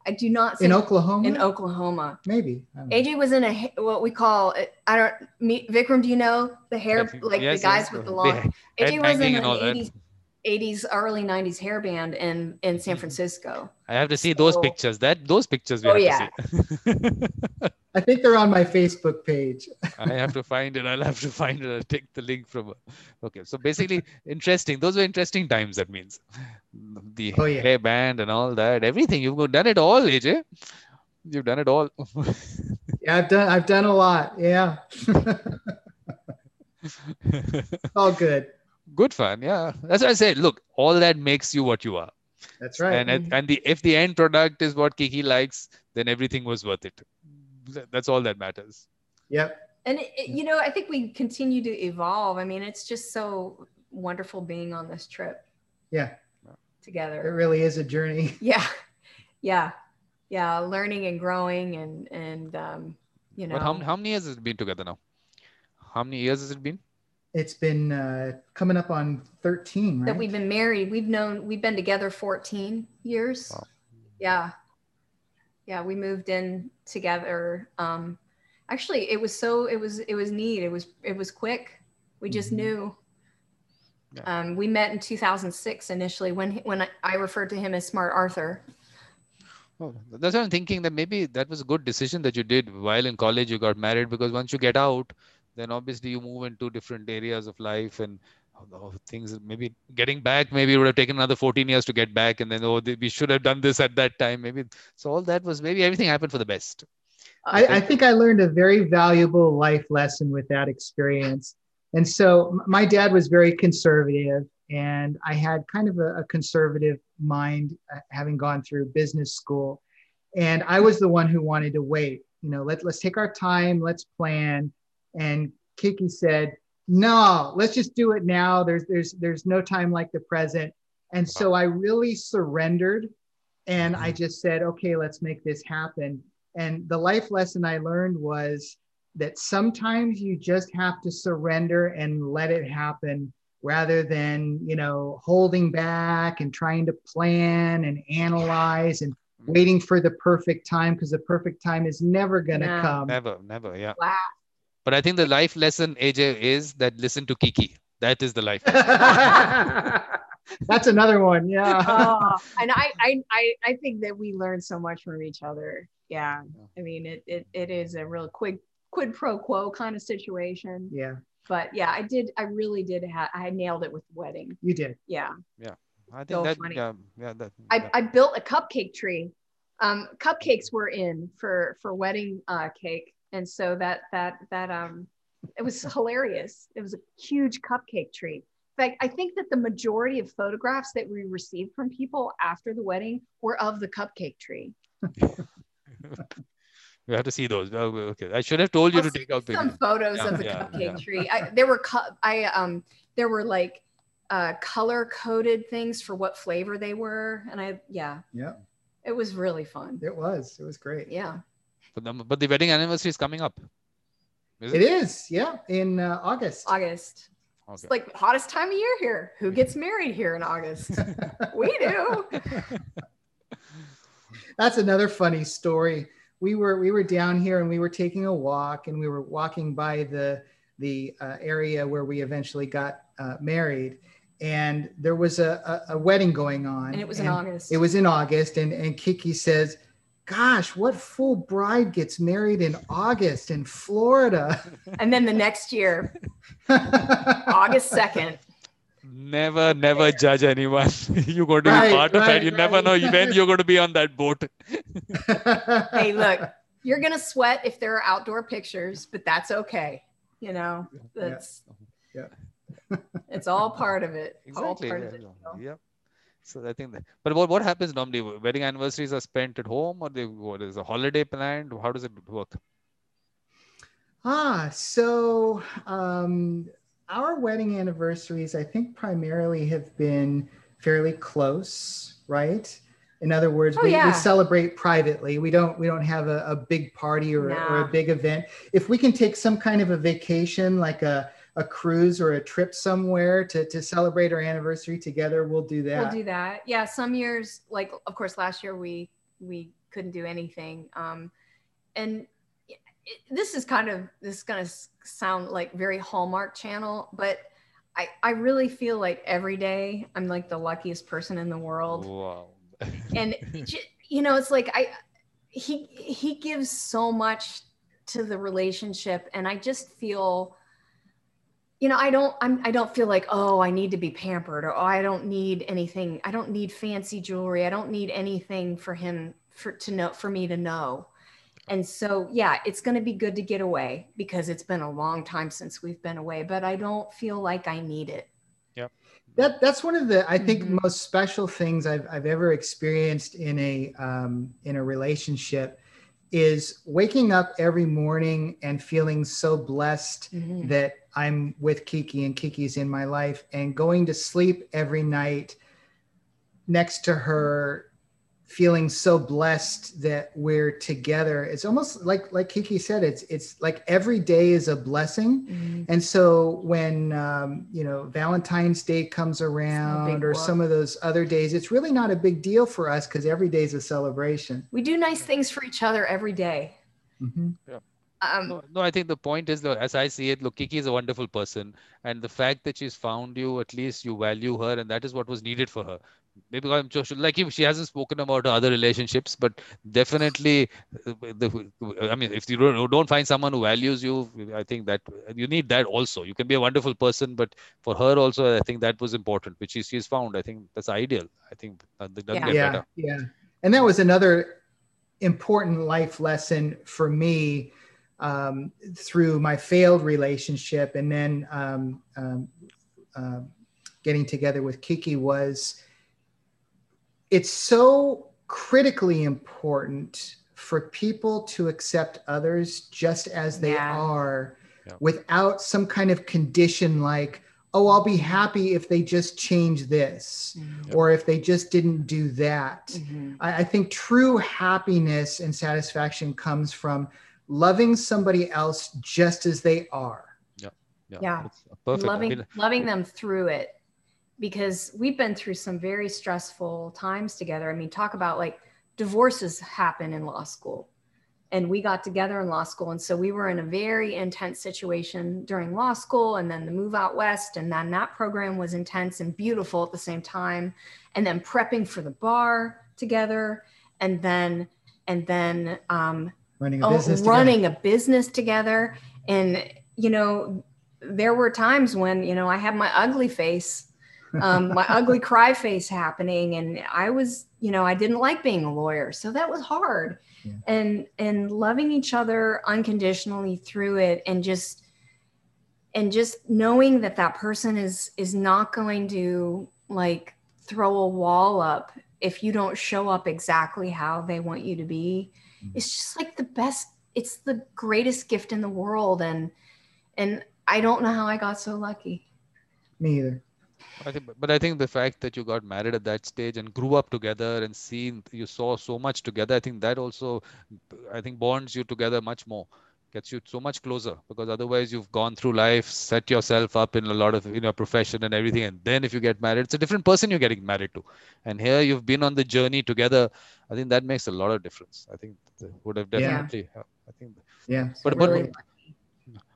I do not In Oklahoma, in Oklahoma. maybe. I don't know. AJ was in a what we call I don't me Vikram. Do you know the hair like yes, the guys yes, with the the long? head AJ was in banging an and all that. 80s, 80s, early 90s hair band in in San Mhm. Francisco. I have to see those pictures. That those pictures we Oh, have yeah. to see. I think they're on my Facebook page. I have to find it. I'll have to find it. I'll take the link from. Okay, so basically, interesting. Those were interesting times. That means the Oh, yeah. hair band and all that. Everything you've done it all, AJ. You've done it all. Yeah, I've done I've done a lot. Yeah. All good. Good fun. Yeah, that's what I said. Look, all that makes you what you are. That's right. And it- and the if the end product is what Kiki likes, then everything was worth it. That's all that matters. yeah And it, it- you know, I think we continue to evolve. I mean, it's just so wonderful being on this trip Yeah. Together. It really is a journey. Yeah, yeah, yeah. Learning and growing, and and um, you know, But how how many years has it been together now? How many years has it been? It's been uh, coming up on 13, right? that we've been married. We've known we've been together 14 years. Wow. Yeah. Yeah, we moved in together. Um actually it was so it was it was neat. It was it was quick. We just Mhm. knew. Yeah. Um, we met in 2006 initially when when I, I referred to him as Smart Arthur. Oh, that's what I'm thinking that maybe that was a good decision that you did while in college. You got married because once you get out, then obviously you move into different areas of life and things. Maybe getting back, maybe it would have taken another 14 years to get back, and then oh, we should have done this at that time. Maybe so. All that was maybe everything happened for the best. I, I think I learned a very valuable life lesson with that experience. And so my dad was very conservative, and I had kind of a, a conservative mind, uh, having gone through business school. And I was the one who wanted to wait. You know, let, let's take our time, let's plan. And Kiki said, "No, let's just do it now. There's there's there's no time like the present." And so I really surrendered, and I just said, "Okay, let's make this happen." And the life lesson I learned was that sometimes you just have to surrender and let it happen rather than, you know, holding back and trying to plan and analyze and waiting for the perfect time because the perfect time is never going to No. come. Never, never, yeah. Wow. But I think the life lesson, AJ, is that listen to Kiki. That is the life. That's another one. Yeah. oh, and I, I, I, I think that we learn so much from each other. Yeah. I mean, it, it, it is a real quid, quid pro quo kind of situation. yeah, But yeah, I did, I really did have, I nailed it with the wedding. you did. Yeah. Yeah. I think So that, funny. yeah, yeah, that, I, yeah. I built a cupcake tree. Um, cupcakes were in for, for wedding uh, cake. And so that, that, that, um, it was hilarious. It was a huge cupcake tree. In fact, I think that the majority of photographs that we received from people after the wedding were of the cupcake tree. You have to see those. Oh, Okay, I should have told you I'll to take out Some pictures. photos Yeah, of the yeah, cupcake yeah. tree. I, there were cu- I um there were like uh, color coded things for what flavor they were, and I yeah, Yeah, it was really fun. it was. It was great. Yeah. But the, but the wedding anniversary is coming up. Is It is. Yeah, in uh, August. August. Okay. It's like hottest time of year here. Who gets married here in August? we do. That's another funny story. We were we were down here and we were taking a walk and we were walking by the the uh, area where we eventually got uh, married, and there was a, a, a wedding going on. And it was in August. It was in August, and and Kiki says, gosh, what fool bride gets married in August in Florida? And then the next year, August 2nd. Never, never judge anyone. you're going to be Right, part of right, it. You never know when you're going to be on that boat. Hey, look, you're going to sweat if there are outdoor pictures, but that's okay. You know, that's, Yeah. it's all part of it. All Exactly. part Yeah. of it. yeah. So I think that, but what, what happens normally? Wedding anniversaries are spent at home or they, what is a holiday planned? How does it work? Ah, so um, our wedding anniversaries, I think, primarily have been fairly close, right? In other words, Oh, we, yeah. we celebrate privately. We don't we don't have a, a big party or, a- or a big event. If we can take some kind of a vacation, like a, a cruise or a trip somewhere to, to celebrate our anniversary together, we'll do that. We'll do that. Yeah, some years, like of course, last year we we couldn't do anything, um, and it, this is kind of this is gonna sound like very Hallmark Channel, but I I really feel like every day I'm like the luckiest person in the world, Wow. and you know it's like I he he gives so much to the relationship, and I just feel you know i don't I'm, i don't feel like oh i need to be pampered or oh, i don't need anything i don't need fancy jewelry i don't need anything for him for to know for me to know and so yeah it's going to be good to get away because it's been a long time since we've been away but i don't feel like i need it that that's one of the I think Mhm. most special things I've I've ever experienced in a um, in a relationship is waking up every morning and feeling so blessed Mhm. that I'm with Kiki and Kiki's in my life and going to sleep every night next to her feeling so blessed that we're together it's almost like like Kiki said it's it's like every day is a blessing Mhm. and so when um, you know Valentine's Day comes around or whoop. some of those other days, it's really not a big deal for us because every day is a celebration. we do nice things for each other every day Mhm. Um, No, no, I think the point is, look, as I see it, look, Kiki is a wonderful person, and the fact that she's found you, at least you value her, and that is what was needed for her. Maybe I'm just like if she hasn't spoken about her other relationships, but definitely, uh, the, I mean, if you don't, don't find someone who values you, I think that you need that also. You can be a wonderful person, but for her also, I think that was important, which she, she's found. I think that's ideal. I think that that doesn't Yeah. get Yeah, better. yeah. And that was another important life lesson for me um, through my failed relationship and then um, um, um, getting together with Kiki was it's so critically important for people to accept others just as they Yeah. are Yeah. without some kind of condition like oh i'll be happy if they just change this Mhm. or if they just didn't do that Mhm. I, I think true happiness and satisfaction comes from loving somebody else just as they are. Yeah. yeah. perfect. I loving mean, loving them through it. Because we've been through some very stressful times together. I mean talk about like divorces happen in law school. And we got together in law school. And so we were in a very intense situation during law school and then the move out west. And then that program was intense and beautiful at the same time. And then prepping for the bar together. And then and then um, running a oh, business together. running a business together and you know there were times when you know i had my ugly face um, my ugly cry face happening and i was you know i didn't like being a lawyer so that was hard Yeah. and and loving each other unconditionally through it and just and just knowing that that person is is not going to like throw a wall up if you don't show up exactly how they want you to be. Mm-hmm. it's just like the best it's the greatest gift in the world and and i don't know how i got so lucky. Me either. I think, but I think the fact that you got married at that stage and grew up together and seen, you saw so much together. I think that also, I think bonds you together much more, gets you so much closer. Because otherwise, you've gone through life, set yourself up in a lot of in your profession and everything, and then if you get married, it's a different person you're getting married to. And here you've been on the journey together. I think that makes a lot of difference. I think would have definitely Yeah. I think yeah But- but- really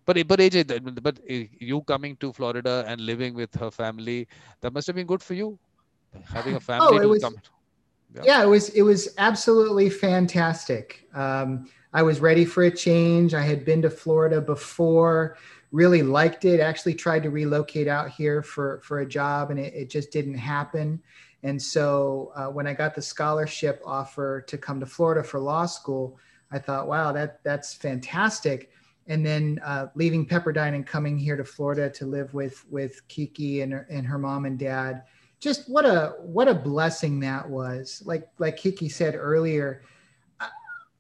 but but AJ, but you coming to Florida and living with her family, that must have been good for you. Having a family it to was- come. Yeah. yeah, it was it was absolutely fantastic. Um, I was ready for a change. I had been to Florida before, really liked it. Actually, tried to relocate out here for for a job, and it, it just didn't happen. And so uh, when I got the scholarship offer to come to Florida for law school, I thought, wow, that that's fantastic. And then uh, leaving Pepperdine and coming here to Florida to live with with Kiki and her, and her mom and dad, just what a what a blessing that was. Like like Kiki said earlier,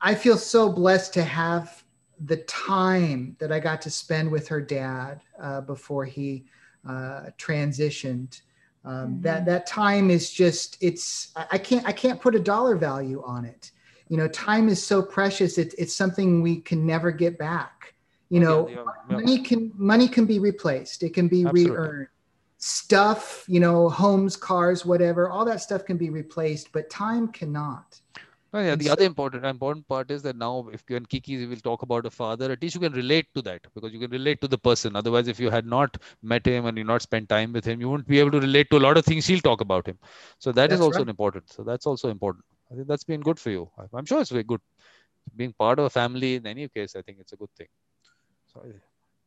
I feel so blessed to have the time that I got to spend with her dad uh, before he uh, transitioned. Um, Mhm. That that time is just it's I can't I can't put a dollar value on it. You know, time is so precious. It, it's something we can never get back. You Yeah, know, yeah, yeah. money can money can be replaced. It can be Absolutely. re-earned. Stuff, you know, homes, cars, whatever, all that stuff can be replaced, but time cannot. Oh, yeah, the other important important part is that now if you and Kiki will talk about a father, at least you can relate to that because you can relate to the person. Otherwise, if you had not met him and you not spent time with him, you wouldn't be able to relate to a lot of things she'll talk about him. So that is That's also right. important. So that's also important. I think that's been good for you. I'm sure it's very good. Being part of a family in any case, I think it's a good thing. So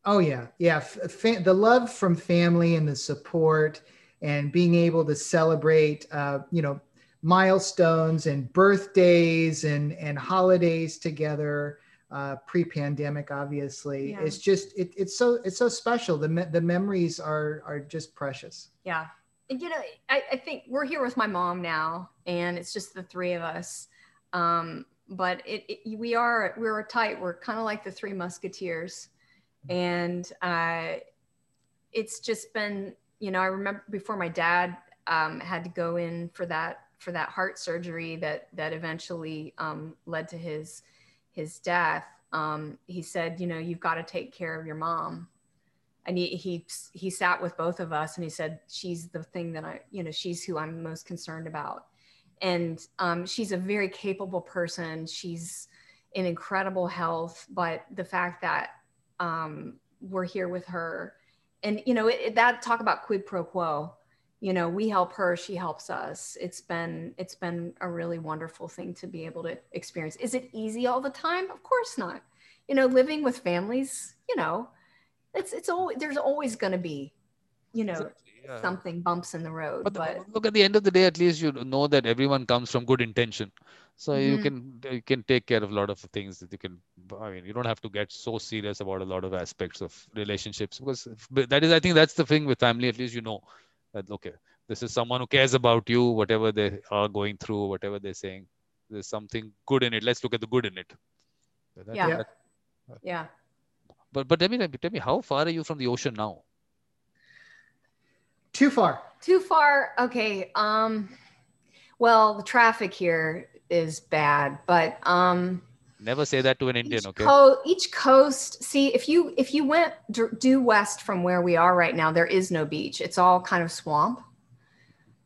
Oh yeah, yeah. Fa- the love from family and the support, and being able to celebrate, uh, you know, milestones and birthdays and and holidays together. Uh, pre-pandemic, obviously, Yeah. it's just it, it's so it's so special. The me- the memories are are just precious. Yeah. And, You know, I, I think we're here with my mom now, and it's just the three of us. Um, but it, it we are we're tight. We're kind of like the three musketeers, and uh, it's just been you know I remember before my dad um, had to go in for that for that heart surgery that that eventually um, led to his his death. Um, he said, you know, you've got to take care of your mom. And he, he he sat with both of us and he said she's the thing that i you know she's who i'm most concerned about. And um, she's a very capable person. She's in incredible health but the fact that um, we're here with her and you know it, it- that talk about quid pro quo you know we help her she helps us it's been it's been a really wonderful thing to be able to experience is it easy all the time of course not you know living with families you know it's it's always there's always going to be you know Exactly, yeah. something bumps in the road But, but look, at the end of the day, at least you know that everyone comes from good intention. So you Mhm. can you can take care of a lot of things that you can. I mean, you don't have to get so serious about a lot of aspects of relationships because that is, I think, that's the thing with family. At least you know that okay, this is someone who cares about you, whatever they are going through, whatever they're saying. There's something good in it. Let's look at the good in it. That- Yeah. Yeah. that- yeah but but tell me, tell me, how far are you from the ocean now? Too far. too far okay um well the traffic here is bad but um Never say that to an Indian, each, okay? co- each coast see if you if you went d- due west from where we are right now there is no beach. It's all kind of swamp.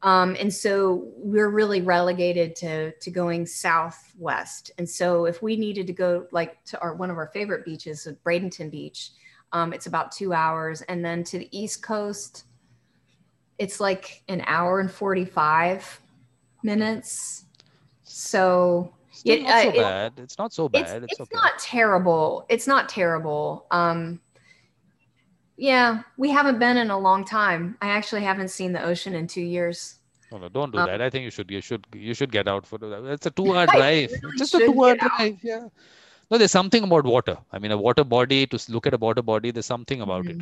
Um, and so we're really relegated to to going southwest. And so if we needed to go like to our one of our favorite beaches bradenton beach um, it's about two hours. And then to the east coast it's like an hour and 45 minutes. So Still Yeah, not so uh, it- bad. It's not so it's, bad. it's, okay. not terrible. It's not terrible. Um, yeah, we haven't been in a long time. I actually haven't seen the ocean in two years. No, no, don't do Um, that. I think you should you should you should get out for that. It's a two hour I drive. really Just a should two hour get out. drive. Yeah. No, there's something about water. I mean, a water body to look at a water body. There's something about it,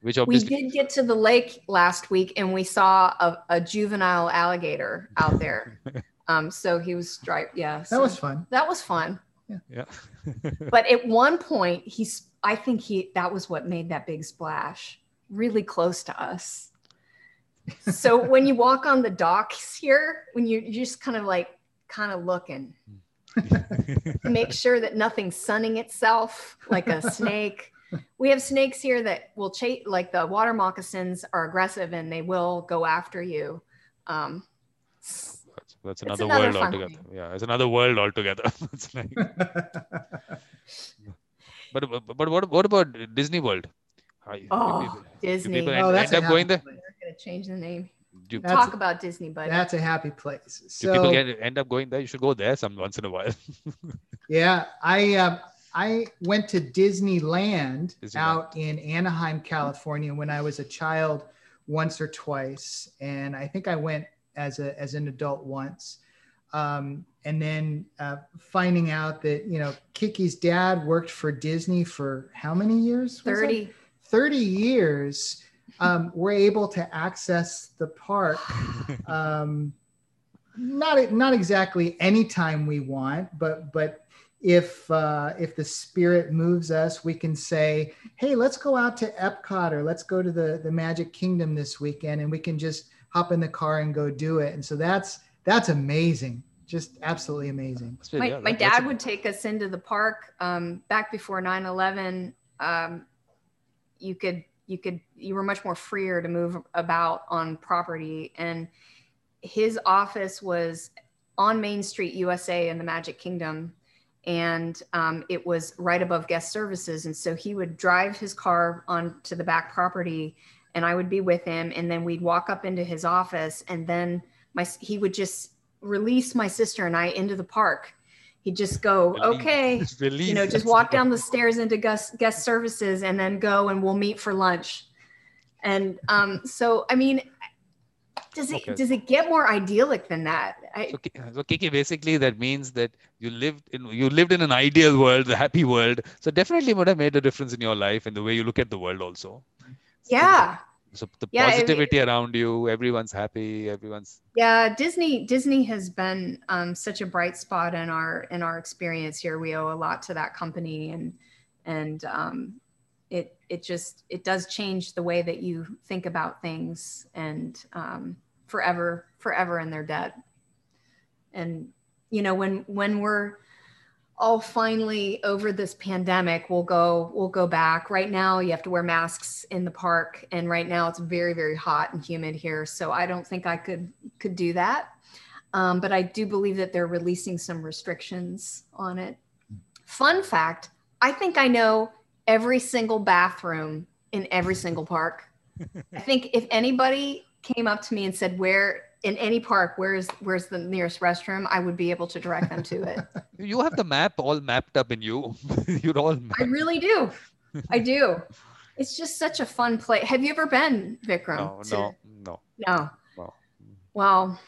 which obviously We did get to the lake last week and we saw a, a juvenile alligator out there. um, so he was striped. Yeah. That so was fun. that was fun. Yeah. yeah. But at one point, he's, I think he, that was what made that big splash really close to us. So when you walk on the docks here, when you, you're just kind of like, kind of looking make sure that nothing's sunning itself like a snake. We have snakes here that will chase, like the water moccasins are aggressive and they will go after you. Um, That's, that's another, another world fun altogether. Yeah, it's another world altogether. it's like, but but but what what about Disney World? Are you- Oh, people- Disney. people Oh, end, that's end up going there? happy place. They're going to change the name. do, That's- Talk about Disney, buddy. That's a happy place. do So people get end up going there? You should go there some once in a while. yeah, I um, I went to Disneyland Disneyland. out in Anaheim, California when I was a child once or twice, and I think I went as a as an adult once. Um, and then uh, finding out that you know Kiki's dad worked for Disney for how many years? was it? 30. 30 years, um, we're able to access the park. Um, not not exactly anytime we want, but but if uh, if the spirit moves us, we can say, "Hey, let's go out to Epcot or let's go to the the Magic Kingdom this weekend," and we can just hop in the car and go do it. And so that's that's amazing, just absolutely amazing. My, yeah, my dad a- would take us into the park um, back before 9-11 um, you could you could you were much more freer to move about on property. And his office was on main street usa in the magic kingdom. And um, it was right above guest services. And so he would drive his car onto the back property and i would be with him and then we'd walk up into his office and then my he would just release my sister and i into the park he'd just go okay Just you know just walk down the stairs into guest guest services and then go and we'll meet for lunch and um so i mean does it Okay. does it get more idyllic than that I, So, so Kiki, basically that means that you lived in you lived in an ideal world, the happy world. So definitely would have made a difference in your life and the way you look at the world also. Yeah. So the Yeah, I mean- positivity around you, everyone's happy, everyone's yeah disney disney has been um, such a bright spot in our in our experience here. We owe a lot to that company and and um, it it just it does change the way that you think about things and um, forever forever in their debt. And you know when when we're all finally over this pandemic we'll go we'll go back. Right now you have to wear masks in the park and right now it's very very hot and humid here so i don't think i could could do that. Um, but i do believe that they're releasing some restrictions on it. Fun fact i think i know every single bathroom in every single park. I think if anybody came up to me and said where in any park where's where's the nearest restroom i would be able to direct them to it you have the map all mapped up in you. You're all I really do. I do. It's just such a fun place. Have you ever been, Vikram? No, to- no, no. No. No. Well,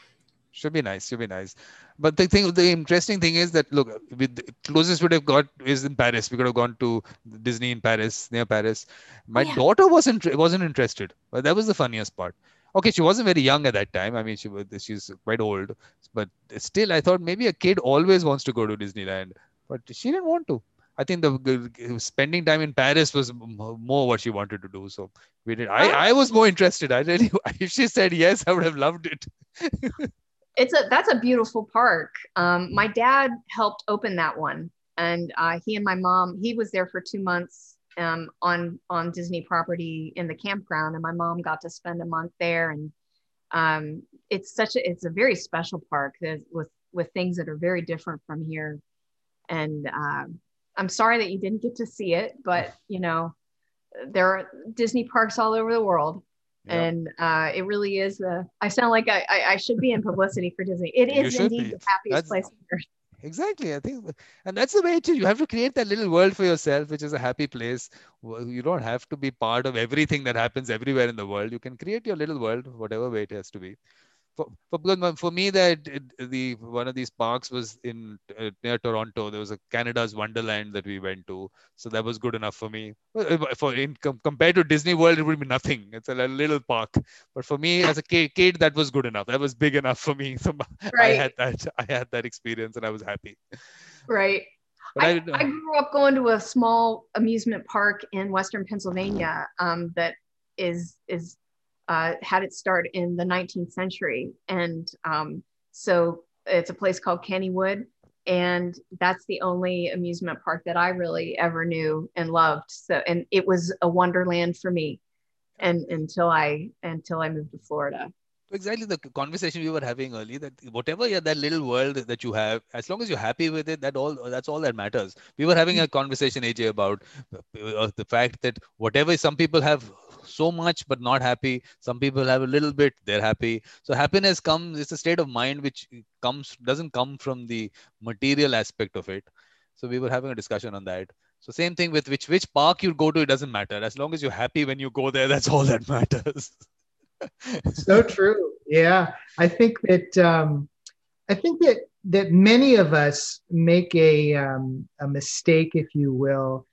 Should be nice. Should be nice. But the thing, the interesting thing is that look, with the closest would have got is in Paris. We could have gone to Disney in Paris, near Paris. My oh, yeah. daughter wasn't wasn't interested. But that was the funniest part. Okay, she wasn't very young at that time. I mean, she was she's quite old, but still, I thought maybe a kid always wants to go to Disneyland, but she didn't want to. I think the, spending time in Paris was more what she wanted to do. So we did. I I was more interested. I really, if she said yes, I would have loved it. it's a that's a beautiful park. Um, my dad helped open that one, and uh, he and my mom. He was there for two months um, on on Disney property in the campground, and my mom got to spend a month there. And um, it's such a it's a very special park that, with with things that are very different from here. And um, I'm sorry that you didn't get to see it, but you know there are Disney parks all over the world Yeah. and uh, it really is a, i sound like I, I, I should be in publicity for disney It You is indeed be. the happiest That's- place on earth Exactly. I think, and that's the way it is. You have to create that little world for yourself, which is a happy place. You don't have to be part of everything that happens everywhere in the world. You can create your little world, whatever way it has to be. For, for, because for me, that the one of these parks was in uh, near Toronto. There was a Canada's Wonderland that we went to, so that was good enough for me. Uh, For in compared to Disney World, it would be nothing. It's a little park, but for me as a kid, kid that was good enough. That was big enough for me. So I had that. I had that experience, and I was happy. right I, I, I grew up going to a small amusement park in western pennsylvania um, that is is uh, had its start in the 19th century. And um, so it's a place called kennywood and that's the only amusement park that i really ever knew and loved. So and it was a wonderland for me and until i until i moved to florida. Exactly the conversation we were having earlier that whatever yeah, that little world that you have as long as you're happy with it that all that's all that matters. We were having a conversation aj about uh, the fact that whatever some people have so much but not happy. Some people have a little bit, they're happy. So happiness comes, it's a state of mind which comes doesn't come from the material aspect of it. So we were having a discussion on that. So same thing with which which park you go to, it doesn't matter. As long as you're happy when you go there, that's all that matters. so true. Yeah, I think that um, I think that that many of us make a um, a mistake, if you will,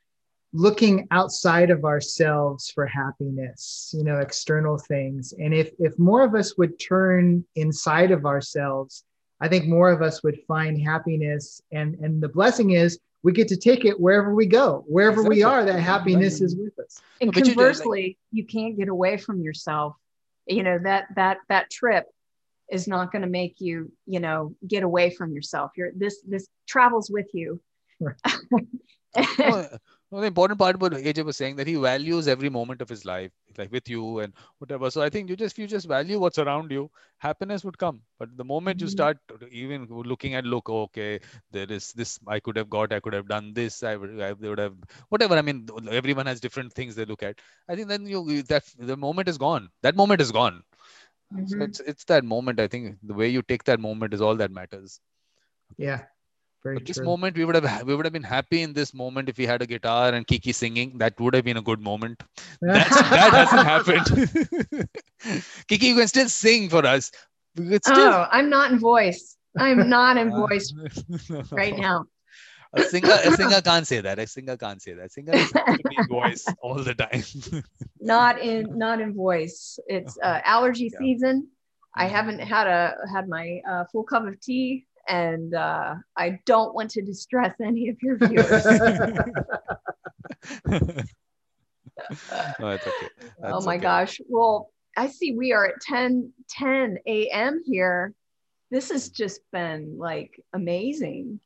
looking outside of ourselves for happiness. You know, external things. And if if more of us would turn inside of ourselves, I think more of us would find happiness. And and the blessing is we get to take it wherever we go, wherever exactly. we are. That happiness is with us. And conversely, you, you can't get away from yourself. You know that that that trip is not going to make you you know get away from yourself you're this this travels with you well, well, the important part what AJ was saying that he values every moment of his life, like with you and whatever. So I think you just you just value what's around you, happiness would come. But the moment mm-hmm. you start even looking at look, okay, there is this I could have got, I could have done this, I would, I would have whatever. I mean, everyone has different things they look at. I think then you that the moment is gone. That moment is gone. Mm-hmm. So it's it's that moment. I think the way you take that moment is all that matters. Yeah. Very but this moment we would have we would have been happy in this moment if we had a guitar and Kiki singing. That would have been a good moment. That hasn't happened. Kiki, you can still sing for us. Still... Oh, I'm not in voice. I'm not in voice right now. A singer, a singer can't say that. A singer can't say that. A singer has to be voice all the time. not in, not in voice. It's uh, allergy yeah. season. I mm-hmm. haven't had a had my uh, full cup of tea, and uh, I don't want to distress any of your viewers. no, okay. Oh my okay. gosh. Well, I see we are at 10 10 a.m. here. This has just been like amazing.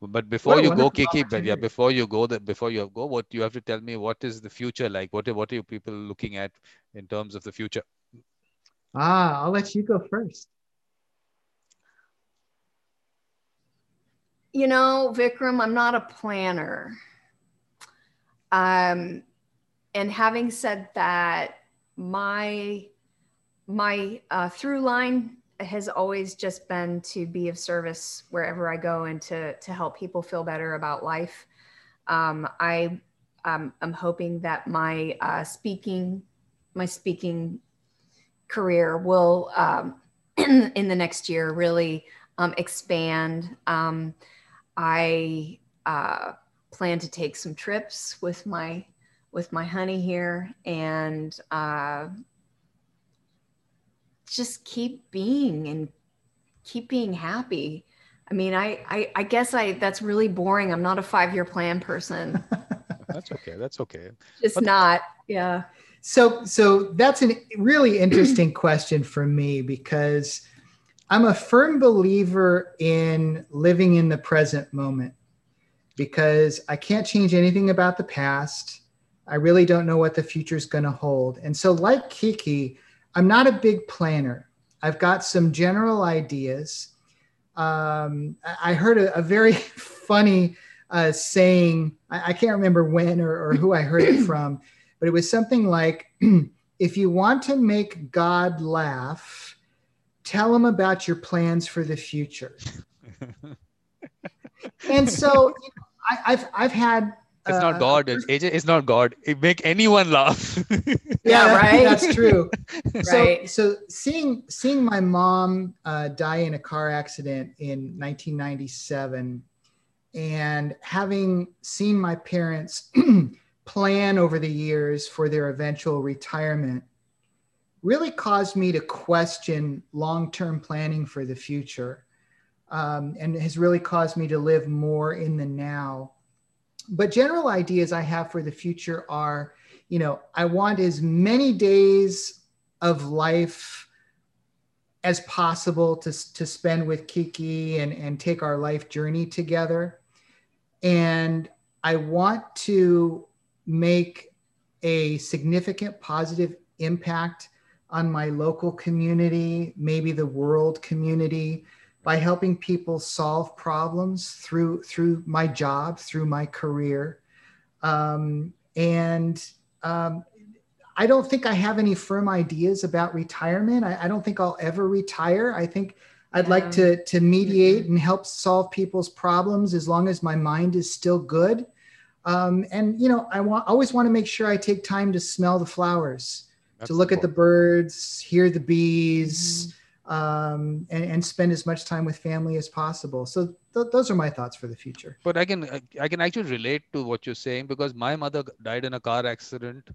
But before well, you go, Kiki, but yeah, before you go, that before you go, what you have to tell me, what is the future like? What what are you people looking at in terms of the future? Ah, I'll let you go first. You know, Vikram, I'm not a planner. Um, and having said that, my my uh, through line has always just been to be of service wherever I go and to to help people feel better about life. Um, I um, I'm hoping that my uh, speaking my speaking career will um, in, the next year really um, expand. Um, I uh, plan to take some trips with my with my honey here and uh, just keep being and keep being happy. I mean, I, I, I guess I that's really boring. I'm not a five year plan person. that's okay. That's okay. Just but not. Yeah. So so that's a really interesting question for me because I'm a firm believer in living in the present moment because I can't change anything about the past. I really don't know what the future is going to hold. And so, like Kiki, I'm not a big planner. I've got some general ideas. Um, I heard a, a very funny uh, saying, I, I, can't remember when or, or who I heard it from, but it was something like if you want to make God laugh, tell them about your plans for the future. and so you know, I, have I've had it's uh, not God. AJ is not God. It make anyone laugh. yeah, right. That's true. right. So, so seeing seeing my mom uh, die in a car accident in 1997, and having seen my parents plan over the years for their eventual retirement, really caused me to question long-term planning for the future, um, and has really caused me to live more in the now but general ideas I have for the future are, you know, I want as many days of life as possible to, to spend with Kiki and, and take our life journey together. And I want to make a significant positive impact on my local community, maybe the world community by helping people solve problems through through my job, through my career, um, and um, I don't think I have any firm ideas about retirement. I, I don't think I'll ever retire. I think I'd like to to mediate and help solve people's problems as long as my mind is still good. Um, and you know, I want always want to make sure I take time to smell the flowers, That's to look at the birds, hear the bees, mm-hmm. um, and, and spend as much time with family as possible. So th- those are my thoughts for the future. But I can I can actually relate to what you're saying because my mother died in a car accident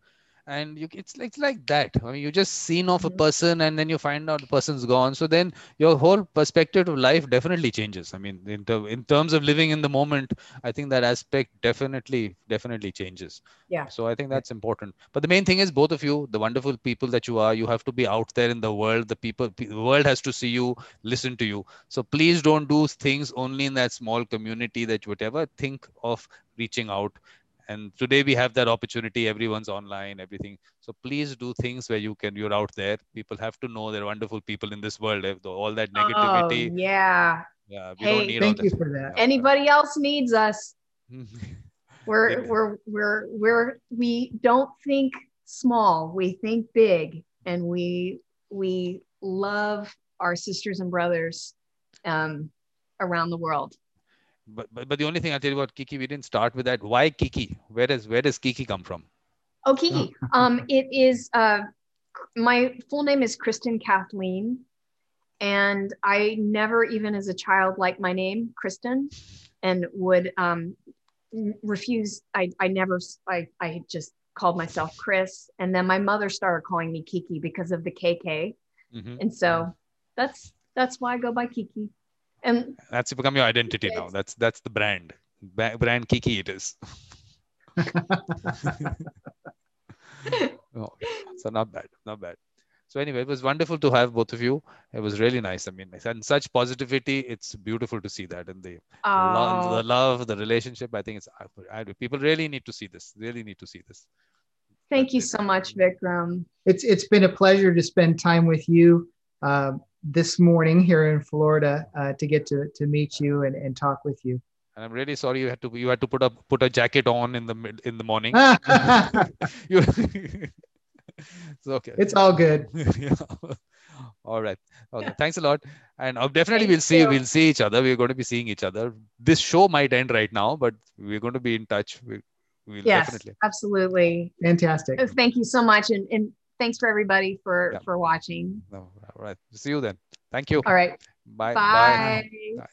and you it's like, it's like that. I mean you just seen off a person and then you find out the person's gone. So then your whole perspective of life definitely changes. I mean in, ter- in terms of living in the moment i think that aspect definitely definitely changes. Yeah. So i think that's important. But the main thing is both of you the wonderful people that you are you have to be out there in the world. The people the world has to see you listen to you. So please don't do things only in that small community that whatever think of reaching out and today we have that opportunity everyone's online everything. So please do things where you can you're out there. People have to know there are wonderful people in this world all that negativity. oh, yeah. Yeah we hey, don't need thank you for that. Anybody else needs us? We're we're we're we're we don't think small. We think big. And we we love our sisters and brothers um, around the world but, but but the only thing I'll tell you about Kiki, we didn't start with that. Why Kiki? Where does where does Kiki come from? Oh, Kiki. Um, it is uh, my full name is Kristen Kathleen, and I never even as a child liked my name Kristen, and would um, refuse. I I never I I just called myself Chris, and then my mother started calling me Kiki because of the KK, mm-hmm. and so that's that's why I go by Kiki and that's become your identity now. That's that's the brand. Brand kiki it is. Oh, so not bad not bad. So anyway it was wonderful to have both of you. It was really nice. I mean and such positivity it's beautiful to see that and the, oh. love, the love the relationship. I think it's I, people really need to see this. Really need to see this. Thank you so much vikram. It's it's been a pleasure to spend time with you. Uh, this morning here in Florida uh, to get to, to meet you and, and talk with you. And I'm really sorry you had to you had to put a put a jacket on in the mid in the morning. you, it's okay. It's all good. yeah. All right. Okay. Thanks a lot. And uh, definitely Thank we'll see you. we'll see each other. We're going to be seeing each other. This show might end right now, but we're going to be in touch. We, we'll yes, definitely. absolutely. Fantastic. Thank you so much. And, and thanks for everybody for yeah. for watching. all right. See you then. Thank you. All right. Bye. Bye. Bye. Bye.